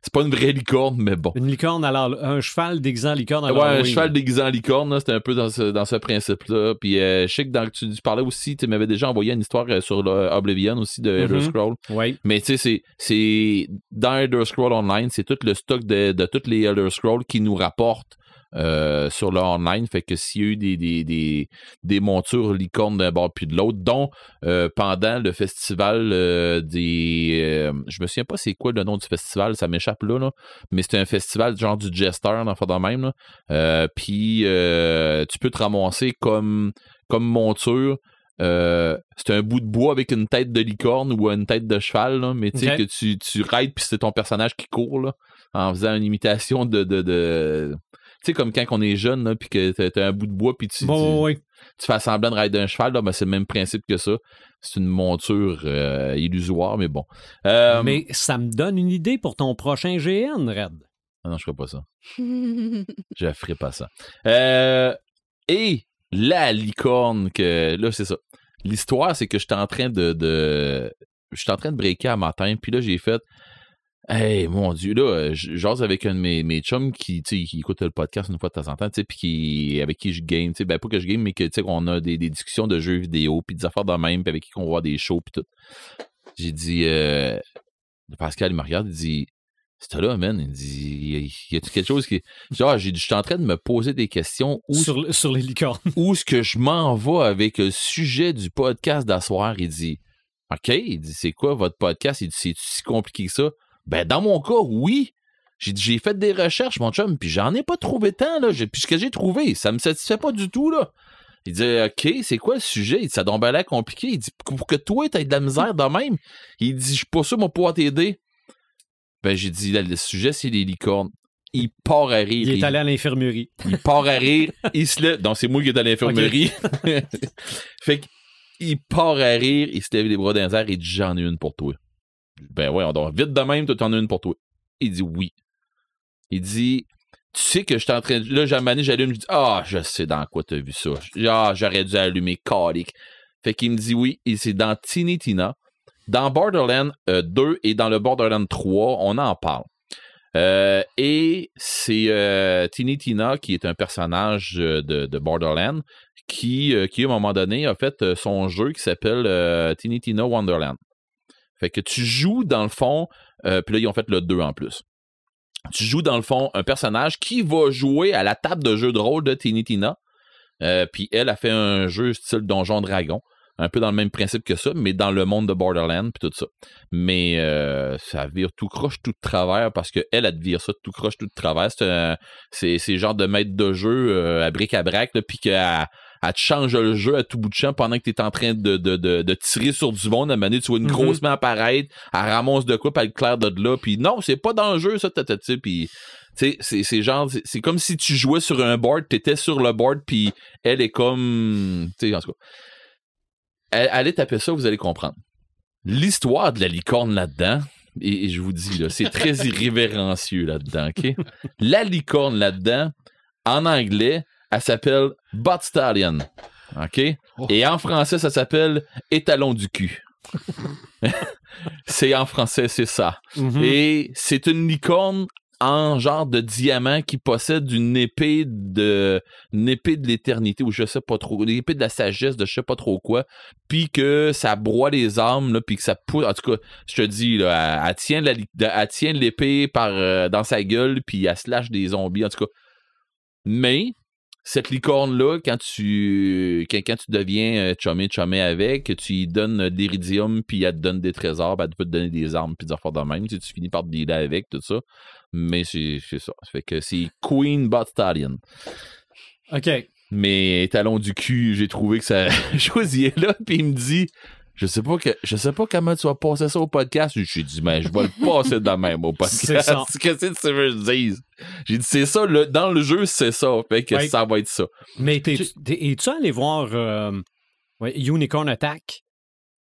c'est pas une vraie licorne, mais bon.
Une licorne, alors, un cheval déguisé en licorne. à
Ouais, un cheval déguisé en licorne, c'était un peu dans ce, dans ce principe-là. Puis euh, je sais que dans, tu, tu parlais aussi, tu m'avais déjà envoyé une histoire euh, sur le Oblivion aussi de Elder
Mhm.
Scrolls.
Oui.
Mais tu sais, c'est- c'est dans Elder Scrolls Online, c'est tout le stock de, de toutes les Elder Scrolls qui nous rapportent euh, sur le online. Fait que s'il y a eu des, des, des, des montures licornes d'un bord puis de l'autre, dont euh, pendant le festival euh, des. je me souviens pas c'est quoi le nom du festival, ça m'échappe là, là. mais c'était un festival genre du Jester, enfin de même. puis tu peux te ramasser comme, comme monture. Euh, c'est un bout de bois avec une tête de licorne ou une tête de cheval, là, mais tu sais que tu, tu rides puis c'est ton personnage qui court là, en faisant une imitation de. de, de- tu sais, comme quand on est jeune, puis que t'as, t'as un bout de bois, puis tu,
Bon,
tu,
oui.
tu fais semblant de rider un cheval, là, ben, c'est le même principe que ça. C'est une monture euh, illusoire, mais bon. Euh,
Mais ça me donne une idée pour ton prochain GN, Red.
ah non, je ferai pas ça. Je ferai pas ça. Euh, et la licorne que. Là, c'est ça. L'histoire, c'est que j'étais en train de. de j'étais en train de breaker à matin, puis là, j'ai fait. Hey, mon Dieu, là, euh, j'ose avec un de mes, mes chums qui, qui écoute le podcast une fois de temps en temps, puis qui, avec qui je game, tu sais, ben pas que je game, mais que, tu sais, qu'on a des, des discussions de jeux vidéo, puis des affaires de même, puis avec qui on voit des shows, puis tout. J'ai dit, euh, Pascal, il me regarde, il dit, c'est là, man, il dit, y a-tu quelque chose qui. Genre, j'ai dit, je suis en train de me poser des questions où,
Sur, le- sur les licornes.
où est-ce que je m'en vais avec le sujet du podcast d'asseoir? Il dit, OK, il dit, c'est quoi votre podcast? Il dit, c'est si compliqué que ça? Ben, dans mon cas, oui. J'ai fait des recherches, mon chum, puis j'en ai pas trouvé tant, là. J'ai- Puis ce que j'ai trouvé, ça me satisfait pas du tout, là. Il dit, OK, c'est quoi le sujet? Il dit, ça tombe l'air compliqué. Il dit, pour que toi, t'aies de la misère de même. Il dit, je suis pas sûr, moi, pouvoir t'aider. Ben, j'ai dit, là, le sujet, c'est les licornes. Il part à rire.
Il est allé à l'infirmerie.
Il part à rire, il se lève. Donc, c'est moi qui est à l'infirmerie. fait qu'il part à rire, il se lève les bras dans les airs et dit J'en ai une pour toi. Ben ouais, on dort vite de même, t'en as une pour toi. Il dit oui. Il dit Tu sais que je suis en train de. Là, j'ai amené, j'allume, je dis Ah, je sais dans quoi t'as vu ça. Ah, j'aurais dû allumer calique. Fait qu'il me dit oui, et c'est dans Tiny Tina. Dans Borderlands euh, 2 et dans le Borderlands 3, on en parle. Euh, et c'est euh, Tiny Tina, qui est un personnage euh, de, de Borderlands, qui, euh, qui, à un moment donné, a fait euh, son jeu qui s'appelle euh, Tiny Tina Wonderland. Fait que tu joues, dans le fond, euh, puis là, ils ont fait le 2 en plus. Tu joues, dans le fond, un personnage qui va jouer à la table de jeu de rôle de Tiny Tina. Euh, puis elle a fait un jeu style Donjon Dragon, un peu dans le même principe que ça, mais dans le monde de Borderlands, puis tout ça. Mais euh, ça vire tout croche, tout de travers, parce qu'elle, elle te vire ça tout croche, tout de travers. C'est C'est genre de maître de jeu à bric à brac, puis qu'elle elle te change le jeu à tout bout de champ pendant que tu es en train de, de, de, de tirer sur du monde. À un moment donné, tu vois une
Mhm.
grosse main apparaître, elle ramasse de quoi, puis elle claire de là, puis non, c'est pas dans le jeu, ça, tata, puis... c'est genre, c'est- comme si tu jouais sur un board, t'étais sur le board, puis elle est comme, tu sais, en tout cas, Elle- allez taper ça, vous allez comprendre. L'histoire de la licorne là-dedans, et, et je vous dis, là, c'est très irrévérencieux là-dedans, OK? La licorne là-dedans, en anglais, elle s'appelle Bot Stallion, OK?
Oh.
Et en français, ça s'appelle Étalon du cul. c'est en français, c'est ça.
Mhm.
Et c'est une licorne en genre de diamant qui possède une épée de une épée de l'éternité ou je sais pas trop une épée de la sagesse de je sais pas trop quoi puis que ça broie les armes là puis que ça pousse en tout cas je te dis là elle, elle tient la elle tient l'épée par euh, dans sa gueule puis elle slash des zombies en tout cas mais cette licorne-là, quand tu quand, quand tu deviens euh, chumé chumé avec, que tu lui donnes de l'iridium, puis elle te donne des trésors, elle peut te donner des armes, puis des affaires de même. Tu, sais, tu finis par te dealer avec, tout ça. Mais c'est ça. Fait que c'est Queen Bot Stallion.
OK.
Mais talon du cul, j'ai trouvé que ça choisir là, puis il me dit je sais pas que je sais pas comment tu vas passer ça au podcast. J'ai dit mais je vais le passer de même au podcast. Qu'est-ce que tu veux que je dise? J'ai dit c'est ça le, dans le jeu, c'est ça. Fait que
Ouais.
ça va être ça.
Mais es-tu allé voir euh, ouais, Unicorn Attack?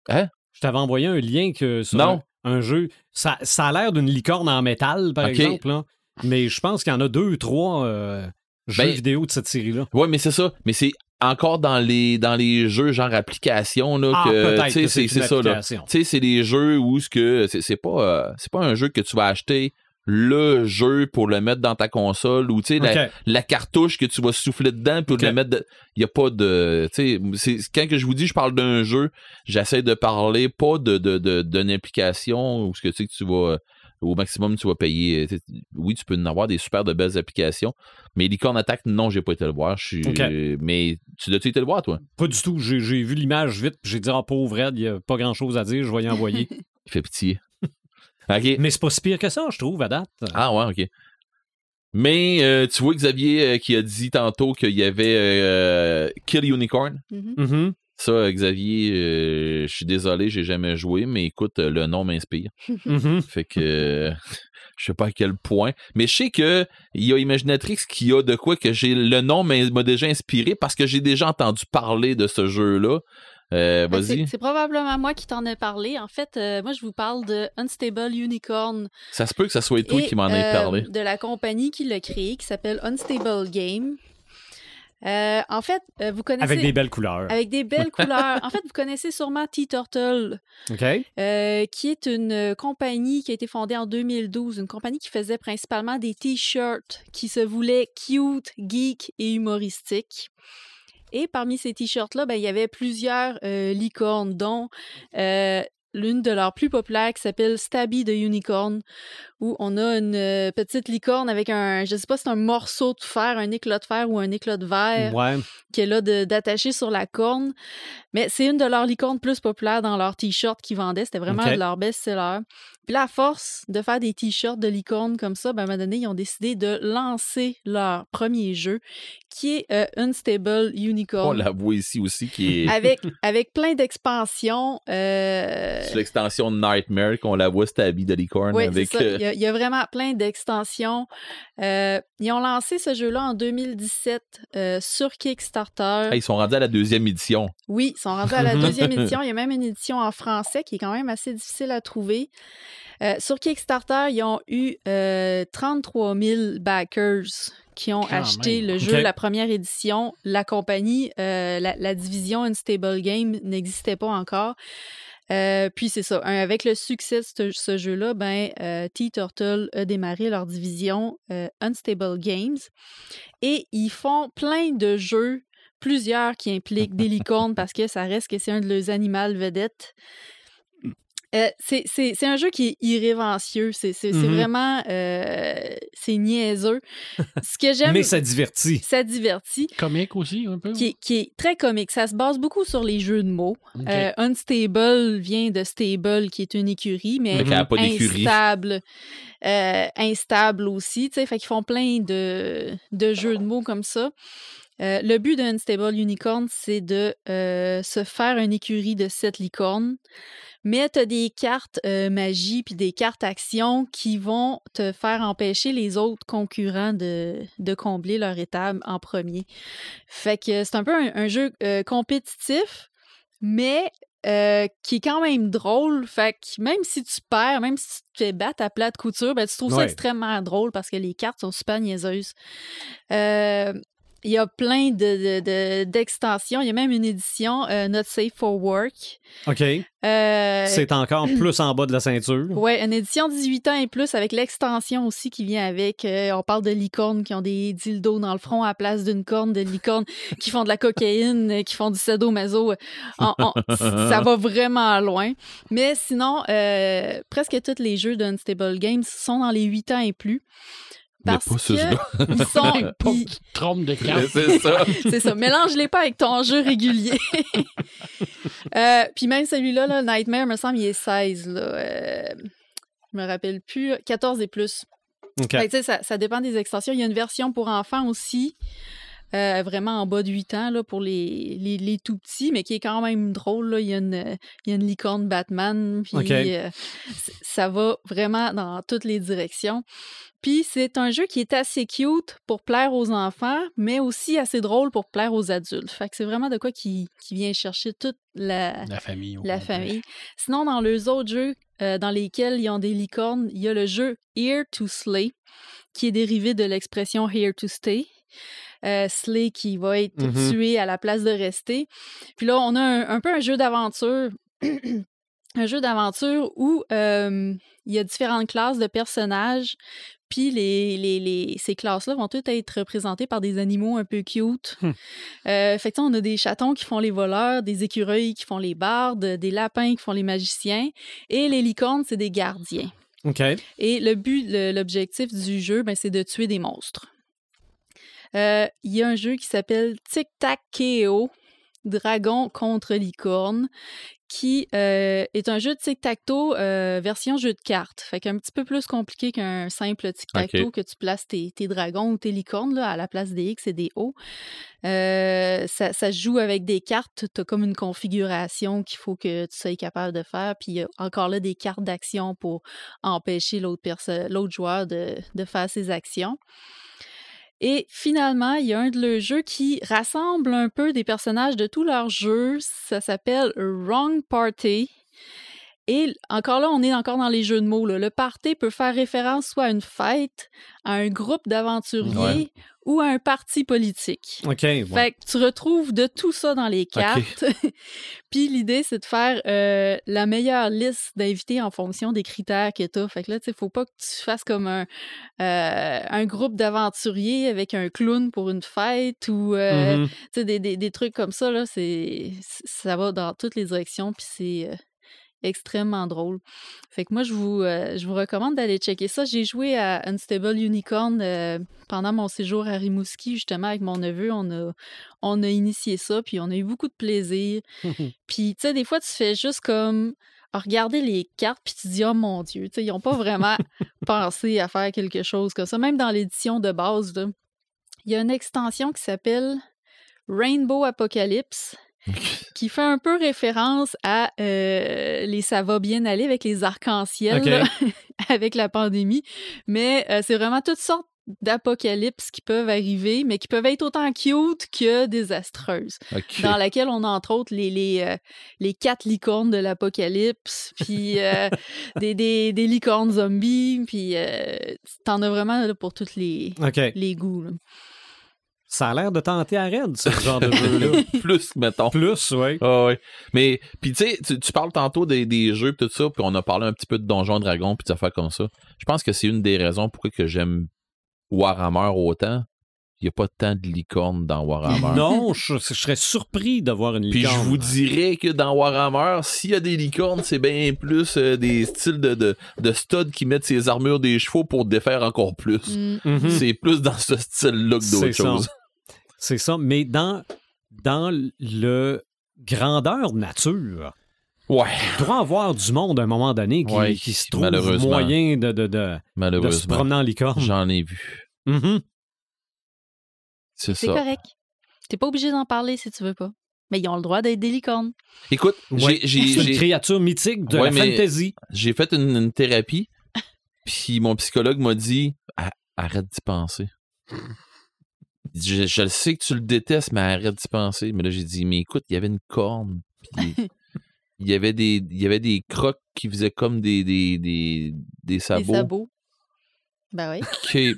Hein?
Je t'avais envoyé un lien que sur
Non.
Un, un jeu. Ça, ça a l'air d'une licorne en métal, par exemple. là. Mais je pense qu'il y en a deux ou trois euh, jeux
Ben-
vidéo de cette série-là.
Ouais, mais c'est ça. Mais c'est encore dans les dans les jeux genre application là
Ah,
que c'est c'est ça là. Tu sais c'est des jeux où ce que c'est c'est pas euh, c'est pas un jeu que tu vas acheter le jeu pour le mettre dans ta console ou tu sais la, la cartouche que tu vas souffler dedans pour le mettre il y a pas de tu sais quand que je vous dis je parle d'un jeu j'essaie de parler pas de de de- d'une application où ce que tu sais que tu vas au maximum tu vas payer sais, oui tu peux en avoir des super de belles applications mais Licorne Attack non j'ai pas été le voir je suis
Ok.
mais tu l'as-tu été le voir toi?
Pas du tout. J'ai vu l'image vite, puis j'ai dit, ah, pauvre Ed, il n'y a pas grand-chose à dire, je vais y envoyer.
il fait pitié ok
Mais c'est pas si pire que ça, je trouve, à date.
Ah ouais, ok. Mais euh, tu vois Xavier euh, qui a dit tantôt qu'il y avait euh, Kill Unicorn.
Mhm.
Mhm.
Ça, euh, Xavier, euh, je suis désolé, j'ai jamais joué, mais écoute, euh, le nom m'inspire.
Mhm.
Fait que je sais pas à quel point. Mais je sais que il y a Imaginatrix qui a de quoi que j'ai le nom m'a déjà inspiré parce que j'ai déjà entendu parler de ce jeu-là. Euh,
Ben,
Vas-y.
c'est- C'est probablement moi qui t'en ai parlé. En fait, euh, moi, je vous parle de Unstable Unicorn.
Ça se peut que ça soit toi
et,
qui m'en ait parlé.
De la compagnie qui l'a créé, qui s'appelle Unstable Game. Euh, en fait, euh, vous connaissez...
Avec des belles couleurs.
Avec des belles couleurs. En fait, vous connaissez sûrement T-Turtle,
OK?
euh, qui est une euh, compagnie qui a été fondée en 2012, une compagnie qui faisait principalement des t-shirts qui se voulaient cute, geek et humoristiques. Et parmi ces t-shirts-là, ben, il y avait plusieurs licornes, dont l'une de leurs plus populaires qui s'appelle Stabby the Unicorn, où on a une euh, petite licorne avec un, je sais pas si c'est un morceau de fer, un éclat de fer ou un éclat de verre
Ouais.
qui est là d'attacher sur la corne. Mais c'est une de leurs licornes plus populaires dans leurs t-shirts qu'ils vendaient. C'était vraiment
Ok.
de leurs best-sellers. Puis à force de faire des t-shirts de licorne comme ça, ben, à un moment donné, ils ont décidé de lancer leur premier jeu, qui est euh, Unstable
On
Unicorn.
la voit ici aussi qui est
avec, avec plein d'expansions. euh,
sur l'extension Nightmare, qu'on la voit stabby de licorne
oui,
avec.
Y, y a vraiment plein d'extensions. Euh, ils ont lancé ce jeu-là en 2017 euh, sur Kickstarter.
ah, ils sont rendus à la deuxième édition.
Oui, ils sont rendus à la deuxième édition. Il y a même une édition en français qui est quand même assez difficile à trouver. Euh, sur Kickstarter, ils ont eu euh, 33 000 backers qui ont
Quand
acheté
même.
le jeu,
Ok.
la première édition. La compagnie, euh, la, la division Unstable Game n'existait pas encore. Euh, puis c'est ça, avec le succès de ce, ce jeu-là, ben, euh, T-Turtle a démarré leur division euh, Unstable Games et ils font plein de jeux, plusieurs qui impliquent des licornes parce que ça reste que c'est un de leurs animaux vedettes. Euh, c'est- c'est c'est un jeu qui est irrévérencieux, c'est c'est- c'est
Mhm.
vraiment euh, c'est niaiseux. Ce que j'aime,
Mais ça divertit.
ça divertit,
Comique aussi, un peu.
qui est, qui est très comique. Ça se base beaucoup sur les jeux de mots. Euh, unstable vient de stable, qui est une écurie, mais
Mais pas d'écurie.
instable, euh, instable aussi. tu sais, Fait qu'ils font plein de, de jeux de mots comme ça. Euh, le but d'un Unstable Unicorn, c'est de euh, se faire une écurie de sept licornes. Mais tu as des cartes euh, magie puis des cartes action qui vont te faire empêcher les autres concurrents de, de combler leur étape en premier. Fait que c'est un peu un, un jeu euh, compétitif, mais euh, qui est quand même drôle. Fait que même si tu perds, même si tu te fais battre à plate couture, ben, tu trouves ça extrêmement drôle parce que les cartes sont super niaiseuses. Euh, il y a plein de- de- de- d'extensions. il y a même une édition euh, Not Safe for Work.
OK.
Euh,
C'est encore plus en bas de la ceinture.
Ouais, une édition 18 ans et plus avec l'extension aussi qui vient avec. Euh, on parle de licornes qui ont des dildos dans le front à la place d'une corne, de licornes qui font de la cocaïne, qui font du sadomaso. On- on- ça va vraiment loin. Mais sinon, presque tous les jeux d'Unstable Games sont dans les 8 ans et plus.
Mais
Parce
pas
que
ceux-là.
ils sont... Ils-
trompes de.
C'est ça.
c'est ça. Mélange-les pas avec ton jeu régulier. Euh, puis même celui-là, là, Nightmare, me semble, il est 16. Là. Euh, je me rappelle plus. 14 et plus. Fait ça, ça dépend des extensions. Il y a une version pour enfants aussi. Euh, vraiment en bas de 8 ans là, pour les, les, les tout petits, mais qui est quand même drôle. là. Il, y a une, il y a une licorne Batman, puis euh, ça va vraiment dans toutes les directions. Puis c'est un jeu qui est assez cute pour plaire aux enfants, mais aussi assez drôle pour plaire aux adultes. Fait que c'est vraiment de quoi qui, qui vient chercher toute la,
La famille.
la famille. Sinon, dans les autres jeux euh, dans lesquels ils ont des licornes, il y a le jeu Here to Slay, qui est dérivé de l'expression Here to Stay. Euh, slay qui va être
Mhm.
tué à la place de rester. Puis là, on a un, un peu un jeu d'aventure. un jeu d'aventure où euh, il y a différentes classes de personnages. Puis les, les, les- ces classes-là vont toutes être représentées par des animaux un peu cute.
Hmm.
Euh, fait que, on a des chatons qui font les voleurs, des écureuils qui font les bardes, des lapins qui font les magiciens, et les licornes, c'est des gardiens.
OK.
Et le but, l'objectif du jeu, ben, c'est de tuer des monstres. Euh, Il y a un jeu qui s'appelle Tic Tac KO, Dragon contre licorne, qui euh, est un jeu de tic-tac-toe euh, version jeu de cartes. Fait qu'un petit peu plus compliqué qu'un simple tic-tac-toe que tu places tes, tes dragons ou tes licornes là, à la place des X et des O. Euh, ça, se joue avec des cartes. Tu as comme une configuration qu'il faut que tu sois capable de faire. Puis il y a encore là des cartes d'action pour empêcher l'autre joueur de, de faire ses actions. Et finalement, il y a un de leurs jeux qui rassemble un peu des personnages de tous leurs jeux. Ça s'appelle Wrong Party. Et encore là, on est encore dans les jeux de mots. là. Le party peut faire référence soit à une fête, à un groupe d'aventuriers ou à un parti politique.
OK. ouais.
Fait que tu retrouves de tout ça dans les cartes. Puis l'idée, c'est de faire euh, la meilleure liste d'invités en fonction des critères que tu as. Fait que là, tu sais, faut pas que tu fasses comme un, euh, un groupe d'aventuriers avec un clown pour une fête ou euh,
Mhm.
sais, des, des, des trucs comme ça. Là, ça va dans toutes les directions. Puis c'est. Extrêmement drôle. Fait que moi, je vous, euh, je vous recommande d'aller checker ça. J'ai joué à Unstable Unicorn euh, pendant mon séjour à Rimouski, justement, avec mon neveu. On a, on a initié ça, puis on a eu beaucoup de plaisir. Puis, tu sais, des fois, tu fais juste comme regarder les cartes, puis tu dis, oh mon Dieu, tu sais, ils n'ont pas vraiment pensé à faire quelque chose comme ça. Même dans l'édition de base, il y a une extension qui s'appelle Rainbow Apocalypse qui fait un peu référence à euh, les ça va bien aller avec les arcs-en-ciel avec la pandémie, mais euh, c'est vraiment toutes sortes d'apocalypses qui peuvent arriver, mais qui peuvent être autant cute que désastreuses, dans laquelle on a entre autres les, les, euh, les quatre licornes de l'apocalypse, puis euh, des, des, des licornes zombies, puis euh, t'en as vraiment là, pour tous les,
OK.
les goûts. là.
Ça a l'air de tenter à raide, ce genre de jeu-là.
Plus, mettons.
Plus, oui.
Ah ouais. Mais, puis tu sais, tu- parles tantôt des, des jeux pis tout ça, puis on a parlé un petit peu de Donjons Dragons puis des affaires comme ça. Je pense que c'est une des raisons pourquoi que j'aime Warhammer autant. Il n'y a pas tant de licornes dans Warhammer.
Non, je, je serais surpris d'avoir une
Puis je
licorne.
vous dirais que dans Warhammer, s'il y a des licornes, c'est bien plus euh, des styles de, de, de studs qui mettent ses armures des chevaux pour défaire encore plus.
Mm.
Mhm.
C'est plus dans ce style-là que
C'est
d'autres
ça.
choses.
C'est ça. Mais dans, dans le grandeur nature,
Ouais,
il doit y avoir du monde à un moment donné qui,
Ouais,
qui se trouve moyen de, de, de, de se promener en licorne.
J'en ai vu.
Mhm.
C'est ça.
correct. T'es pas obligé d'en parler si tu veux pas. Mais ils ont le droit d'être des licornes.
Écoute,
Ouais.
j'ai-
une créature mythique de
Ouais,
la fantasy.
j'ai fait une, une thérapie, puis mon psychologue m'a dit arrête d'y penser. Je, je le sais que tu le détestes, mais arrête d'y penser. Mais là, j'ai dit Mais écoute, il y avait une corne, puis il y avait des, il y avait des crocs qui faisaient comme des, des, des, des sabots.
Des sabots. Ben oui.
OK.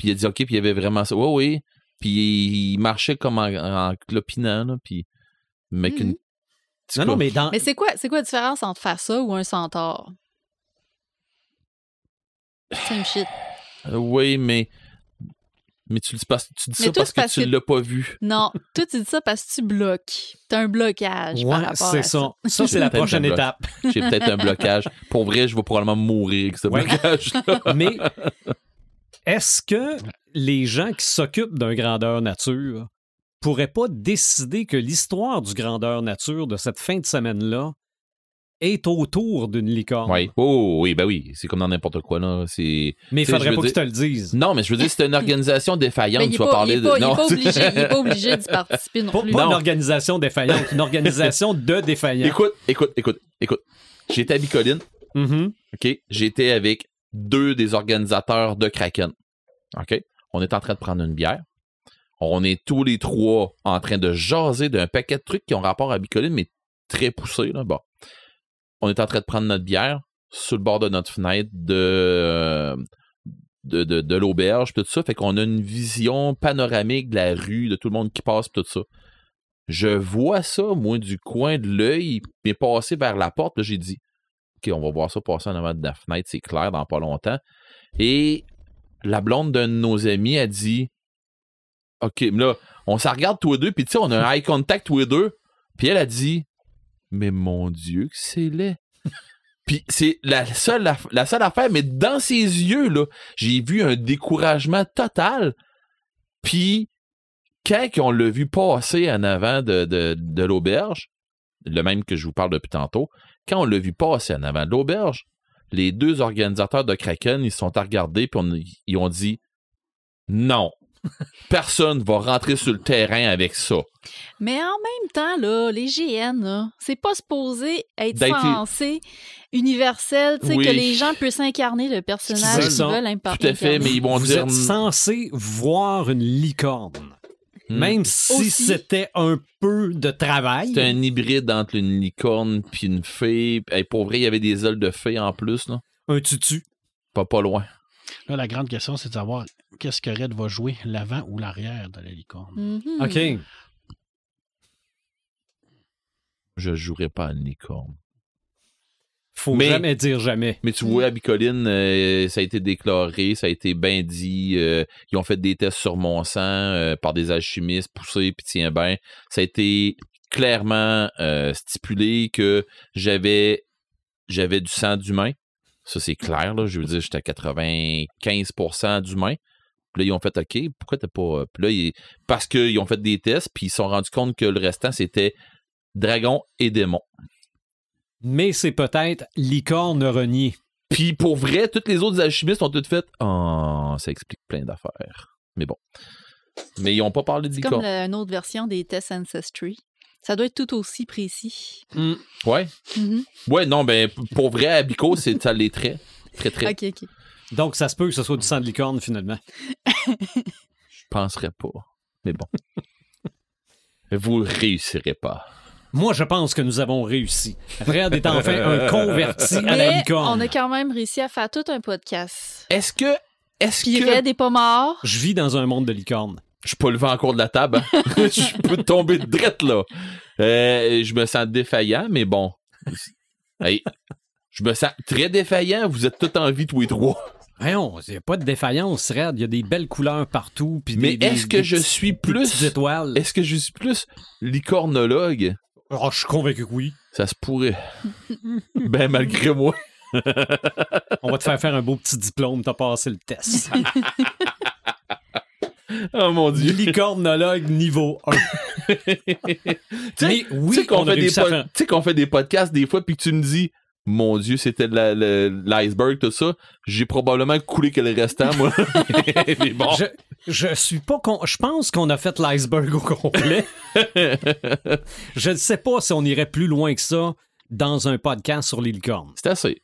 Puis il a dit OK, puis il y avait vraiment ça. Oui, oui. Puis il marchait comme en, en clopinant, là, puis une.
Mhm.
Non, non, mais dans.
Mais c'est quoi, c'est quoi la différence entre faire ça ou un centaure? Same shit.
Euh, Oui, mais. Mais tu le dis, pas, tu dis
Mais
ça
toi,
parce que
parce
tu
que-
l'as pas vu.
Non, toi, tu dis ça parce que tu bloques. T'as un blocage par
Ouais,
rapport
c'est
à
ça. Ça, c'est la prochaine étape.
J'ai peut-être un blocage. Pour vrai, je vais probablement mourir avec ce
Ouais.
blocage-là.
Mais est-ce que les gens qui s'occupent d'un grandeur nature pourraient pas décider que l'histoire du grandeur nature de cette fin de semaine-là est autour d'une licorne?
Oui. Oh, oui, ben oui. C'est comme dans n'importe quoi, là. C'est.
Mais il faudrait pas qu'ils
dire-
te le disent.
Non, mais je veux dire, c'est une organisation défaillante.
Mais
tu
est
vas
pas,
parler
il pas-
de.
il est
Non,
pas obligé, il est pas obligé d'y participer non
Pas,
plus.
pas une
Non.
organisation défaillante, une organisation de défaillants.
Écoute, écoute, écoute, écoute. J'étais à Bicoline.
Mhm.
OK? J'étais avec deux des organisateurs de Kraken. On est en train de prendre une bière. On est tous les trois en train de jaser d'un paquet de trucs qui ont rapport à Bicoline, mais très poussés. Là. Bon. On est en train de prendre notre bière sur le bord de notre fenêtre de, euh, de, de, l'auberge, tout ça. Fait qu'on a une vision panoramique de la rue, de tout le monde qui passe, tout ça. Je vois ça, moi, du coin de l'œil, mais passer vers la porte, j'ai dit, OK, on va voir ça passer en avant de la fenêtre, c'est clair, dans pas longtemps. Et la blonde d'un de nos amis a dit OK, mais là, on s'en regarde tous les deux, puis tu sais, on a un eye contact tous les deux. Puis elle a dit Mais mon Dieu, que c'est laid. puis c'est la seule, la seule affaire, mais dans ses yeux, là, j'ai vu un découragement total. Puis quand on l'a vu passer en avant de, de l'auberge, le même que je vous parle depuis tantôt, quand on l'a vu passer en avant de l'auberge, les deux organisateurs de Kraken, ils se sont à regarder puis on- ils ont dit non, personne va rentrer sur le terrain avec ça.
Mais en même temps, là, les GN, c'est pas supposé être
D'être-
censé universel, tu sais,
Oui.
que les gens puissent incarner le personnage qu'ils veulent imparter.
Tout à fait, mais ils vont
Vous
dire
êtes censé voir une licorne.
Hmm.
Même si
Aussi.
c'était un peu de travail.
C'est un hybride entre une licorne puis une fée. Hey, pour vrai, il y avait des ailes de fée en plus, là.
Un tutu.
Pas pas loin.
Là, la grande question, c'est de savoir qu'est-ce que Red va jouer, l'avant ou l'arrière de la licorne.
Mhm.
OK.
Je jouerais pas à une licorne.
Faut
Mais-
jamais dire jamais.
Mais tu vois, à Bicoline, euh, ça a été déclaré, ça a été bien dit. euh, ils ont fait des tests sur mon sang euh, par des alchimistes poussés, puis tiens ben, ça a été clairement euh, stipulé que j'avais j'avais du sang d'humain. Ça, c'est clair, là. Je veux dire, j'étais à 95% d'humain. Puis là, ils ont fait OK, pourquoi t'as pas. Puis là, ils- parce qu'ils ont fait des tests, puis ils se sont rendus compte que le restant, c'était dragon et démon.
Mais c'est peut-être licorne reniée.
Puis pour vrai, tous les autres alchimistes ont tout fait. Oh, ça explique plein d'affaires. Mais bon. Mais ils ont pas parlé de
C'est comme une autre version des tests Ancestry. Ça doit être tout aussi précis.
Ouais.
Mhm.
Ouais, non, ben pour vrai, à Bico, c'est ça les traits. Très, très.
OK, OK.
Donc, ça se peut que ce soit du sang de licorne, finalement.
Je penserais pas. Mais bon. Vous réussirez pas.
Moi, je pense que nous avons réussi. Red est enfin un converti à la
Mais
licorne.
on a quand même réussi à faire tout un podcast.
Est-ce que. Est-ce
Puis
que.
Red est pas mort.
Je vis dans un monde de licorne.
Je suis pas levé encore de la table. hein? je peux tomber de drette, là. Euh, je me sens défaillant, mais bon. Hey, je me sens très défaillant. Vous êtes tous en vie, tous les trois.
Voyons, il n'y a pas de défaillance, Red. Il y a des belles couleurs partout. puis
Mais
des-
est-ce que
des
je
petits-
suis
des
plus.
petites étoiles?
Est-ce que je suis plus licornologue?
Oh, je suis convaincu que oui.
Ça se pourrait. ben, malgré moi.
On va te faire faire un beau petit diplôme. T'as passé le test.
Oh mon dieu.
Licornologue niveau 1.
Tu sais-
Mais oui,
tu sais qu'on fait, des fait podcasts des fois, puis que tu me dis, mon Dieu, c'était l'iceberg, tout ça. J'ai probablement coulé que le restant, moi. Mais bon.
Je, je suis pas con... Je pense qu'on a fait l'iceberg au complet. je ne sais pas si on irait plus loin que ça dans un podcast sur les licornes.
C'est assez.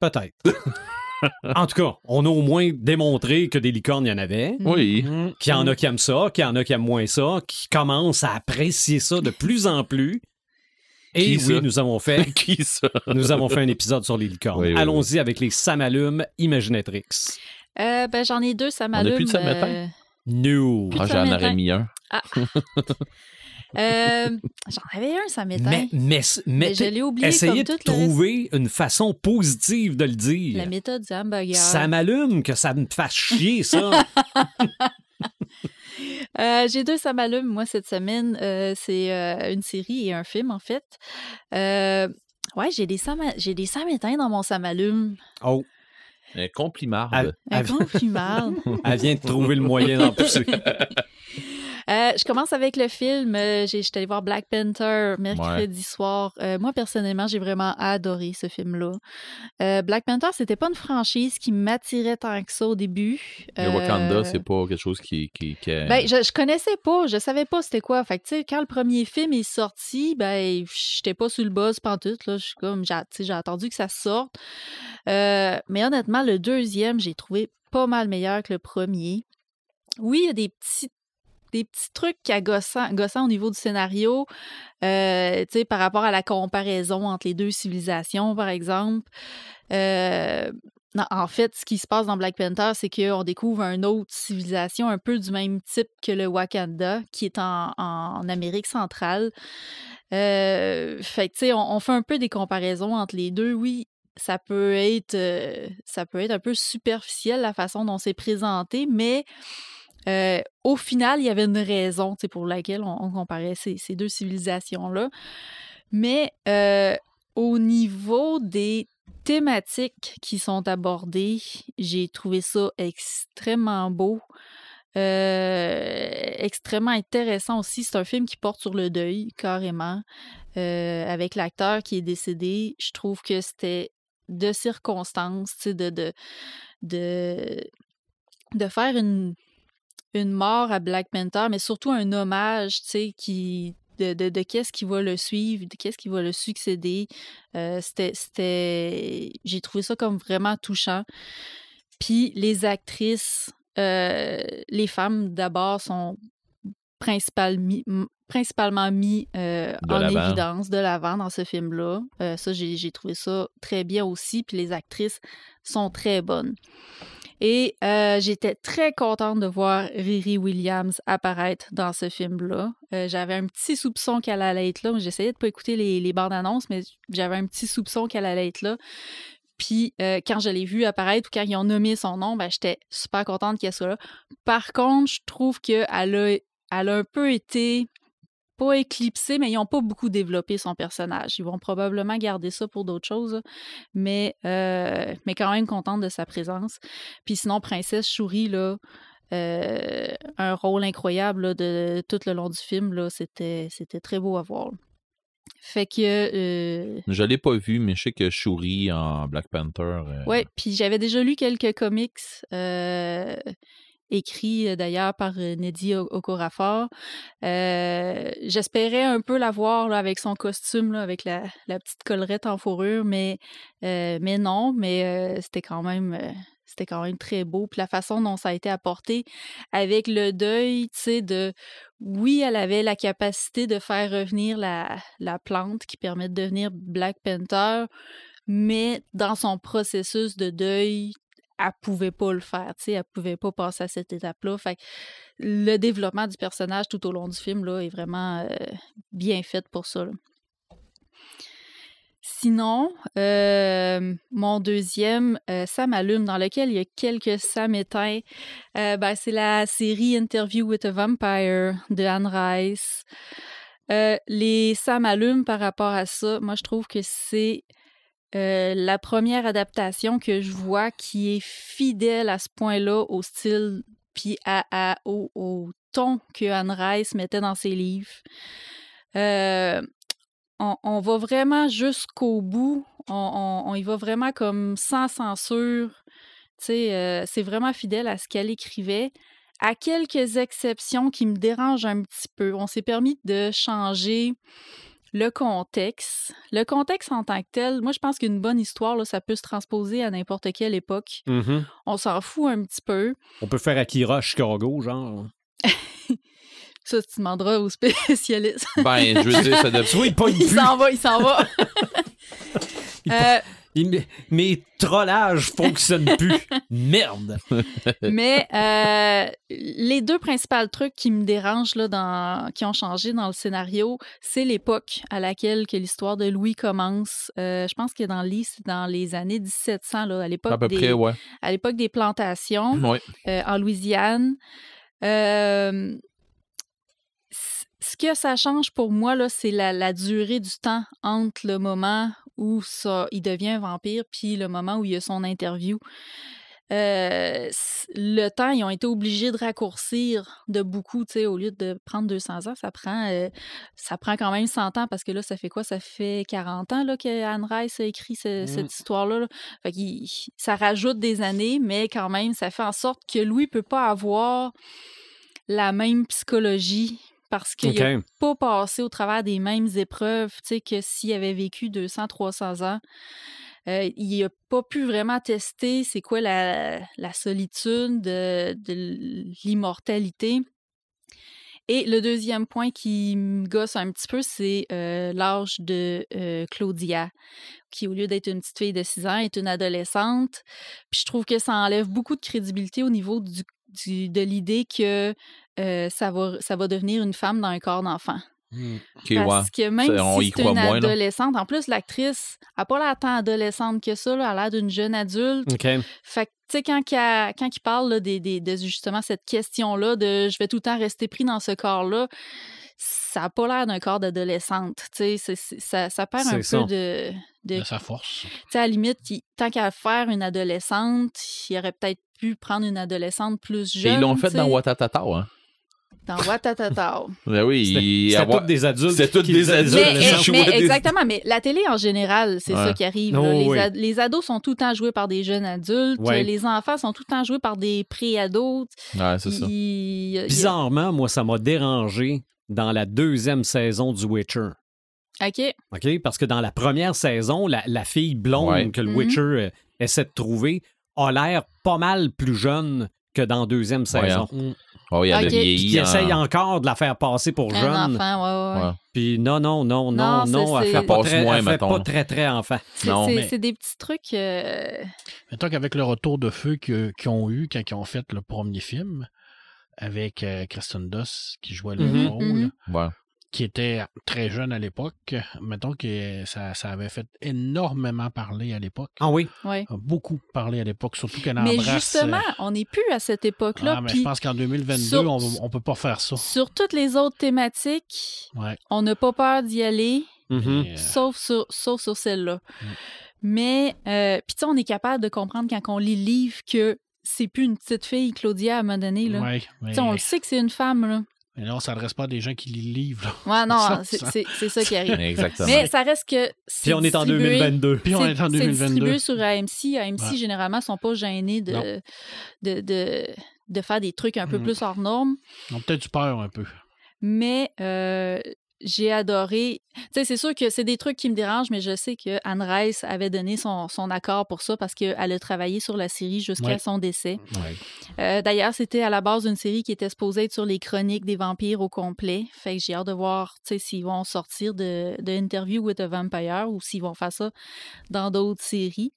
Peut-être. en tout cas, on a au moins démontré que des licornes, il y en avait.
Oui.
Qu'il y en a qui aiment ça, qu'il y en a qui aiment moins ça, qui commencent à apprécier ça de plus en plus. Et
Qui
oui,
ça?
nous avons fait
Qui ça?
nous avons fait un épisode sur les licornes.
Oui, oui,
Allons-y avec les Samalumes Imaginatrix.
Euh, ben, j'en ai deux, ça m'allume.
plus de samétain?
euh,
New.
Puis-
Ah, j'en aurais mis un.
euh, j'en avais un, ça m'éteint.
Mais, mais, mais,
Mais je l'ai oublié
essayez
comme
de trouver une façon positive de le dire.
La méthode du hamburger.
Ça m'allume que ça me fasse chier, ça.
Euh, J'ai deux ça m'allume, moi, cette semaine. Euh, c'est euh, une série et un film, en fait. Euh, ouais, j'ai des Sam- j'ai des samétins dans mon samalume.
oh,
Un compliment.
Elle-
Un
elle,
compliment.
elle vient de trouver le moyen d'en pousser.
Euh, je commence avec le film. Euh, j'ai- J'étais allée voir Black Panther mercredi soir. Euh, moi, personnellement, j'ai vraiment adoré ce film-là. Euh, Black Panther, c'était pas une franchise qui m'attirait tant que ça au début.
Le Wakanda, c'est pas quelque chose qui. qui, qui est-
Ben, je, je connaissais pas, je savais pas c'était quoi. Fait que, quand le premier film est sorti, ben, j'étais pas sur le buzz pantoute, là. Je suis comme, j'ai, attendu que ça sorte. Mais honnêtement, le deuxième, j'ai trouvé pas mal meilleur que le premier. Oui, il y a des petits des petits trucs agaçants, gossants au niveau du scénario, euh, par rapport à la comparaison entre les deux civilisations, par exemple. Euh, en fait, ce qui se passe dans Black Panther, c'est qu'on découvre une autre civilisation un peu du même type que le Wakanda, qui est en, Amérique centrale. Euh, fait tu sais, on, on fait un peu des comparaisons entre les deux. Oui, ça peut être, euh, ça peut être un peu superficiel la façon dont c'est présenté, mais euh, au final, il y avait une raison pour laquelle on, comparait ces, deux civilisations-là. Mais euh, au niveau des thématiques qui sont abordées, j'ai trouvé ça extrêmement beau. euh, extrêmement intéressant aussi. C'est un film qui porte sur le deuil, carrément. Avec l'acteur qui est décédé, je trouve que c'était de circonstance, tu sais, de, de, de, de faire une, une mort à Black Panther, mais surtout un hommage, tu sais, qui de, de, de qu'est-ce qui va le suivre, de qu'est-ce qui va le succéder. Euh, c'était, j'ai trouvé ça comme vraiment touchant. Puis les actrices, euh, les femmes, d'abord, sont principal- mi- m- principalement mis euh, en
l'avant.
évidence de l'avant dans ce film-là. Ça, j'ai j'ai trouvé ça très bien aussi. Puis les actrices sont très bonnes. Et euh, j'étais très contente de voir Riri Williams apparaître dans ce film-là. Euh, j'avais un petit soupçon qu'elle allait être là. J'essayais de pas écouter les, les bandes annonces, mais j'avais un petit soupçon qu'elle allait être là. Puis euh, quand je l'ai vue apparaître ou quand ils ont nommé son nom, ben, j'étais super contente qu'elle soit là. Par contre, je trouve qu'elle a, elle a un peu été pas éclipsée, mais ils n'ont pas beaucoup développé son personnage. Ils vont probablement garder ça pour d'autres choses, mais, euh, mais quand même contente de sa présence. Puis sinon, Princesse Shuri, là, euh, un rôle incroyable là, de tout le long du film, là, c'était, c'était très beau à voir. Fait que euh,
Je l'ai pas vu, mais je sais que Shuri en Black Panther. euh,
Ouais, puis j'avais déjà lu quelques comics écrits euh, d'ailleurs par euh, Neddy Okorafor. Euh, J'espérais un peu la voir avec son costume, avec la, petite collerette en fourrure, mais, mais non, mais c'était quand même. c'était quand même très beau. Puis la façon dont ça a été apporté avec le deuil, tu sais, de oui, elle avait la capacité de faire revenir la, la plante qui permet de devenir Black Panther, mais dans son processus de deuil, elle pouvait pas le faire, tu sais, elle pouvait pas passer à cette étape-là. Fait que le développement du personnage tout au long du film là, est vraiment euh, bien fait pour ça. Sinon, euh, mon deuxième, euh, Sam Allume, dans lequel il y a quelques Sam éteints, ben, c'est la série Interview with a Vampire de Anne Rice. Les Sam Allume, par rapport à ça, moi, je trouve que c'est euh, la première adaptation que je vois qui est fidèle à ce point-là au style puis à, au, ton que Anne Rice mettait dans ses livres. Euh, on, va vraiment jusqu'au bout. On, y va vraiment comme sans censure. Euh, c'est vraiment fidèle à ce qu'elle écrivait. À quelques exceptions qui me dérangent un petit peu. On s'est permis de changer le contexte. Le contexte en tant que tel, moi, je pense qu'une bonne histoire, là, ça peut se transposer à n'importe quelle époque.
Mhm.
On s'en fout un petit peu.
On peut faire Akira Chicago, genre.
Ça, tu demanderas aux spécialistes.
Ben, je veux dire, ça doit.
Vois, il
s'en va, il s'en va.
Il
Euh,
Mes trollages fonctionnent plus. Merde.
mais euh, les deux principaux trucs qui me dérangent, là, dans, qui ont changé dans le scénario, c'est l'époque à laquelle que l'histoire de Louis commence. Euh, je pense que dans le livre, c'est dans les années 1700, là, à l'époque
À peu
des,
près, ouais.
à l'époque des plantations.
Ouais.
euh, en Louisiane. Euh, ce que ça change pour moi, là, c'est la, la durée du temps entre le moment où ça, il devient un vampire puis le moment où il y a son interview. Euh, le temps, ils ont été obligés de raccourcir de beaucoup, tu sais, au lieu de prendre 200 ans, ça prend, euh, ça prend quand même 100 ans parce que là, ça fait quoi? Ça fait 40 ans là, que Anne Rice a écrit ce-
Mm.
cette histoire-là. là. Fait qu'il- ça rajoute des années, mais quand même, ça fait en sorte que Louis peut pas avoir la même psychologie parce qu'il
OK.
a pas passé au travers des mêmes épreuves, tu sais, que s'il avait vécu 200, 300 ans. Euh, il a pas pu vraiment tester c'est quoi la, la solitude de, de l'immortalité. Et le deuxième point qui me gosse un petit peu, c'est euh, l'âge de euh, Claudia, qui, au lieu d'être une petite fille de 6 ans, est une adolescente. Puis je trouve que ça enlève beaucoup de crédibilité au niveau du, du- de l'idée que euh, ça, va, ça va devenir une femme dans un corps d'enfant.
Ouais.
Parce que même
Ça, on y
si c'est une
moins, là.
adolescente, en plus, l'actrice n'a pas l'air tant adolescente que ça, là, elle a l'air d'une jeune adulte. Fait que, tu sais, quand, qu'elle- quand il parle là, des, des- de justement cette question-là de je vais tout le temps rester pris dans ce corps-là, ça n'a pas l'air d'un corps d'adolescente. Tu sais, c'est- c'est- ça, ça perd un
C'est
peu
ça.
de. de
De sa force.
tu sais, à la limite, il- tant qu'à faire une adolescente, il aurait peut-être pu prendre une adolescente plus
Et
jeune.
ils l'ont fait dans Watatata, hein.
Dans Watatata.
Ben oui,
C'était
avoir-
tous des adultes.
C'était tous des adultes.
Mais, eh, mais exactement, mais la télé en général, c'est
Ouais.
ça qui arrive.
Oh,
les,
oui.
ad- les ados sont tout le temps joués par des jeunes adultes.
Ouais.
Les enfants sont tout le temps joués par des pré-ados.
Ouais, c'est ça.
Bizarrement, moi, ça m'a dérangé dans la deuxième saison du Witcher.
OK.
OK? Parce que dans la première saison, la, la fille blonde
Ouais.
que le
Mhm.
Witcher euh, essaie de trouver a l'air pas mal plus jeune que dans la deuxième saison.
Mm.
Oh, il.
Puis
vieilli.
qui essaye
en-
encore de la faire passer pour
Un
jeune.
enfant, ouais, ouais, ouais.
Ouais.
Puis non, non, non, non,
Non,
elle
c'est-
fait pas très,
moins,
elle fait pas très, très enfant.
C'est-
Non,
c'est
mais-
c'est des petits trucs. euh,
Mettons qu'avec le retour de feu que- qu'ils ont eu quand ils ont fait le premier film, avec euh, Kristen Dunst qui jouait le
Mhm,
rôle,
mhm.
Ouais.
qui était très jeune à l'époque, mettons que ça, ça avait fait énormément parler à l'époque.
Ah oui?
ouais.
Beaucoup parlé à l'époque, surtout qu'elle
Mais
embrasse...
justement,
euh,
on n'est plus à cette époque-là.
ah, mais je pense qu'en 2022,
sur-
on, on peut pas faire ça.
Sur toutes les autres thématiques,
Ouais.
on n'a pas peur d'y aller,
Mhm.
Et, euh,
sauf sur, sauf sur celle-là.
Mm.
Mais, euh, puis tu sais, on est capable de comprendre quand on lit le livre que c'est plus une petite fille, Claudia, à un moment donné. Là.
ouais, mais,
on le sait que c'est une femme. Là.
mais là, on s'adresse pas à des gens qui lisent le livre.
Ouais, non, c'est
ça-
qui arrive.
Exactement.
Mais ça reste que.
Puis on est en 2022.
Puis on est en
C'est
2022.
distribué sur AMC. AMC,
Ouais.
généralement, sont pas gênés de, de, de, de faire des trucs un peu
Mhm.
plus hors normes.
Ils ont peut-être eu peur un peu.
Mais euh, j'ai adoré. Tu sais, c'est sûr que c'est des trucs qui me dérangent, mais je sais que Anne Rice avait donné son, son accord pour ça parce qu'elle a travaillé sur la série jusqu'à
Ouais.
son décès.
Ouais.
Euh, D'ailleurs, c'était à la base d'une série qui était supposée être sur les chroniques des vampires au complet. Fait que j'ai hâte de voir s'ils vont sortir de, de Interview with a Vampire ou s'ils vont faire ça dans d'autres séries.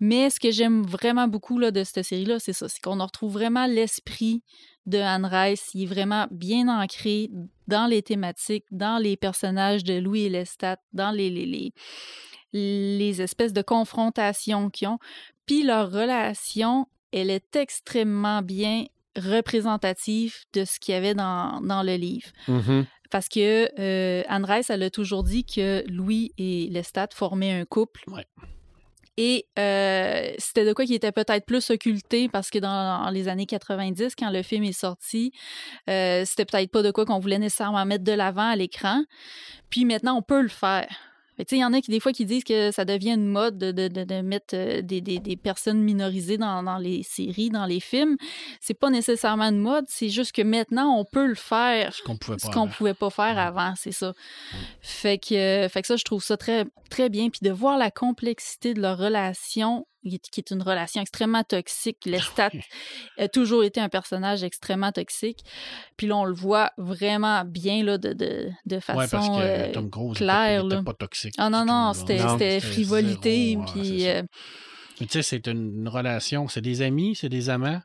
Mais ce que j'aime vraiment beaucoup là, de cette série-là, c'est ça. C'est qu'on retrouve vraiment l'esprit de Anne Rice. Il est vraiment bien ancré dans les thématiques, dans les personnages de Louis et Lestat, dans les, les, les, les espèces de confrontations qu'ils ont. Puis leur relation, elle est extrêmement bien représentative de ce qu'il y avait dans, dans le livre.
Mhm.
Parce que euh, elle a toujours dit que Louis et Lestat formaient un couple.
Ouais.
Et euh, c'était de quoi qui était peut-être plus occulté parce que dans les années 90, quand le film est sorti, euh, c'était peut-être pas de quoi qu'on voulait nécessairement mettre de l'avant à l'écran. Puis maintenant, on peut le faire. Il y en a qui, des fois, qui disent que ça devient une mode de, de- de- de mettre euh, des, des- des personnes minorisées dans, dans les séries, dans les films. C'est pas nécessairement une mode, c'est juste que maintenant, on peut le faire
Ce qu'on pouvait
ce
pas.
qu'on pouvait pas faire avant, c'est ça. Fait que, euh, fait que ça, je trouve ça très, très bien. Puis de voir la complexité de leur relation, qui est- une relation extrêmement toxique. Lestat a toujours été un personnage extrêmement toxique. Puis là, on le voit vraiment bien là, de, de, de façon
Ouais, parce que
euh,
Tom Cruise
claire,
était, pas toxique.
Ah non, non, c'était
Non,
c'était
c'était
frivolité. puis euh,
Mais tu sais, c'est une, relation, c'est des amis, c'est des amants.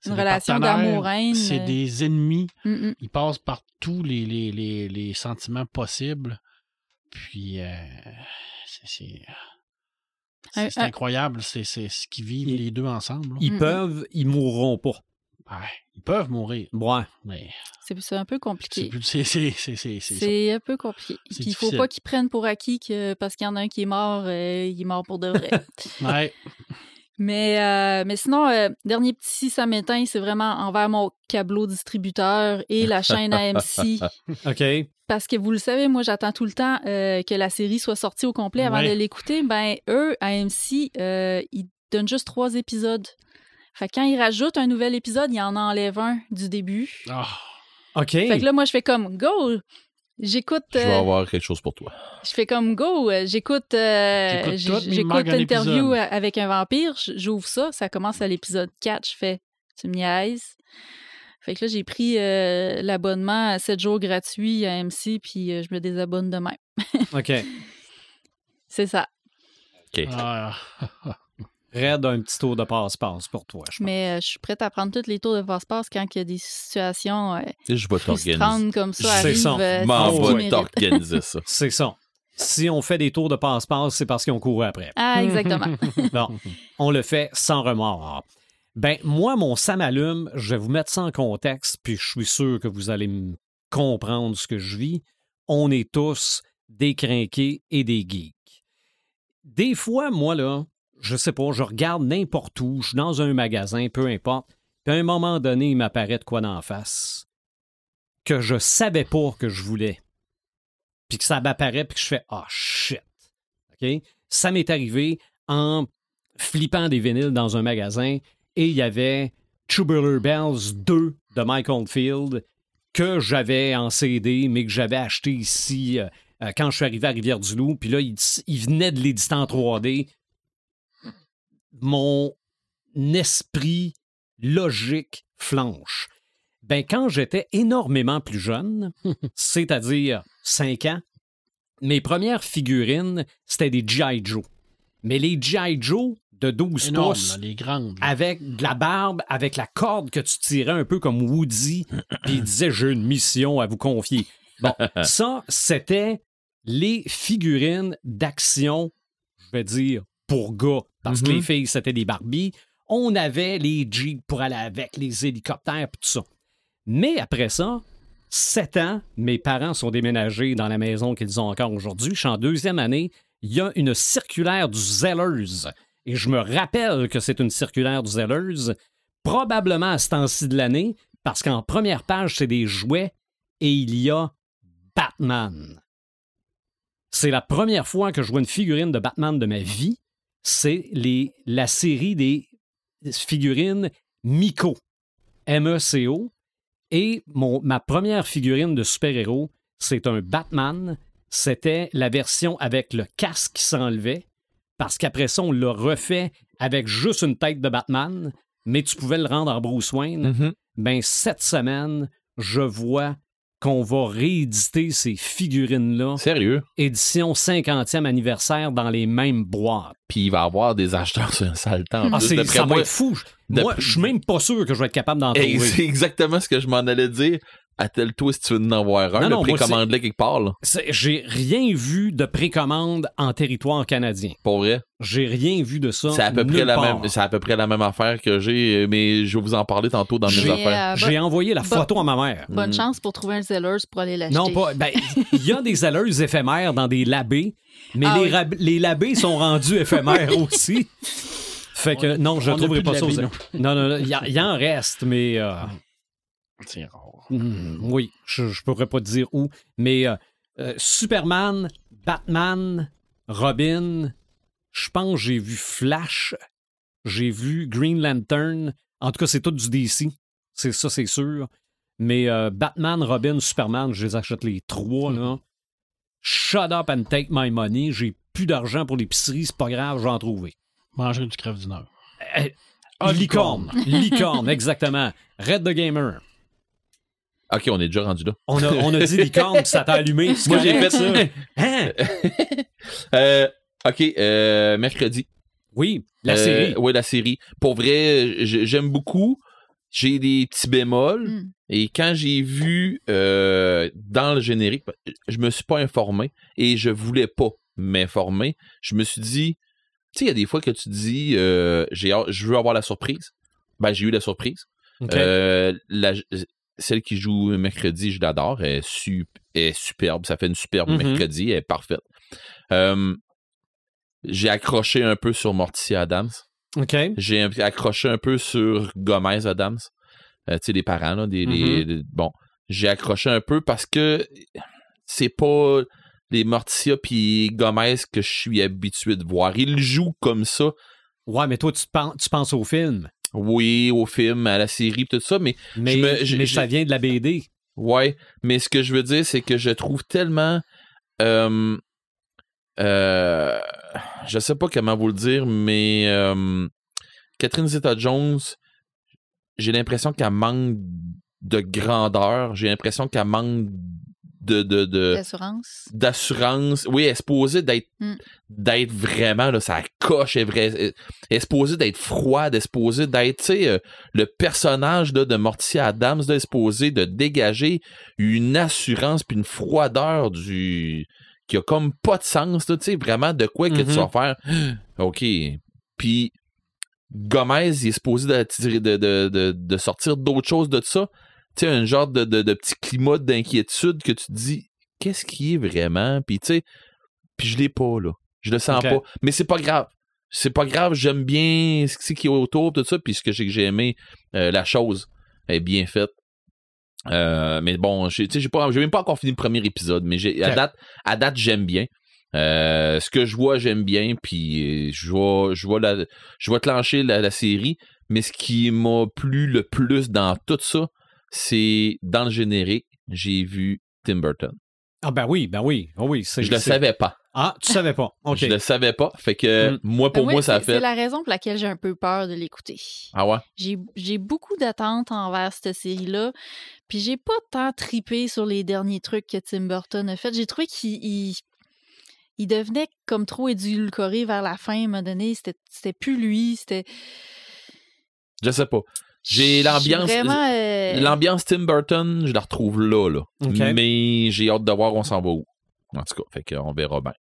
c'est
une relation d'amour-haine.
C'est
euh,
des ennemis.
mm, mm.
Ils passent par tous les, les, les, les sentiments possibles. Puis, euh, c'est- c'est c'est
un-
incroyable, c'est c'est ce qu'ils vivent
Ils-
les deux ensemble. là.
Ils
Mhm.
peuvent, ils mourront pas.
Ouais, ils peuvent mourir,
Ouais.
mais
C'est un peu compliqué.
c'est c'est- c'est- c'est- c'est ça.
C'est un peu compliqué. Puis il faut pas qu'ils prennent pour acquis que parce qu'il y en a un qui est mort, euh, il est mort pour de vrai.
Ouais,
mais, euh, mais sinon, euh, dernier petit ça m'éteint, c'est vraiment envers mon câbleau distributeur et la chaîne AMC.
OK.
Parce que vous le savez, moi j'attends tout le temps euh, que la série soit sortie au complet avant
Ouais.
de l'écouter. Ben eux, AMC, ils donnent juste trois épisodes. Fait que quand ils rajoutent un nouvel épisode, ils en enlèvent un du début.
Ah,
OK.
Fait que là, moi, je fais comme go! J'écoute.
Je vais
euh,
avoir quelque chose pour toi.
Je fais comme go, euh, j'écoute euh,
J'écoute
l'interview avec un vampire, j'ouvre ça, ça commence à l'épisode 4, je fais tu me niaises. Fait que là j'ai pris euh, l'abonnement à 7 jours gratuit à MC puis euh, je me désabonne demain.
OK.
C'est ça.
OK.
ah,
Red, un petit tour de passe-passe pour toi, je pense.
Mais euh, je suis prête à prendre tous les tours de passe-passe quand il y a des situations euh,
Je vais t'organiser.
frustrantes comme ça
C'est ça.
euh,
M'en
va
t'organiser ça.
C'est ça. Si on fait des tours de passe-passe, c'est parce qu'ils ont couru après.
Ah, exactement.
Non, on le fait sans remords. Ben, moi, mon Sam allume, je vais vous mettre ça en contexte, puis je suis sûr que vous allez me comprendre ce que je vis. On est tous des crinqués et des geeks. Des fois, moi, là, je sais pas, je regarde n'importe où, je suis dans un magasin, peu importe, puis à un moment donné, il m'apparaît de quoi d'en face que je savais pas que je voulais. Puis que ça m'apparaît, puis que je fais « Ah, shit! » OK? Ça m'est arrivé en flippant des vinyles dans un magasin et il y avait Tubular Bells 2 de Mike Oldfield que j'avais en CD, mais que j'avais acheté ici euh, euh, quand je suis arrivé à Rivière-du-Loup. Puis là, il, il venait de l'éditer en 3D. Mon esprit logique flanche. Ben, quand j'étais énormément plus jeune, c'est-à-dire 5 ans, mes premières figurines, c'était des G.I. Joe. Mais les G.I. Joe de 12
Énorme,
pouces,
là, les grandes. là.
avec de la barbe, avec la corde que tu tirais un peu comme Woody, puis il disait J'ai une mission à vous confier. Bon, ça, c'était les figurines d'action, je vais dire, pour gars, parce que
Mhm.
les filles, c'était des Barbies. On avait les Jeeps pour aller avec, les hélicoptères, tout ça. Mais après ça, sept ans, mes parents sont déménagés dans la maison qu'ils ont encore aujourd'hui. Je suis en deuxième année. Il y a une circulaire du Zellers. Et je me rappelle que c'est une circulaire du Zellers, probablement à ce temps-ci de l'année, parce qu'en première page, c'est des jouets et il y a Batman. C'est la première fois que je vois une figurine de Batman de ma vie. C'est les, la série des figurines Miko. M-E-C-O. Et mon, ma première figurine de super-héros, c'est un Batman. C'était la version avec le casque qui s'enlevait, parce qu'après ça, on l'a refait avec juste une tête de Batman, mais tu pouvais le rendre en Bruce Wayne.
Mhm.
Ben, cette semaine, je vois qu'on va rééditer ces figurines-là,
Sérieux?
édition 50e anniversaire dans les mêmes boîtes.
Puis il va y avoir des acheteurs sur un sale temps.
Ah, c'est- ça
moi,
va être fou. Moi, je suis même pas sûr que je vais être capable d'en trouver.
c'est exactement ce que je m'en allais dire. Attelle-toi si tu veux en avoir un.
Non,
le précommande-le quelque part, là.
C'est- J'ai rien vu de précommande en territoire canadien.
Pour vrai?
J'ai rien vu de ça.
C'est à peu près
nulle
la
part.
même, c'est à peu près la même affaire que j'ai, euh, mais je vais vous en parler tantôt dans mes
J'ai,
affaires.
euh,
J'ai envoyé la
Bon-
photo à ma mère.
Bonne
Mm.
chance pour trouver un Zellers pour aller l'acheter.
Non, pas. Ben, il y a des alleuses éphémères dans des labés, mais
Ah
les,
oui.
rab- les labés sont rendus éphémères aussi. Fait que non, je
on
ne
a
trouverai
plus de
pas ça.
labés,
aux- Non, non, non, il y, a- il y en reste, mais euh,
C'est rare.
Hmm, oui, je ne pourrais pas te dire où. Mais euh, euh, Superman, Batman, Robin, je pense que j'ai vu Flash, j'ai vu Green Lantern. En tout cas, c'est tout du DC. C'est ça, c'est sûr. Mais euh, Batman, Robin, Superman, je les achète les trois, là. Shut up and take my money. J'ai plus d'argent pour l'épicerie, c'est pas grave, je vais en trouver.
Manger du crève du Nord.
Euh,
Ah,
licorne. Licorne, exactement. Red the Gamer.
Ok, on est déjà rendu là.
On a, on a dit licorne, puis ça t'a allumé.
Moi, j'ai fait
ça. Hein?
Euh, ok, euh, mercredi.
Oui, la
Euh,
série.
Oui, la série. Pour vrai, j'aime beaucoup. J'ai des petits bémols.
Hmm.
Et quand j'ai vu euh, dans le générique, je me suis pas informé et je voulais pas m'informer. Je me suis dit, tu sais, il y a des fois que tu dis, euh, j'ai je veux avoir la surprise. Ben, j'ai eu la surprise. Euh, la- celle qui joue mercredi, je l'adore. Elle est, superbe. Ça fait une superbe
Mhm.
mercredi. Elle est parfaite. Euh, j'ai accroché un peu sur Morticia Adams.
OK.
J'ai accroché un peu sur Gomez Adams. Euh, tu sais, les parents, là. Des, les- bon, j'ai accroché un peu parce que c'est pas les Morticia puis Gomez que je suis habitué de voir. Ils jouent comme ça.
Ouais, mais toi, tu, te penses, tu penses au film.
Oui, au film, à la série, tout ça, mais
Mais,
Je me- je-
mais
je-
ça vient de la BD.
Ouais, mais ce que je veux dire, c'est que je trouve tellement. Euh, euh, je sais pas comment vous le dire, mais euh, Catherine Zeta-Jones, j'ai l'impression qu'elle manque de grandeur. J'ai l'impression qu'elle manque de. de, de
L'assurance.
d'assurance. Oui, elle est supposée d'être
Mm.
d'être vraiment là, ça coche, elle est, vrai- elle est supposée d'être froide, elle est supposée d'être, tu sais, euh, le personnage là, de Morticia Adams là, est supposé de dégager une assurance puis une froideur du qui a comme pas de sens, tu sais, vraiment de quoi que tu vas faire. OK. Puis Gomez, il est supposé de, de, de, de, de sortir d'autres choses de ça. Tu sais, un genre de, de, de petit climat d'inquiétude que tu te dis, qu'est-ce qui est vraiment? Puis tu sais, puis je l'ai pas, là. Je le sens pas. Mais c'est pas grave. C'est pas grave, j'aime bien ce qui- est autour, tout ça, puis ce que j'ai j'ai aimé, euh, la chose est bien faite. Euh, mais bon, j'ai tu sais, j'ai pas- j'ai même pas encore fini le premier épisode, mais à date, à date j'aime bien. Euh, ce que je vois, j'aime bien, puis je vois, je vois la, je vois clencher la, la série. Mais ce qui m'a plu le plus dans tout ça, c'est dans le générique, j'ai vu Tim Burton.
Ah ben oui, ben oui. Ah oui c'est,
Je le savais pas.
Ah, tu savais pas. OK.
Je le savais pas. Fait que
Mm.
moi, pour
Ben,
moi, ça a
c'est- C'est
fait.
la raison pour laquelle j'ai un peu peur de l'écouter.
Ah ouais?
J'ai j'ai beaucoup d'attentes envers cette série-là. Puis j'ai pas tant tripé sur les derniers trucs que Tim Burton a fait. J'ai trouvé qu'il il, il devenait comme trop édulcoré vers la fin, à un moment donné. C'était c'était plus lui. C'était.
Je sais pas. J'ai l'ambiance-
Vraiment. euh,
L'ambiance Tim Burton, je la retrouve là, là. Mais j'ai hâte de voir on s'en va où. En tout cas, fait qu'on verra bien.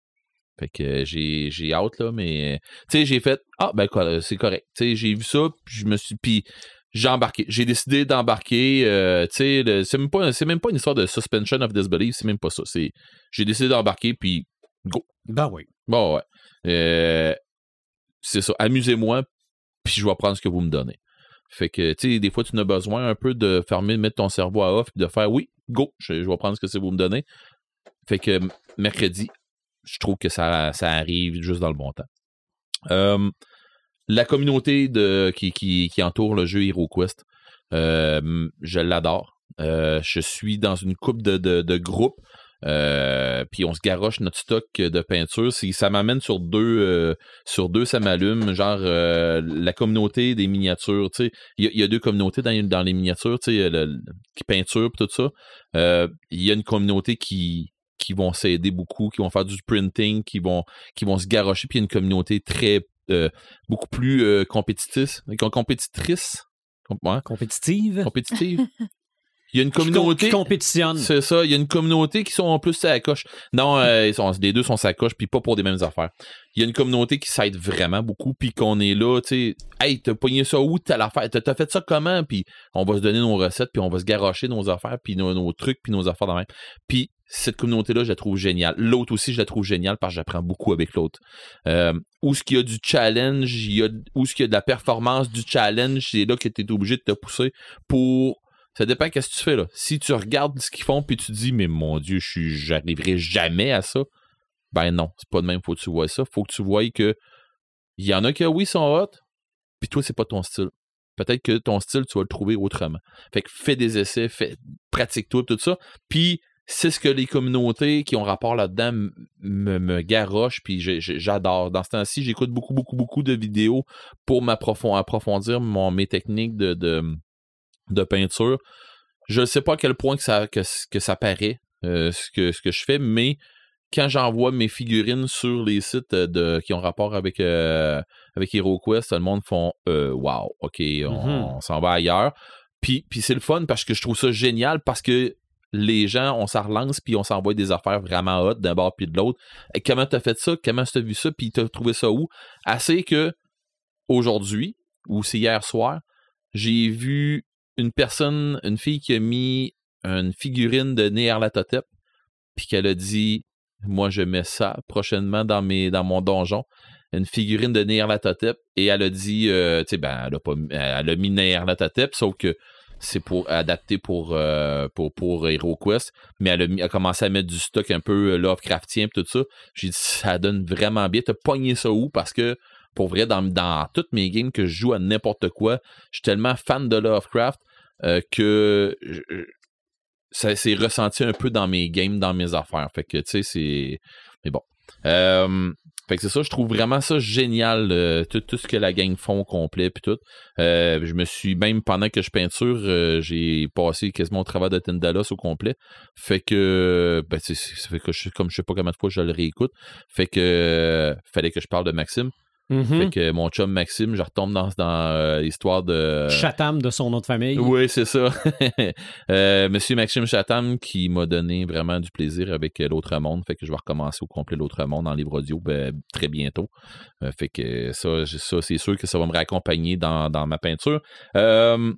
Fait que euh, j'ai, j'ai hâte, là, mais... euh, Tu sais, j'ai fait... Ah, ben quoi, euh, c'est correct. Tu sais, j'ai vu ça, puis je me suis... Puis j'ai embarqué. J'ai décidé d'embarquer. euh, tu sais, c'est même, pas, c'est même pas une histoire de suspension of disbelief, c'est même pas ça. C'est, j'ai décidé d'embarquer, puis go.
Ben oui.
Bon, ouais. Euh, c'est ça. Amusez-moi, puis je vais prendre ce que vous me donnez. Fait que, tu sais, des fois, tu as besoin un peu de fermer, de mettre ton cerveau à off, de faire oui, go, je, vais prendre ce que c'est vous me donnez. Fait que mercredi, je trouve que ça, ça arrive juste dans le bon temps. La communauté qui entoure le jeu HeroQuest, euh, je l'adore. Euh, je suis dans une coupe de, de, de groupes. Euh, puis on se garoche notre stock de peinture. Si ça m'amène sur deux, euh, sur deux, ça m'allume. Genre euh, la communauté des miniatures. Tu sais, il y, a- il y a deux communautés dans, dans les miniatures. Tu sais, le- qui peinture tout ça. Euh, Il y a une communauté qui qui vont s'aider beaucoup, qui vont faire du printing, qui vont qui vont se garocher. Puis il y a une communauté très euh, beaucoup plus euh, compétitrice, compétitrice,
Compétitive.
compétitive. Il y a une communauté.
qui compétitionne.
C'est ça, il y a une communauté qui sont en plus à la coche. Non, euh, ils sont, les deux sont à coche, puis pas pour des mêmes affaires. Il y a une communauté qui s'aide vraiment beaucoup, puis qu'on est là, tu sais, hey, t'as pogné ça où, t'as l'affaire, t'as fait ça comment, puis on va se donner nos recettes, puis on va se garocher nos affaires, puis nos, nos trucs, puis nos affaires de même. Puis cette communauté-là, je la trouve géniale. L'autre aussi, je la trouve géniale parce que j'apprends beaucoup avec l'autre. Euh, où ce qu'il y a du challenge, il y a, où ce qu'il y a de la performance du challenge, c'est là que tu es obligé de te pousser pour ça dépend qu'est-ce que tu fais là. Si tu regardes ce qu'ils font puis tu dis mais mon dieu, je j'arriverai jamais à ça. Ben non, c'est pas de même faut que tu vois ça, faut que tu vois que il y en a que oui sont hot, puis toi c'est pas ton style. Peut-être que ton style tu vas le trouver autrement. Fait que fais des essais, fais pratique toi tout ça, puis c'est ce que les communautés qui ont rapport là-dedans me, garochent, puis j'adore. Dans ce temps-ci, j'écoute beaucoup, beaucoup, beaucoup de vidéos pour m'approfon- approfondir mon, mes techniques de, de peinture. Je ne sais pas à quel point que ça, que, que ça paraît, euh, ce, que, ce que je fais, mais quand j'envoie mes figurines sur les sites euh, de, qui ont rapport avec, euh, avec HeroQuest, le monde font euh, Wow, OK, on,
Mhm.
on s'en va ailleurs. Puis, puis c'est le fun parce que je trouve ça génial parce que les gens, on s'en relance puis on s'envoie des affaires vraiment hot d'un bord puis de l'autre. Comment t'as fait ça? Comment t'as vu ça? Puis t'as trouvé ça où? Assez que aujourd'hui, ou c'est hier soir, j'ai vu une personne, une fille qui a mis une figurine de Néerlatotep, puis qu'elle a dit Moi, je mets ça prochainement dans, mes, dans mon donjon. Une figurine de Néerlatotep, et elle a dit euh, Tu sais, ben, elle a, pas, elle a mis Néerlatotep, sauf que c'est pour adapter pour, euh, pour, pour HeroQuest, mais elle a, a commencé à mettre du stock un peu euh, Lovecraftien et tout ça. J'ai dit, ça donne vraiment bien. T'as pogné ça où? Parce que, pour vrai, dans, toutes mes games que je joue à n'importe quoi, je suis tellement fan de Lovecraft euh, que ça s'est ressenti un peu dans mes games, dans mes affaires. Fait que, tu sais, c'est... Mais bon. Euh, fait que c'est ça, je trouve vraiment ça génial, euh, tout, ce que la gang font au complet, puis tout. Je me suis, même pendant que je peinture, j'ai passé quasiment au travers de Tindalos au complet. Fait que, ben, fait que je, comme je sais pas combien de fois je le réécoute, fait que, fallait que je parle de Maxime.
Mhm.
Fait que mon chum Maxime, je retombe dans, dans euh, l'histoire de.
Chatham de son nom de famille.
Oui, c'est ça. Euh, Monsieur Maxime Chatham qui m'a donné vraiment du plaisir avec euh, l'autre monde. Fait que je vais recommencer au complet l'autre monde en livre audio ben, très bientôt. Fait que ça, ça c'est sûr que ça va me raccompagner dans, dans ma peinture. Euh,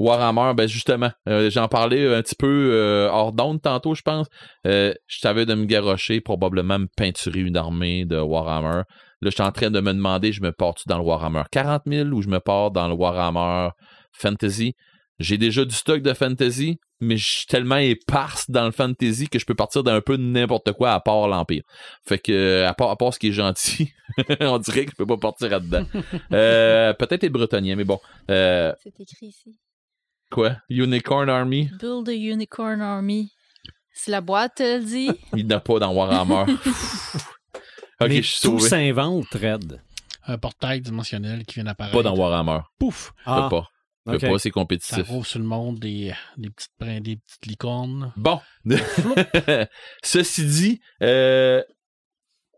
Warhammer, ben justement, euh, j'en parlais un petit peu euh, hors d'onde tantôt, je pense. Euh, je savais de me garocher, probablement me peinturer une armée de Warhammer. Là, je suis en train de me demander, je me pars-tu dans le Warhammer 40 000 ou je me pars dans le Warhammer Fantasy? J'ai déjà du stock de Fantasy, mais je suis tellement éparse dans le Fantasy que je peux partir d'un peu n'importe quoi à part l'Empire. Fait que, à part, à part ce qui est gentil, on dirait que je peux pas partir là-dedans. Euh, Peut-être les Bretoniens, mais bon. Euh,
C'est écrit ici.
quoi? Unicorn Army?
Build a Unicorn Army. Si la boîte te le dit,
Il n'y en a pas dans Warhammer. Ok,
mais
je suis
tout s'invente, Red.
Un portail dimensionnel qui vient d'apparaître.
Pas dans Warhammer.
Pouf!
Peux pas. Je peux
ok.
pas, c'est
Ça
compétitif.
rouvre sur le monde des, des, petites, des petites licornes.
Bon. Ceci dit, euh,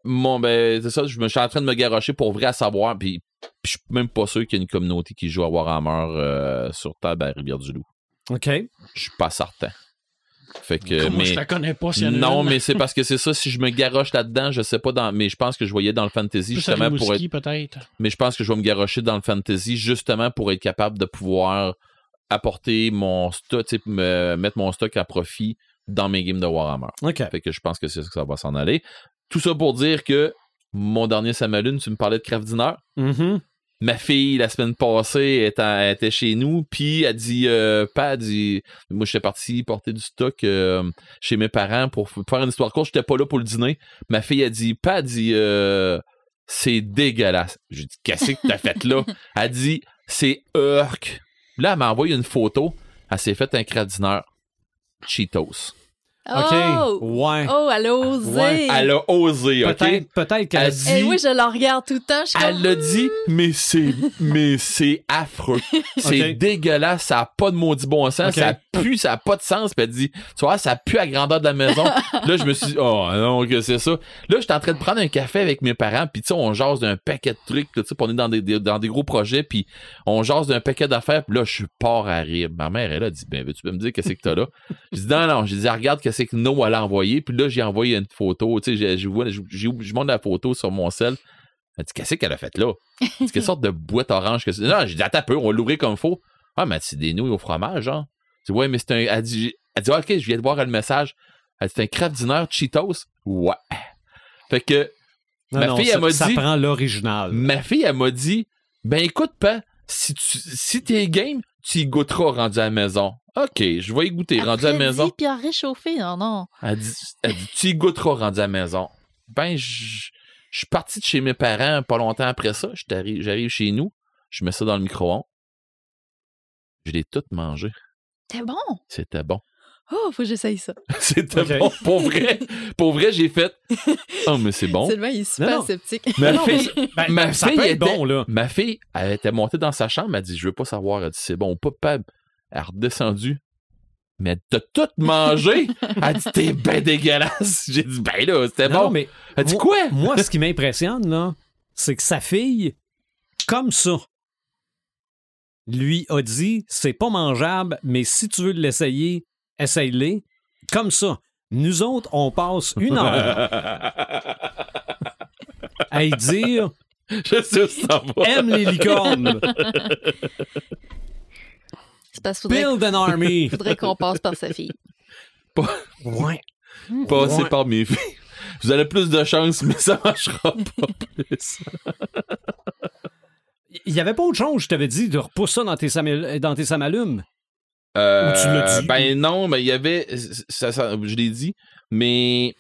mon, ben, c'est ça, je me suis en train de me garocher pour vrai à savoir, puis puis je suis même pas sûr qu'il y ait une communauté qui joue à Warhammer euh, sur table à Rivière-du-Loup.
OK.
Je suis pas certain. Fait que,
Comment
mais,
je la connais pas, s'il y en a
non,
une.
mais c'est parce que c'est ça, si je me garoche là-dedans, je sais pas dans, mais je pense que je voyais dans le fantasy
Plus
justement pour être
peut-être.
mais je pense que je vais me garocher dans le fantasy justement pour être capable de pouvoir apporter mon stock, tu sais, me- mettre mon stock à profit dans mes games de Warhammer.
OK.
Fait que je pense que c'est ça que ça va s'en aller. Tout ça pour dire que mon dernier Samalune, tu me parlais de craft dinner.
Mhm.
Ma fille, la semaine passée, était, elle était chez nous, puis elle dit, euh, pas, elle dit, moi j'étais parti porter du stock euh, chez mes parents pour faire une histoire courte, j'étais pas là pour le dîner. Ma fille a dit, pas, elle dit, euh, c'est dégueulasse. J'ai dit, qu'est-ce que t'as fait là? Elle dit, c'est urk. Là, elle m'a envoyé une photo, elle s'est fait un craft dinner Cheetos.
OK.
Oh!
Ouais.
Oh, elle a osé!
Ouais,
Elle a osé, ok?
Peut-être peut-être qu'elle a dit.
Et oui, je la regarde tout le temps. Je
Elle
comme,
l'a dit, mais c'est, mais c'est affreux. C'est dégueulasse, ça a pas de maudit bon sens, ça pue, ça a pas de sens. Puis elle dit, tu vois, ça pue à grandeur de la maison. là, je me suis dit, oh non, que c'est ça. Là, j'étais en train de prendre un café avec mes parents, puis tu sais, on jase d'un paquet de trucs, tu sais, puis on est dans des, des- dans des gros projets, puis on jase d'un paquet d'affaires, puis là, je suis pars à rire. Ma mère, elle a dit, ben, veux-tu me dire qu'est-ce que t'as là? J'ai dit, non, non, j'ai dit, regarde qu'est-ce que No, elle a envoyé, puis là, j'ai envoyé une photo, tu sais, je vois- je montre la photo sur mon sel. Elle dit, qu'est-ce qu'elle a fait là? Dit, quelle sorte de boîte orange que c'est? Non, j'ai dit, attends peu, on va l'ouvrir comme faux. Ah, mais c'est des nouilles au fromage, genre. Je dis, ouais, mais c'est un. Elle dit, elle dit, ah, ok, je viens de voir le message. Elle dit, c'est un craft dinner Cheetos? Ouais. Fait que,
Non,
ma
non,
fille,
ça,
elle m'a
ça
dit-
prend l'original.
ma fille, elle m'a dit, ben écoute, pas, si tu, si t'es game, tu y goûteras rendu à la maison. Ok, je vais y goûter rendu à la maison.
dit, puis à réchauffer, non, non.
Elle dit, elle dit, tu y goûteras rendu à la maison. Ben, je suis parti de chez mes parents pas longtemps après ça. J'arrive chez nous, je mets ça dans le micro-ondes. Je l'ai tout mangé.
C'était bon?
C'était bon.
Oh, faut que j'essaye ça.
C'était bon. Pour vrai, pour vrai, j'ai fait. Oh, mais c'est bon.
Sylvain, il est super
Non, non.
sceptique.
Ma fille,
Ben,
ma
ça
fille
peut être
était-
bon, là.
ma fille, elle était montée dans sa chambre, elle a dit Je veux pas savoir. Elle dit C'est bon ou pas. Elle est redescendue. Mais t'as tout mangé? Elle a dit T'es ben dégueulasse. J'ai dit Ben là, c'était
Non,
bon.
mais
Elle dit
moi-
Quoi?
Moi, ce qui m'impressionne, là, c'est que sa fille, comme ça, lui a dit c'est pas mangeable, mais si tu veux l'essayer, essaye-le. Comme ça. Nous autres, on passe une heure à y dire
Je sais
aime les licornes,
parce qu'il faudrait,
build an army.
faudrait qu'on passe par sa fille.
Ouais.
Passez
Ouais.
par mes filles. Vous avez plus de chance, mais ça marchera pas plus.
Il y avait pas autre chose, je t'avais dit, de repousser ça dans tes, samal- dans tes samalumes.
Euh,
Ou tu l'as dit,
Ben non, mais il y avait. ça- ça- je l'ai dit, mais.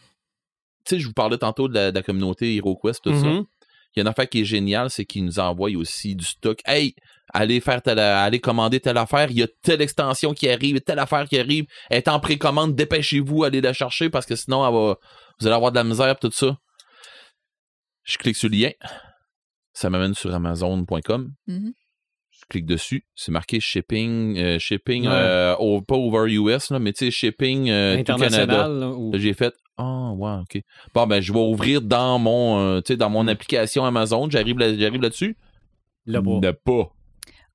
Tu sais, je vous parlais tantôt de la, de la communauté HeroQuest, tout ça.
Mhm.
Il y a une affaire qui est géniale, c'est qu'ils nous envoient aussi du stock. Hey, faire telle, allez commander telle affaire. Il y a telle extension qui arrive, telle affaire qui arrive. Elle est en précommande, dépêchez-vous, allez la chercher parce que sinon, elle va- vous allez avoir de la misère tout ça. Je clique sur le lien. Ça m'amène sur Amazon.com.
Mhm.
Je clique dessus. C'est marqué shipping, euh, shipping,
Ouais.
euh, au- pas over US, là, mais tu sais, shipping euh.
International. ou-
J'ai fait Ah, ouais, ok. Bon, ben, je vais ouvrir dans mon, euh, tu sais, dans
Mm.
mon application Amazon. J'arrive là- j'arrive là-dessus.
Là.
Ne pas.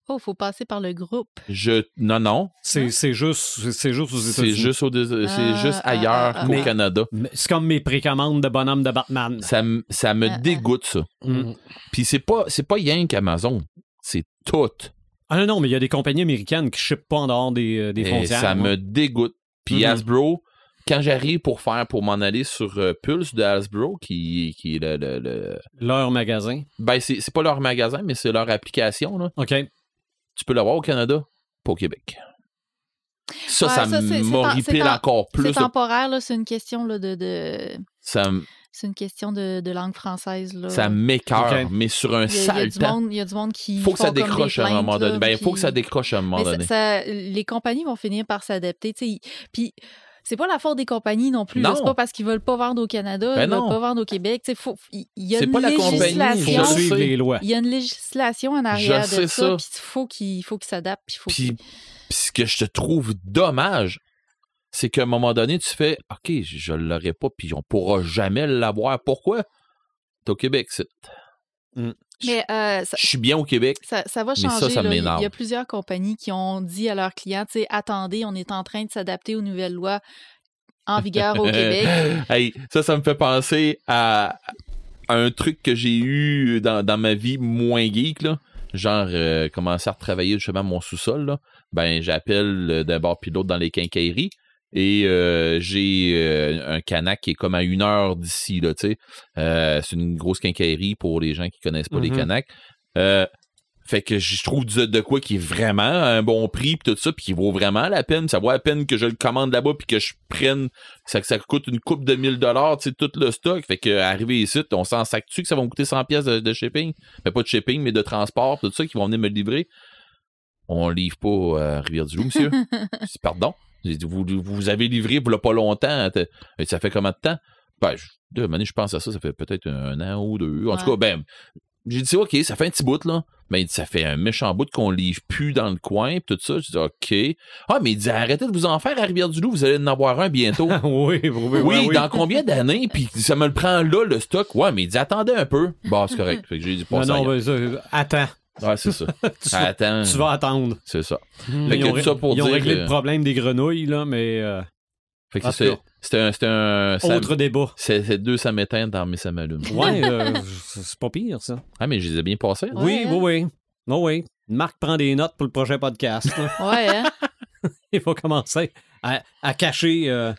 Oh, faut passer par le groupe.
Je, non, non.
C'est c'est juste, c'est- c'est juste aux
C'est
États-Unis.
juste, au, c'est juste ailleurs
ah,
qu'au. Canada.
C'est comme mes précommandes de bonhomme de Batman.
Ça, ça me
Ah, ah.
dégoûte, ça.
Mm.
Puis c'est pas, c'est pas rien qu'Amazon. C'est tout.
Ah non, non, mais il y a des compagnies américaines qui ne shippent pas en dehors des, euh, des
Et
frontières.
ça
moi.
me dégoûte. Puis
Mhm.
Hasbro, quand j'arrive pour faire, pour m'en aller sur euh, Pulse de Hasbro, qui, qui est le, le- le-
Leur magasin.
Ben, c'est c'est pas leur magasin, mais c'est leur application, là.
OK.
Tu peux l'avoir au Canada, pas au Québec. Ça,
Ouais,
ça,
ça,
m'horripile
en-
encore plus.
C'est temporaire, là. C'est une question là, de, de...
Ça, m-
C'est une question de, de langue française. Là.
ça m'écœure, mais sur un
il il
sale
du
temps.
monde, il y a du monde qui.
Faut que ça décroche à un moment donné.
là,
Ben, il faut que ça décroche à un moment
Mais
donné.
ça- les compagnies vont finir par s'adapter. tu sais. Puis c'est pas la faute des compagnies non plus. C'est pas parce qu'ils veulent pas vendre au Canada,
Ben
ils veulent
non.
pas vendre au Québec. Tu sais, faut- Il il y a
C'est
une
pas la compagnie,
législation.
je
Faut suivre
sais.
les lois.
Il y a une législation en arrière
sais
de
ça.
ça, puis il faut qu'il faut qu'il s'adapte, puis il faut
Puis,
qu'il-
puis ce que je te trouve dommage, c'est qu'à un moment donné, tu fais OK, je, je l'aurais pas, puis on pourra jamais l'avoir. Pourquoi? T'es au Québec, c'est.
Mais euh, ça,
Je suis bien au Québec.
ça, ça va
Mais ça,
changer.
ça
là. Il y- a plusieurs compagnies qui ont dit à leurs clients, tu sais, attendez, on est en train de s'adapter aux nouvelles lois en vigueur au Québec.
Hey, ça, ça me fait penser à, un truc que j'ai eu dans, dans ma vie moins geek, là. Genre, euh, commencer à retravailler justement mon sous-sol. Ben, j'appelle euh, d'un bord puis l'autre dans les quincailleries. Et euh, j'ai euh, un canac qui est comme à une heure d'ici, là, tu sais. Euh, c'est une grosse quincaillerie pour les gens qui connaissent pas les
Mhm.
canacs. Euh, fait que je trouve du- de quoi qui est vraiment un bon prix pis tout ça, puis qui vaut vraiment la peine. Ça vaut la peine que je le commande là-bas puis que je prenne ça, ça coûte une coupe de 1000 dollars, tu sais, tout le stock. Fait que arrivé ici, on s'en sac-tu que ça va me coûter 100 pièces de, de shipping? Mais pas de shipping, mais de transport, tout ça, qui vont venir me livrer. On livre pas à Rivière-du-Loup, monsieur. Pardon? Vous, vous avez livré pour pas longtemps. Et Ça fait combien de temps? Ben, je, deux années, je pense à ça, ça fait peut-être un an ou deux. En tout cas, ben, j'ai dit, OK, ça fait un petit bout, là. Mais il dit, ça fait un méchant bout qu'on livre plus dans le coin, pis tout ça. Je dis, OK. Ah, mais il dit, arrêtez de vous en faire à Rivière-du-Loup, vous allez en avoir un bientôt.
oui, oui, oui.
Oui,
oui.
dans combien d'années? Puis ça me le prend là, le stock. Ouais, mais il dit, attendez un peu. Bon, c'est correct. Fait que j'ai dit, pas
Non,
ça.
non, ben, ça, attends.
Ouais, c'est ça.
Tu vas-
Attends.
Tu vas attendre.
C'est ça.
Ils
Fait que
ont,
tout ça pour
ils ont réglé
que-
le problème des grenouilles, là, mais euh,
Fait que c'est c'était un, c'était un, ça-
autre débat.
c'est c'est deux ça m'éteint dans mes ça m'allume.
Ouais, euh, c'est pas pire, ça.
Ah, mais je les ai bien passés.
Ouais,
oui,
hein?
oui, oui. Oh, oui. Marc prend des notes pour le prochain podcast.
Ouais, hein?
Il faut commencer à, à cacher euh,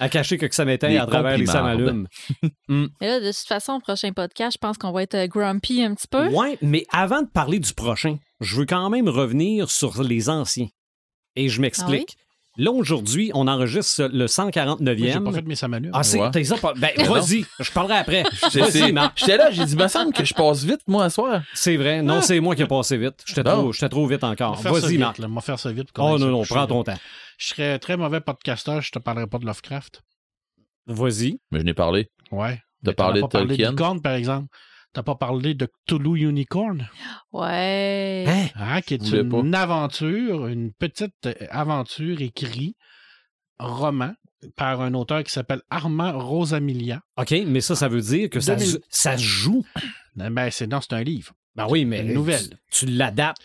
à cacher que ça m'éteint à travers les samalumes.
Mais là, de toute façon, au prochain podcast, je pense qu'on va être euh, grumpy un petit peu.
Ouais, mais avant de parler du prochain, je veux quand même revenir sur les anciens. Et je m'explique. Là, aujourd'hui, on enregistre le
Moi, j'ai
149e.
pas fait mes samalumes.
Ah, c'est,
Ouais.
pas- Ben, vas-y, je parlerai après.
J'étais là, j'ai dit, me semble que je passe vite, moi, à soir.
C'est vrai. Non, c'est moi qui ai passé vite. J'étais trop, trop vite encore.
va faire ça
Vas-y,
vite,
Marc.
va faire ça vite.
Oh non, non, prends ton temps.
Je serais très mauvais podcasteur, je te parlerai pas de Lovecraft.
Vas-y.
Mais je n'ai parlé.
Ouais.
T'as parlé de
parlé
Tolkien?
Licorne, par exemple. T'as pas parlé de Cthulhu Unicorn,
Ouais.
Hein?
hein, qui est une aventure, une petite euh, aventure écrite, roman, par un auteur qui s'appelle Armand Rosamilia.
OK, mais ça, ça veut dire que ça,
2000.
se- ça se joue.
Ben, c'est, non, c'est un livre.
Ben oui, mais
Une nouvelle.
Tu, tu l'adaptes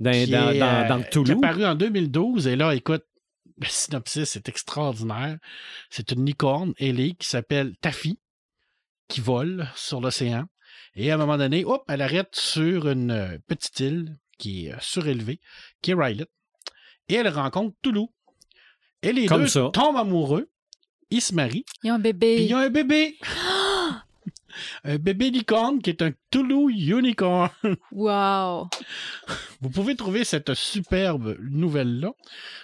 dans, dans,
est,
dans,
euh,
dans le
qui est apparu en 2012. Et là, écoute, le synopsis est extraordinaire. C'est une licorne ailée qui s'appelle Taffy, qui vole sur l'océan. Et à un moment donné, hop, elle arrête sur une euh, petite île qui est euh, surélevée, qui est Rylet. Et elle rencontre Toulouse. Et les
Comme
deux
ça.
tombent amoureux. Ils se marient.
Il y a un
Puis
bébé.
il y a un bébé. un bébé licorne qui est un Toulouse Unicorn.
Wow.
Vous pouvez trouver cette superbe nouvelle-là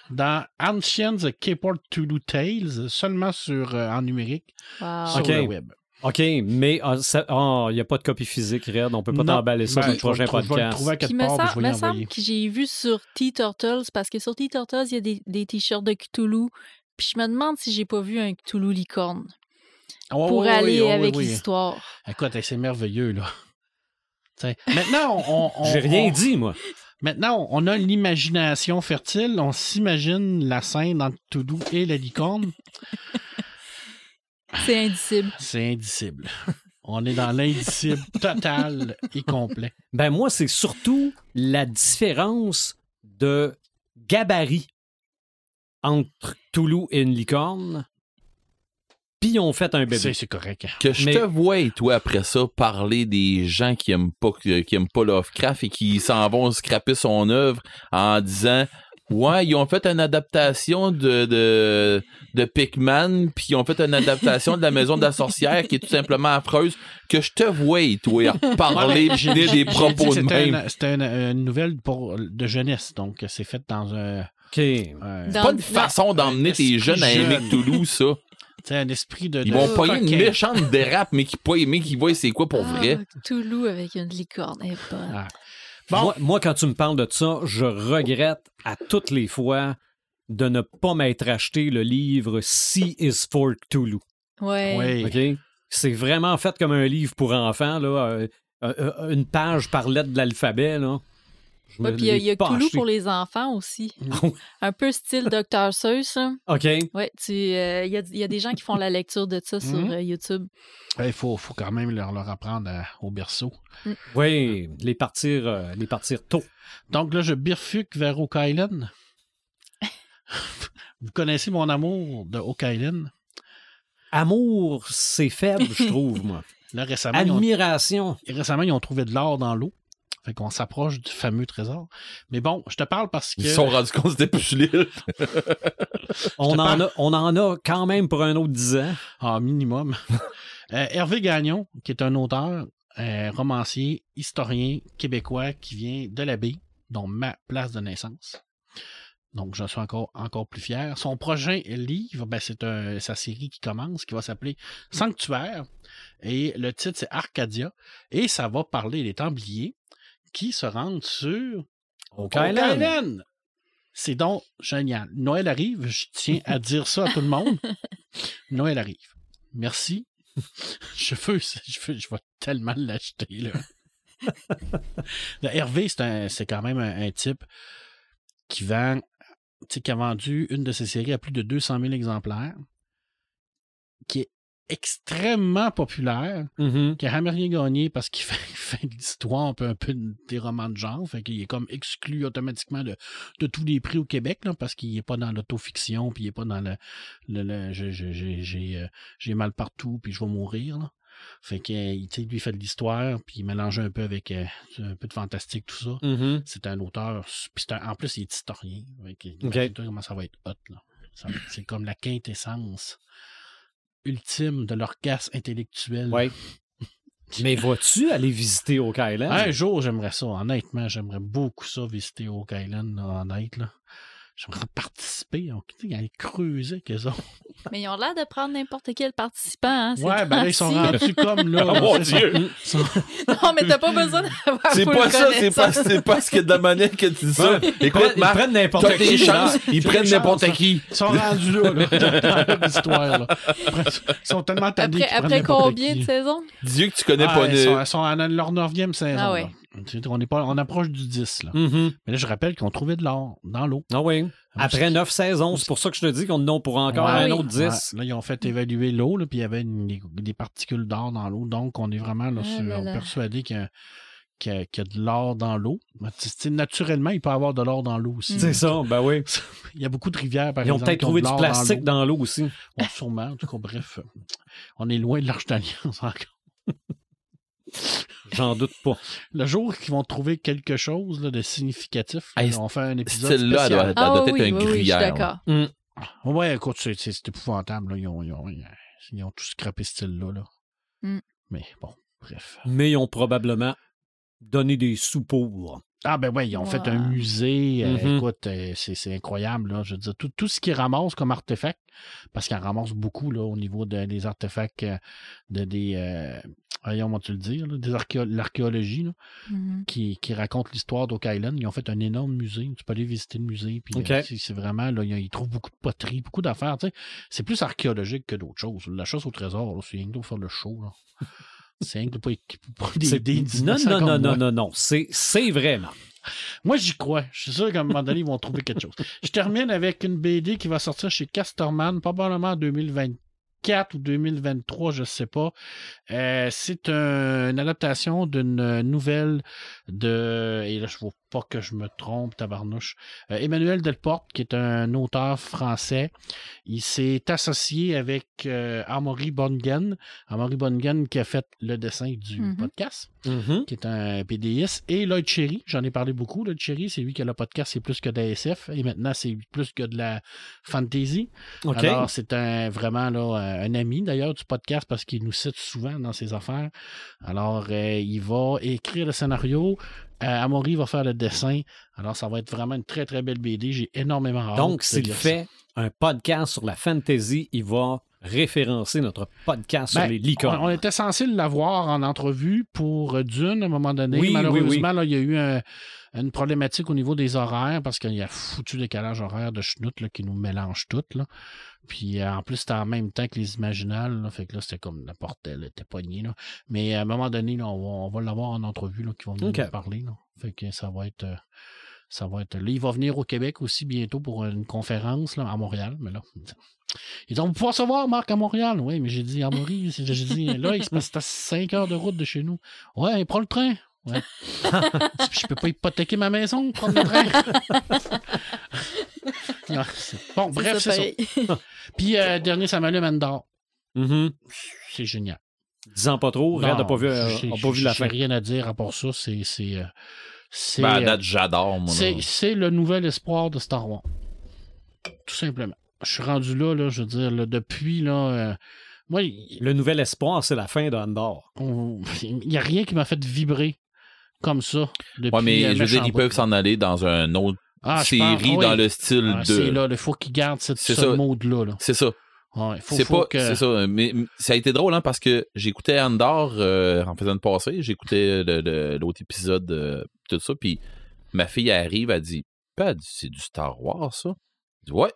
dans Ancient Keyport Toulouse Tales, seulement sur, euh, en numérique
Wow.
sur le web.
OK, mais ah, ah, il n'y a pas de copie physique, Red. On peut pas t'emballer ça
ben,
pour le prochain
trou- je vais le
podcast.
trouver à quelque
me,
part,
semble,
je vais
me
y
semble
envoyer.
que j'ai vu sur T-Turtles, parce que sur T-Turtles, il y a des, des t-shirts de Cthulhu. Puis je me demande si j'ai pas vu un Cthulhu licorne
Oh,
pour
oui,
aller
oui,
avec
oui.
l'histoire.
Écoute, c'est merveilleux, là. T'sais, maintenant, on, on-
J'ai rien
on-
dit, moi.
Maintenant, on a l'imagination fertile. On s'imagine la scène entre Toulouse et la licorne.
C'est indicible.
C'est indicible. On est dans l'indicible total et complet.
Ben moi, c'est surtout la différence de gabarit entre Toulouse et une licorne. Puis ils ont fait un bébé.
C'est c'est correct.
Que je
Mais-
te vois, et toi, après ça, parler des gens qui aiment pas, qui aiment pas Lovecraft et qui s'en vont scraper son œuvre en disant Ouais, ils ont fait une adaptation de, de, de Pikman, puis ils ont fait une adaptation de la maison de la sorcière qui est tout simplement affreuse. Que je te vois, toi, parler
Ouais,
des propos de
C'était
même.
une, c'était une- une nouvelle pour, de jeunesse, donc c'est fait dans un,
OK.
un-
Dans-
C'est pas une façon d'emmener tes jeunes à aimer. Toulouse, ça.
Tu sais, un esprit de.
Ils
de
vont pogner une méchante dérape, mais qui pas aimer, qui voient c'est quoi pour vrai.
Ah, Cthulhu avec une licorne. Eh ben.
Ah. Bon,
Moi, moi, quand tu me parles de ça, je regrette à toutes les fois de ne pas m'être acheté le livre Sea is for Cthulhu.
Ouais.
Oui.
OK? C'est vraiment fait comme un livre pour enfants, là. euh, euh, euh, une page par lettre de l'alphabet, là.
Ouais, puis il y a, Cthulhu pour les enfants aussi.
Oh.
Un peu style Dr. Seuss. là.
OK.
Ouais, tu, euh, il y, a, il y a des gens qui font la lecture de ça sur
Mhm.
euh, YouTube.
Il faut, faut quand même leur, leur apprendre à- au berceau.
Oui, les partir, euh, les partir tôt.
Donc là, je bifurque vers Oak Island. Vous connaissez mon amour de Oak Island?
Amour, c'est faible, je trouve, moi.
Là, récemment, ils ont,
Admiration.
récemment, ils ont trouvé de l'or dans l'eau. Fait qu'on s'approche du fameux trésor. Mais bon, je te parle parce que...
Ils se sont rendus compte que c'était plus l'île.
On en,
parle-
a, on en a quand même pour un autre 10 ans.
Ah, minimum. Euh, Hervé Gagnon, qui est un auteur, euh, romancier, historien québécois qui vient de la baie, dont ma place de naissance. Donc, j'en suis encore, encore plus fier. Son prochain livre, ben, c'est un- sa série qui commence, qui va s'appeler Sanctuaire. Et le titre, c'est Arcadia. Et ça va parler des Templiers qui se rendent sur
Oak Island.
C'est donc génial. Noël arrive, je tiens à dire ça à tout le monde. Noël arrive. Merci. Je veux, je veux, je vais tellement l'acheter, là. Hervé, c'est quand même un, un type qui vend, tu sais, qui a vendu une de ses séries à plus de 200 000 exemplaires, qui est extrêmement populaire,
Mhm.
qui a jamais rien gagné parce qu'il fait, de l'histoire un peu, un peu des romans de genre. Fait qu'il est comme exclu automatiquement de, de tous les prix au Québec, là, parce qu'il est pas dans l'autofiction, puis il est pas dans le, le, le- j'ai, euh, j'ai mal partout, puis je vais mourir. là. Fait que euh, lui il fait de l'histoire, puis il mélange un peu avec euh, un peu de fantastique, tout ça.
Mhm.
C'est un auteur, puis un- en plus il est historien. Fait que, comment ça va être hot. Là. C'est comme la quintessence ultime de l'orgasme intellectuel.
Ouais. Mais vas-tu aller visiter Oak Island?
Un jour, j'aimerais ça. Honnêtement, j'aimerais beaucoup ça, visiter Oak Island, là, honnête. Là. J'aimerais participer. On, sais, aller creuser qu'eux autres.
Mais ils ont l'air de prendre n'importe quel participant. Hein,
Ouais, ben là, ils sont rendus comme là.
Oh mon. Dieu!
Ils sont-
Non, mais t'as pas besoin d'avoir
C'est pas ça, c'est pas, c'est pas ce que de la manière que tu dis ça.
Ils
Écoute,
prennent, ils prennent n'importe qui.
chances, ils prennent n'importe qui.
Ils sont rendus là, là, dans l'histoire. là. Après, Ils sont tellement tannés
Après,
qu'ils
après combien
qui.
de saisons?
Dis que tu connais
Ah,
pas
ils, sont, ils sont à leur neuvième saison.
Ah ouais.
là. On, est pas, on approche du 10. Là.
Mhm.
Mais là, je rappelle qu'ils ont trouvé de l'or dans l'eau.
Ah oui. Après neuf saisons, c'est pour ça que je te dis qu'on en a pour encore
Ouais.
un
Oui.
autre 10.
Ouais, là, ils ont fait évaluer l'eau, puis il y avait une- des, des particules d'or dans l'eau. Donc, on est vraiment là,
Ah
sur-
là là.
persuadé qu'il y a, y y de l'or dans l'eau. Naturellement, il peut y avoir de l'or dans l'eau aussi.
C'est ça, ben oui.
Il y a beaucoup de rivières, par
Ils ont
exemple.
peut-être trouvé du plastique dans l'eau aussi.
Ouais, sûrement. En tout cas, bref, on est loin de l'Arche d'Alliance encore.
J'en doute pas.
Le jour qu'ils vont trouver quelque chose là, de significatif,
Hey,
là, on fait un épisode
Celle-là, elle doit, elle
Ah
doit
oui,
être
oui,
un
oui, oui,
gruyère. là.
d'accord.
Ouais, écoute, c'est, épouvantable. Là. Ils, ont, ils, ont, ils ont tout scrappé ce style-là. Là.
Mm.
Mais bon, bref.
Mais ils ont probablement donné des sous pour.
Ah ben ouais, ils ont fait un musée. euh,
Mhm.
Écoute, euh, c'est, c'est incroyable. Là. Je veux dire, tout, tout ce qu'ils ramassent comme artefacts, parce qu'ils en ramassent beaucoup là, au niveau de- des artefacts euh, de des... Euh, voyons, comment tu le dire, là, des archéo- l'archéologie,
Mhm.
qui, qui raconte l'histoire d'Oak Island. Ils ont fait un énorme musée. Tu peux aller visiter le musée. Puis, euh, c'est, vraiment, là, ils, trouvent beaucoup de poteries, beaucoup d'affaires. tu sais. C'est plus archéologique que d'autres choses. La chasse au trésor, c'est rien que de faire le show. Là. C'est rien que pas, pas des, des
non,
1900
non, non, non, non, non. C'est, c'est vraiment.
Moi, j'y crois. Je suis sûr qu'à un moment donné, ils vont trouver quelque chose. Je termine avec une BD qui va sortir chez Casterman, probablement en 2024 ou 2023, je sais pas. Euh, c'est un- une adaptation d'une nouvelle de... Et là, je ne veux pas que je me trompe, tabarnouche. Euh, Emmanuel Delporte, qui est un auteur français. Il s'est associé avec euh, Amaury Bongen. Amaury Bongen qui a fait le dessin du
Mhm.
podcast
Mhm.
qui est un PDS, et Lloyd Cherry, j'en ai parlé beaucoup. Lloyd Cherry, c'est lui qui a le podcast, c'est plus que de la SF, et maintenant c'est plus que de la fantasy. Alors, c'est un, vraiment là, un ami d'ailleurs du podcast parce qu'il nous cite souvent dans ses affaires. Alors, euh, il va écrire le scénario, euh, Amaury va faire le dessin. Alors, ça va être vraiment une très très belle BD. J'ai énormément hâte.
Donc, s'il
ça.
fait un podcast sur la fantasy, il va référencer notre podcast
Ben,
sur les licornes.
On, on était censé l'avoir en entrevue pour euh, Dune à un moment donné.
Oui, oui,
Malheureusement, là, il y a eu un, une problématique au niveau des horaires parce qu'il y a foutu décalage horaire de schnout là, qui nous mélange toutes. Là. Puis euh, en plus, c'était en même temps que les imaginales. Là, fait que là, c'était comme la porte, elle était poignée. Là. Mais à un moment donné, là, on va, l'avoir en entrevue qui vont venir nous parler. Fait que ça va être. euh, ça va être. Là, il va venir au Québec aussi bientôt pour une conférence là, à Montréal. Mais là, ils ont pouvoir se voir, Marc, à Montréal. Oui, mais j'ai dit à Maurice. J'ai dit, là, il se passe- c'est à 5 heures de route de chez nous. Ouais, prends le train. Ouais. je peux pas hypothéquer ma maison, prendre le train. Bon, bref, c'est ça. Puis, euh, dernier, ça m'allume Andor.
Mhm.
C'est génial.
Disant pas trop, Red n'a pas vu, euh, pas vu la fin.
rien à dire à part ça. C'est. C'est. euh, c'est,
Ben,
euh,
date, j'adore,
c'est le nouvel espoir de Star Wars. Tout simplement. Je suis rendu là, là, je veux dire, là, depuis, là. euh, moi, il
Le nouvel espoir, c'est la fin d'Andor.
n'y a rien qui m'a fait vibrer comme ça. Depuis,
Ouais, mais
euh,
je veux dire, ils peuvent s'en aller dans un autre
Ah,
série
pense- oui.
dans le style
Ah,
de.
C'est là, il faut qu'ils gardent cette, ce
ça.
mode-là. Là.
C'est ça.
Ouais, faut,
C'est pas.
que...
C'est ça. Mais ça a été drôle, hein, parce que j'écoutais Andor euh, en faisant le passé. J'écoutais l'autre épisode, euh, tout ça. Puis ma fille arrive, elle dit elle dit, c'est du Star Wars, ça. Je dis Ouais.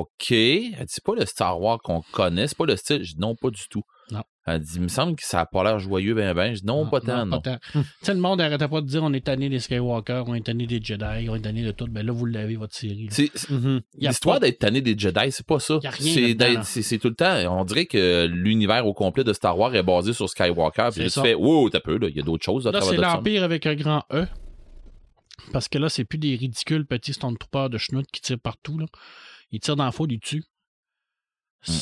OK. Elle dit C'est pas le Star Wars qu'on connaît, c'est pas le style. Je dis Non, pas du tout.
Non.
Elle dit Il me semble que ça a pas l'air joyeux, ben, ben. Je dis Non, pas tant, non.
tant. Tu sais, le monde n'arrêtait pas de dire on est tanné des Skywalker, on est tanné des Jedi, on est tanné de tout. Ben là, vous l'avez, votre série.
Mhm.
A
L'histoire
pas-
d'être tanné des Jedi, c'est pas ça. C'est tout le temps. On dirait que l'univers au complet de Star Wars est basé sur Skywalker. Puis là, tu fais, wow, t'as peu, là. Il y a d'autres choses à
Là,
travers
c'est
ça.
l'Empire avec un grand E. Parce que là, c'est plus des ridicules petits Stormtroopers de schnout qui tirent partout. Là. Ils tirent dans la foule, ils tuent.
Hmm.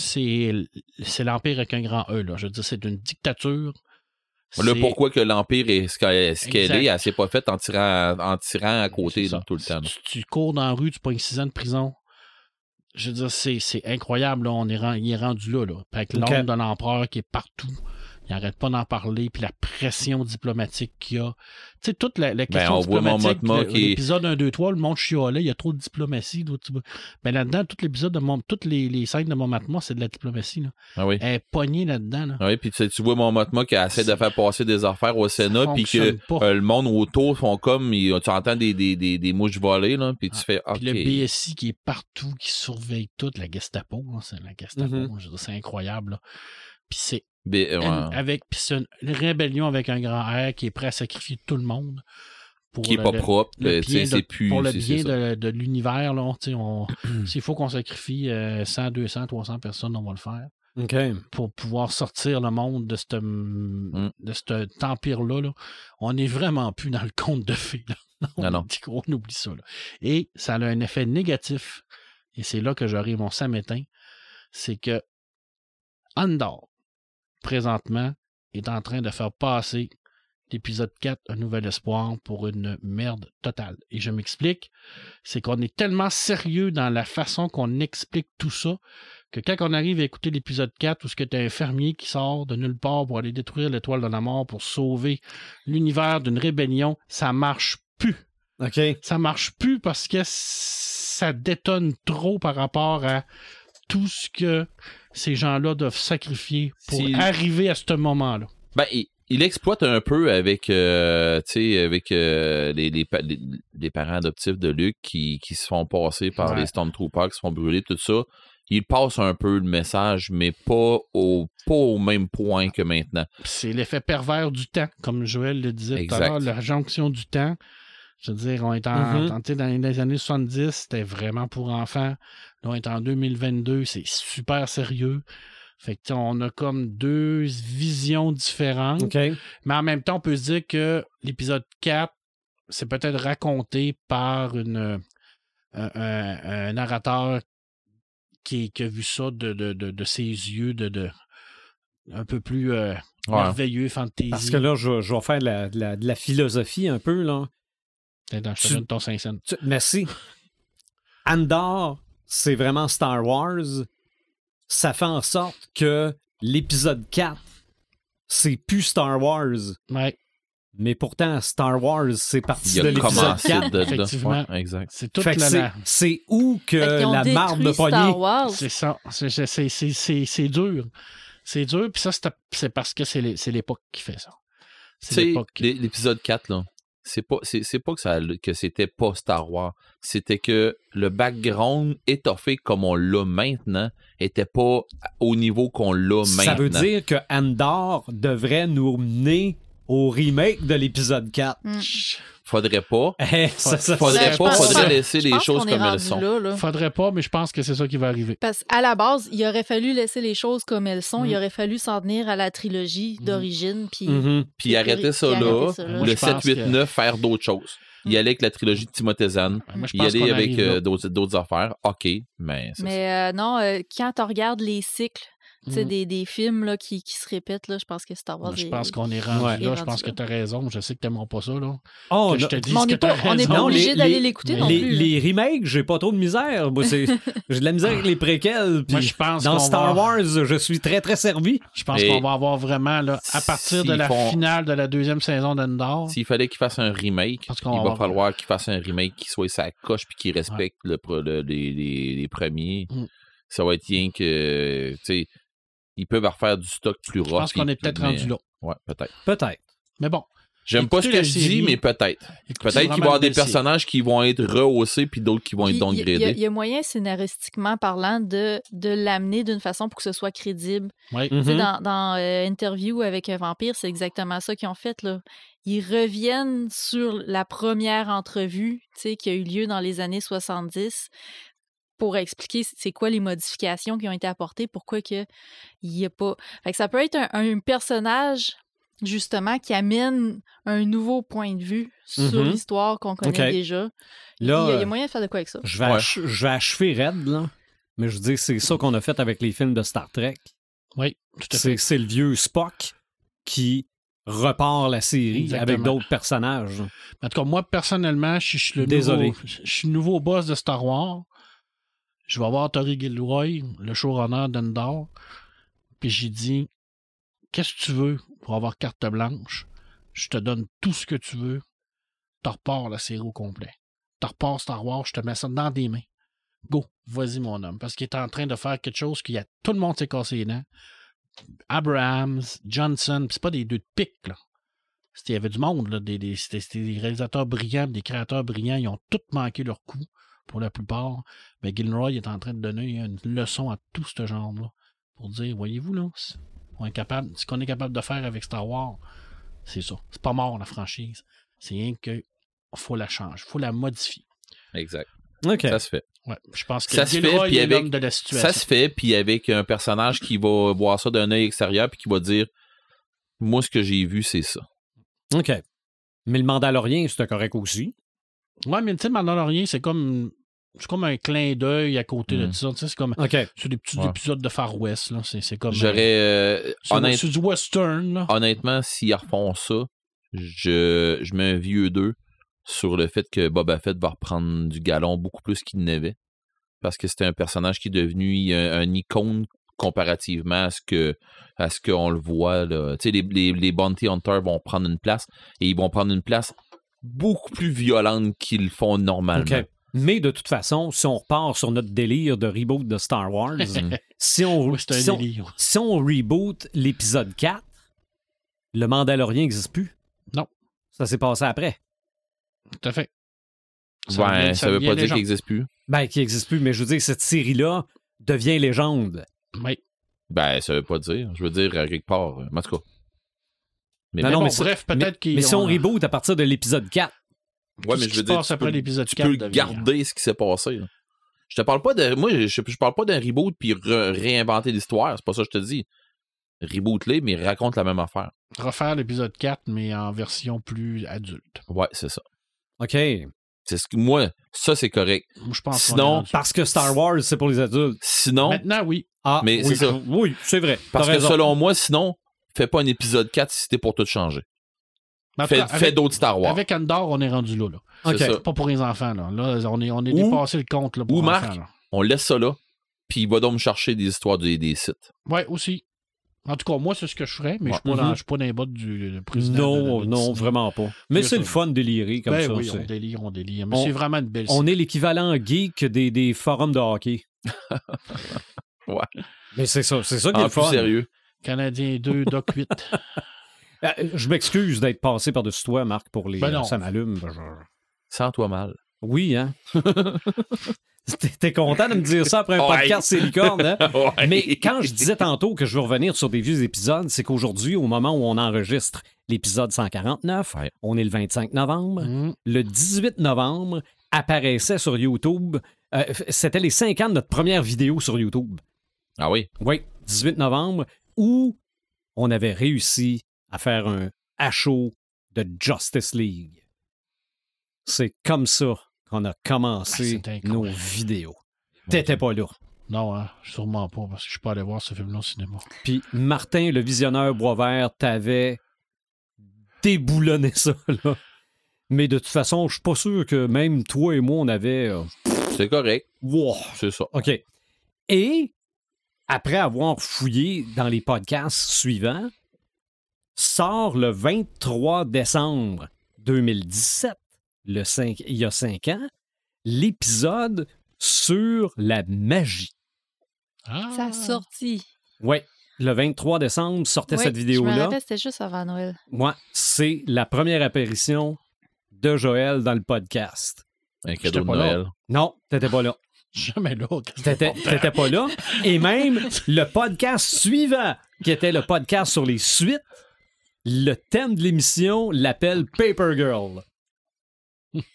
C'est l'Empire avec un grand E. Là. Je veux dire, c'est une dictature.
Le pourquoi que l'Empire est ce qu'elle est, elle s'est pas faite en tirant, en tirant à côté tout le temps.
Tu, tu cours dans la rue, tu pognes 6 ans de prison. Je veux dire, c'est, incroyable. Là. On est, il est rendu là. là. Avec
Ok.
l'ombre de l'empereur qui est partout. Il n'arrête pas d'en parler. Puis la pression diplomatique qu'il y a. Tu sais, toute la, la question
Ben, on voit mon
diplomatique. L'épisode 1, 2, 3, le monde chialait. Il y a trop de diplomatie. Mais là-dedans, tout l'épisode de mon, toutes les, les scènes de mon Matma, c'est de la diplomatie. Là.
Ah oui.
Elle est pognée là-dedans. Là.
Ah oui, puis tu, sais, tu vois mon Motma qui essaie de faire passer des affaires au Sénat, puis que euh, le monde autour font comme, ils- tu entends des, des, des, des mouches voler, là, puis tu
Ah,
fais.
Puis le BSI qui est partout, qui surveille tout, la Gestapo, hein, c'est la Gestapo,
Mhm.
dire, c'est incroyable. là.
B- euh, ouais.
une- avec c'est une, rébellion avec un grand R qui est prêt à sacrifier tout le monde pour
qui est
le-
pas propre, c'est plus.
pour le bien de, de l'univers s'il faut qu'on sacrifie euh, 100, 200, 300 personnes, on va le faire pour pouvoir sortir le monde de ce
Mm.
de cet empire-là. là. On n'est vraiment plus dans le conte de fées. là. On,
non.
dit oublie ça. là. Et ça a un effet négatif. Et c'est là que j'aurai mon samétain. C'est que Andor, présentement, est en train de faire passer l'épisode 4, Un Nouvel Espoir, pour une merde totale. Et je m'explique, c'est qu'on est tellement sérieux dans la façon qu'on explique tout ça que quand on arrive à écouter l'épisode 4 où ce que tu un fermier qui sort de nulle part pour aller détruire l'étoile de la mort pour sauver l'univers d'une rébellion, ça marche plus.
OK.
Ça marche plus parce que ça détonne trop par rapport à tout ce que ces gens-là doivent sacrifier pour arriver à ce moment-là.
Ben, il, il exploite un peu avec, euh, avec euh, les, les, pa- les- les parents adoptifs de Luke qui, qui se font passer par
Ouais.
les Stormtroopers, qui se font brûler, tout ça. Il passe un peu le message, mais pas au, pas au même point que maintenant.
C'est l'effet pervers du temps, comme Joël le disait tout
Exact.
à l'heure, la jonction du temps. Je veux dire, on est en, sais, dans les années 70, c'était vraiment pour enfants. Là, on est en 2022, c'est super sérieux. Fait que on a comme deux visions différentes. Mais en même temps, on peut se dire que l'épisode 4, c'est peut-être raconté par une, euh, un, un- un narrateur qui, qui a vu ça de, de, de, de ses yeux, de, de un peu plus euh,
Ouais.
merveilleux, fantasy.
Parce que là, je, je vais faire de la, de la- de la philosophie un peu, là.
Attends, je te
tu-
donne ton 5 cents.
Tu- Merci. Andor, c'est vraiment Star Wars. Ça fait en sorte que l'épisode 4, c'est plus Star Wars.
Ouais,
Mais pourtant, Star Wars, c'est parti
Il
de
a
l'épisode
commencé
4.
de, de,
effectivement.
ouais, exact.
c'est toute
Fait
la,
c'est- où que la marde de poignée?
C'est ça. C'est- c'est- c'est- c'est- C'est c'est dur. C'est dur, puis ça, c'est c'est parce que c'est l'é- c'est l'époque qui fait ça. C'est
l'épisode 4, là, c'est pas c'est, c'est pas que ça que c'était pas Star Wars, c'était que le background étoffé comme on l'a maintenant était pas au niveau qu'on l'a maintenant.
Ça veut dire que Andor devrait nous mener au remake de l'épisode 4.
Mm.
Faudrait pas.
Ça, ça,
Faudrait
ça-
pas,
pense-
faudrait laisser les choses comme elles sont.
là, là.
Faudrait pas, mais je pense que c'est ça qui va arriver.
Parce qu'à la base, il aurait fallu laisser les choses comme elles sont.
Mm.
Il aurait fallu s'en tenir à la trilogie
Mm.
d'origine. Puis
Mhm.
Puis arrêter ça
Puis
là,
arrêter ça là.
Moi,
le
je pense
7 8
que-
9 faire d'autres choses. Y
Mm.
aller avec la trilogie de Timothée Zahn,
Ben,
aller
qu'on
avec euh, d'autres d'autres affaires. OK, mais c'est ça.
Mais euh, non, euh, quand tu regardes les cycles, tu sais,
Mhm.
des, des films là, qui, qui se répètent, là, je pense que Star Wars
Moi, Je
est-
pense qu'on est rendu
Ouais.
là. Je pense que tu as raison. Je sais que t'aimeras pas ça. Là.
Oh,
que je te
Mais on
que
n'est pas, obligé d'aller l'écouter non
les,
plus. là.
les remakes, j'ai pas trop de misère. J'ai de la misère avec les préquels. puis
Moi, je pense
dans Star
va-
Wars, je suis très, très servi.
Je pense qu'on va avoir vraiment, là, à partir de la
font-
finale de la deuxième saison d'Endor,
S'il fallait qu'il fasse un remake, il
va
falloir qu'il fasse un remake qui soit sa coche puis qui respecte le, les, les- les premiers.
Mm.
Ça va être rien que, tu sais, ils peuvent refaire du stock plus rough.
je pense qu'on est peut-être rendu là.
Ouais, peut-être.
Peut-être.
Mais bon.
J'aime pas ce que je dis, mais peut-être. Peut-être qu'il va y avoir des personnages qui vont être rehaussés puis d'autres qui vont
Puis,
être
il y,
downgradés.
il y a moyen scénaristiquement parlant de, de l'amener d'une façon pour que ce soit crédible. Sais,
Mhm.
Dans, dans euh, Interview avec un vampire, c'est exactement ça qu'ils ont fait. Là. Ils reviennent sur la première entrevue tu sais, qui a eu lieu dans les années 70 pour expliquer c'est quoi les modifications qui ont été apportées, pourquoi que il y a pas. Fait que ça peut être un, un personnage justement qui amène un nouveau point de vue sur
Mhm.
l'histoire qu'on connaît déjà. il, y
Là,
a, il y a
euh,
moyen de faire de quoi avec ça?
je vais,
Ouais.
ach- je vais achever Red, là. Mais je veux dire, c'est ça qu'on a fait avec les films de Star Trek.
Oui, tout à
C'est,
fait.
c'est le vieux Spock qui repart la série
Exactement.
avec d'autres personnages.
En tout cas, moi, personnellement, je suis le
Désolé.
nouveau, je suis le nouveau boss de Star Wars. Je vais voir Tori Gilroy, le showrunner d'Endor. Puis j'ai dit, qu'est-ce que tu veux pour avoir carte blanche? Je te donne tout ce que tu veux. Tu repars la série au complet. Tu repars Star Wars, je te mets ça dans des mains. Go, vas-y mon homme. Parce qu'il est en train de faire quelque chose qui a tout le monde s'est cassé les dents. Abrahams, Johnson, c'est pas des deux de pique, là. Il y avait du monde, là, des, des réalisateurs brillants, des créateurs brillants, ils ont tous manqué leur coup, pour la plupart. Mais Gilroy est en train de donner une leçon à tout ce genre-là, pour dire, voyez-vous, là, c'est- on est capable, ce qu'on est capable de faire avec Star Wars, c'est ça. C'est pas mort, la franchise. C'est rien que faut la changer, faut la modifier.
Exact.
OK.
Ça se fait.
Ouais, je pense que
Ça se fait, puis avec-
de la situation.
Ça se fait, puis avec un personnage qui va voir ça d'un œil extérieur puis qui va dire Moi, ce que j'ai vu, c'est ça.
OK. Mais le Mandalorien, c'était correct aussi.
Ouais, mais tu sais, Mandalorian, c'est comme, c'est comme un clin d'œil à côté de
Mm.
ça. C'est comme, c'est des petits
Ouais.
épisodes de Far West, là. C'est, c'est comme.
J'aurais. euh,
C'est,
honnête-
du western, là.
honnêtement, s'ils refont ça, je, je mets un vieux 2 sur le fait que Boba Fett va reprendre du galon beaucoup plus qu'il n'avait. Parce que c'était un personnage qui est devenu un, un icône comparativement à ce que à ce qu'on le voit. là. Tu sais, les, les, les Bounty Hunters vont prendre une place et ils vont prendre une place beaucoup plus violente qu'ils le font normalement.
Mais de toute façon, si on repart sur notre délire de reboot de Star Wars,
Mhm.
si, on, si, on,
délire.
si on reboot l'épisode 4, le Mandalorien n'existe plus.
Non.
Ça s'est passé après.
Tout à fait.
Ouais,
devient-
ça, veut pas dire qu'il n'existe plus.
Ben, qui n'existe plus, mais je veux dire, cette série-là devient légende.
Oui.
Ben, ça veut pas dire. Je veux dire, à quelque part. euh, En tout cas. Mais
Non,
bon,
non,
bon,
mais c'est-
bref, peut-être qu'il
mais si on reboot à partir de l'épisode 4,
Ouais,
Tout
mais
ce
je
qui
veux
se
dire,
passe
tu
après
peux- tu
4
peux garder ce qui s'est passé. là. Je te parle pas de. Moi, je, je parle pas d'un reboot puis re- réinventer l'histoire. C'est pas ça que je te dis. Reboot-les, mais raconte la même affaire.
refaire l'épisode 4, mais en version plus adulte.
Ouais, c'est ça.
OK.
C'est ce que moi, ça c'est correct.
Je pense
Sinon,
Parce que Star Wars, c'est pour les adultes.
Sinon,
Maintenant, oui.
Ah,
Mais
oui,
c'est.
Oui, vrai.
parce que
raison.
selon moi, sinon, fais pas un épisode 4 si c'était pour tout changer. Fais,
cas,
fais
avec,
d'autres Star Wars.
avec Andor, on est rendu là. là.
C'est
OK.
ça.
Pas pour les enfants, là. Là, on est, on est
Ou-
dépassé le compte, là, pour
ou
enfants,
Marc.
là.
On laisse ça là, puis il va donc me chercher des histoires des, des sites.
Ouais, aussi. En tout cas, moi, c'est ce que je ferais, mais je suis pas,
Ouais. Mhm.
je suis pas dans les bottes du président. de-
Non,
de
non, vraiment pas. Mais c'est le fun de délirer comme
Ben
ça.
oui, on délire, on délire. Mais
On-
c'est vraiment une belle
On est l'équivalent geek des, des forums de hockey.
Ouais.
Mais c'est ça, c'est ça qui est le fun.
sérieux.
Canadien 2, Doc 8.
Euh, je m'excuse d'être passé par-dessus toi, Marc, pour les.
Ben non.
ça m'allume. Je-
Sens-toi mal.
Oui, hein? T'es- content de me dire ça après un
Ouais.
podcast C'est licorne, hein?
Ouais.
Mais quand je disais tantôt que je veux revenir sur des vieux épisodes, c'est qu'aujourd'hui, au moment où on enregistre l'épisode 149,
Ouais.
on est le 25 novembre.
Mm.
Le 18 novembre, apparaissait sur YouTube. euh, C'était les 5 ans de notre première vidéo sur YouTube.
Ah oui?
Oui, 18 novembre, où on avait réussi à faire un HO de Justice League. C'est comme ça qu'on a
Ah,
commencé
incroyable.
nos vidéos. T'étais pas là.
Non, hein, sûrement pas, parce que je suis pas allé voir ce film-là au cinéma.
Puis Martin, le visionneur Boisvert, t'avait déboulonné ça, là. Mais de toute façon, je suis pas sûr que même toi et moi, on avait... euh,
C'est correct.
wow.
C'est ça.
OK. Et après avoir fouillé dans les podcasts suivants, sort le 23 décembre 2017, le 5, il y a cinq ans, l'épisode sur la magie.
Ah!
Ça a sorti.
Oui, le 23 décembre sortait
Oui,
cette vidéo-là.
c'était juste avant Noël.
Moi, c'est la première apparition de Joël dans le podcast.
Un
J'étais
cadeau de
pas là.
Noël.
Non, t'étais pas là.
Jamais là.
T'étais pas là. Et même le podcast suivant, qui était le podcast sur les suites, le thème de l'émission l'appelle Paper Girl.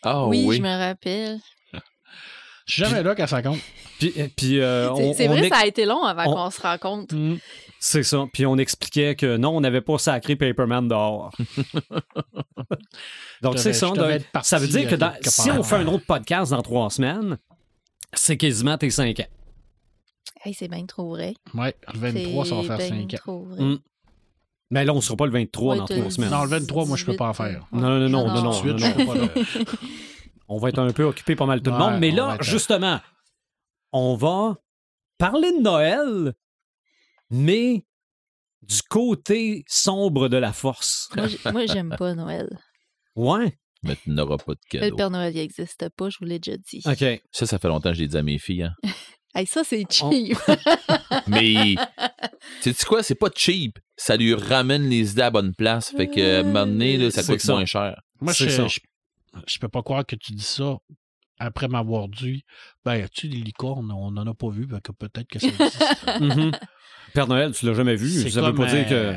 Ah
oui,
oui.
je me rappelle.
Je suis jamais là quand ça compte.
Puis, puis, euh,
C'est
on,
c'est
on
vrai,
ex-
ça a été long avant
on-
qu'on se rencontre.
Mm.
c'est ça. Puis on expliquait que non, on n'avait pas sacré Paperman dehors. Donc c'est ça. donc, ça veut dire que
euh,
dans- si on fait un autre podcast dans trois semaines, c'est quasiment tes cinq ans.
Hey, c'est bien trop vrai.
Ouais, le 23, ça va faire
C'est
5
bien
ans.
trop vrai.
Mm. Mais là, on ne sera pas le 23
Ouais,
dans
t'as
trois
dit
semaines.
Non, le 23, moi, je peux pas en
18,
faire.
Non, non, non, non, non, non,
je pas là.
On va être un peu occupé pas mal tout le monde. Mais là,
être-
justement, on va parler de Noël, mais du côté sombre de la force.
Moi, j'aime pas Noël.
Ouais.
Mais tu n'auras pas de
Le
cadeau.
Père Noël, il n'existe pas, je vous l'ai déjà dit.
OK.
Ça, ça fait longtemps que je l'ai dit à mes filles. hein.
Hey, ça, c'est
On-
cheap.
Mais, tu sais quoi, c'est pas cheap. Ça lui ramène les idées à la bonne place. Fait que, à un moment donné, là, ça coûte
ça.
moins cher.
Moi, je,
ça.
je, je peux pas croire que tu dis ça après m'avoir dit Ben, y a-tu des licornes? On n'en a pas vu, ben, que peut-être que ça existe.
Mhm. Père Noël, tu l'as jamais vu.
C'est
Ça veut pas dire que.
euh,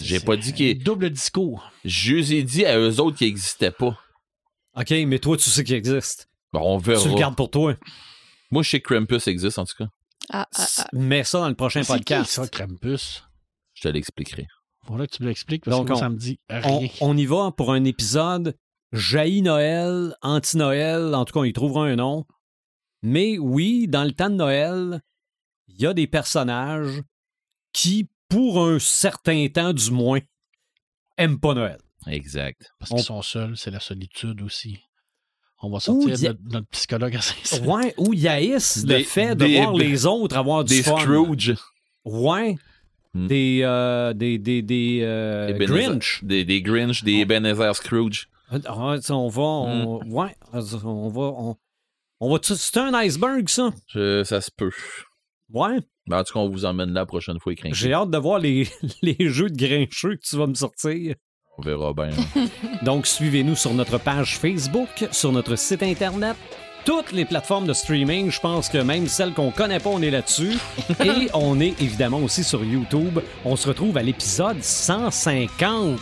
J'ai
c'est
pas dit qu'il-
Double discours.
Je les ai dit à eux autres qu'ils n'existaient pas.
OK, mais toi, tu sais qu'il existe.
Bon, on verra.
Tu le gardes pour toi.
Moi, je sais que Krampus existe, en tout cas.
Ah, ah, ah.
Mets ça dans le prochain
C'est qui
podcast.
ça, Krampus?
Je te l'expliquerai.
Faudrait que tu me l'expliques parce
Donc,
que moi,
on-
ça me dit
On,
rien.
on y va pour un épisode jaillit Noël, anti-Noël, en tout cas, on y trouvera un nom. Mais oui, dans le temps de Noël, il y a des personnages qui, pour un certain temps du moins, aiment pas Noël.
Exact.
Parce
on-
qu'ils sont seuls, c'est la solitude aussi. On va sortir
a-
notre, notre psychologue à
Ouais, ou ils haïssent le
Des-
fait de
des-
voir les autres avoir du
Des
fun.
Scrooge.
Ouais.
Hmm.
Des, euh, des, des, des, euh,
Des
Grinch.
Des, des Grinch, des Ebenezer Scrooge.
Ah, on va, on,
Hmm.
ouais, on va, on, on va, c'est un iceberg, ça?
Je- ça se peut.
Ouais.
Ben, en tout cas, on vous emmène là la prochaine fois, écrit.
J'ai hâte de voir les, les jeux de grincheux que tu vas me sortir.
On verra bien.
Donc, suivez-nous sur notre page Facebook, sur notre site Internet, toutes les plateformes de streaming. Je pense que même celles qu'on connaît pas, on est là-dessus. Et on est évidemment aussi sur YouTube. On se retrouve à l'épisode 150.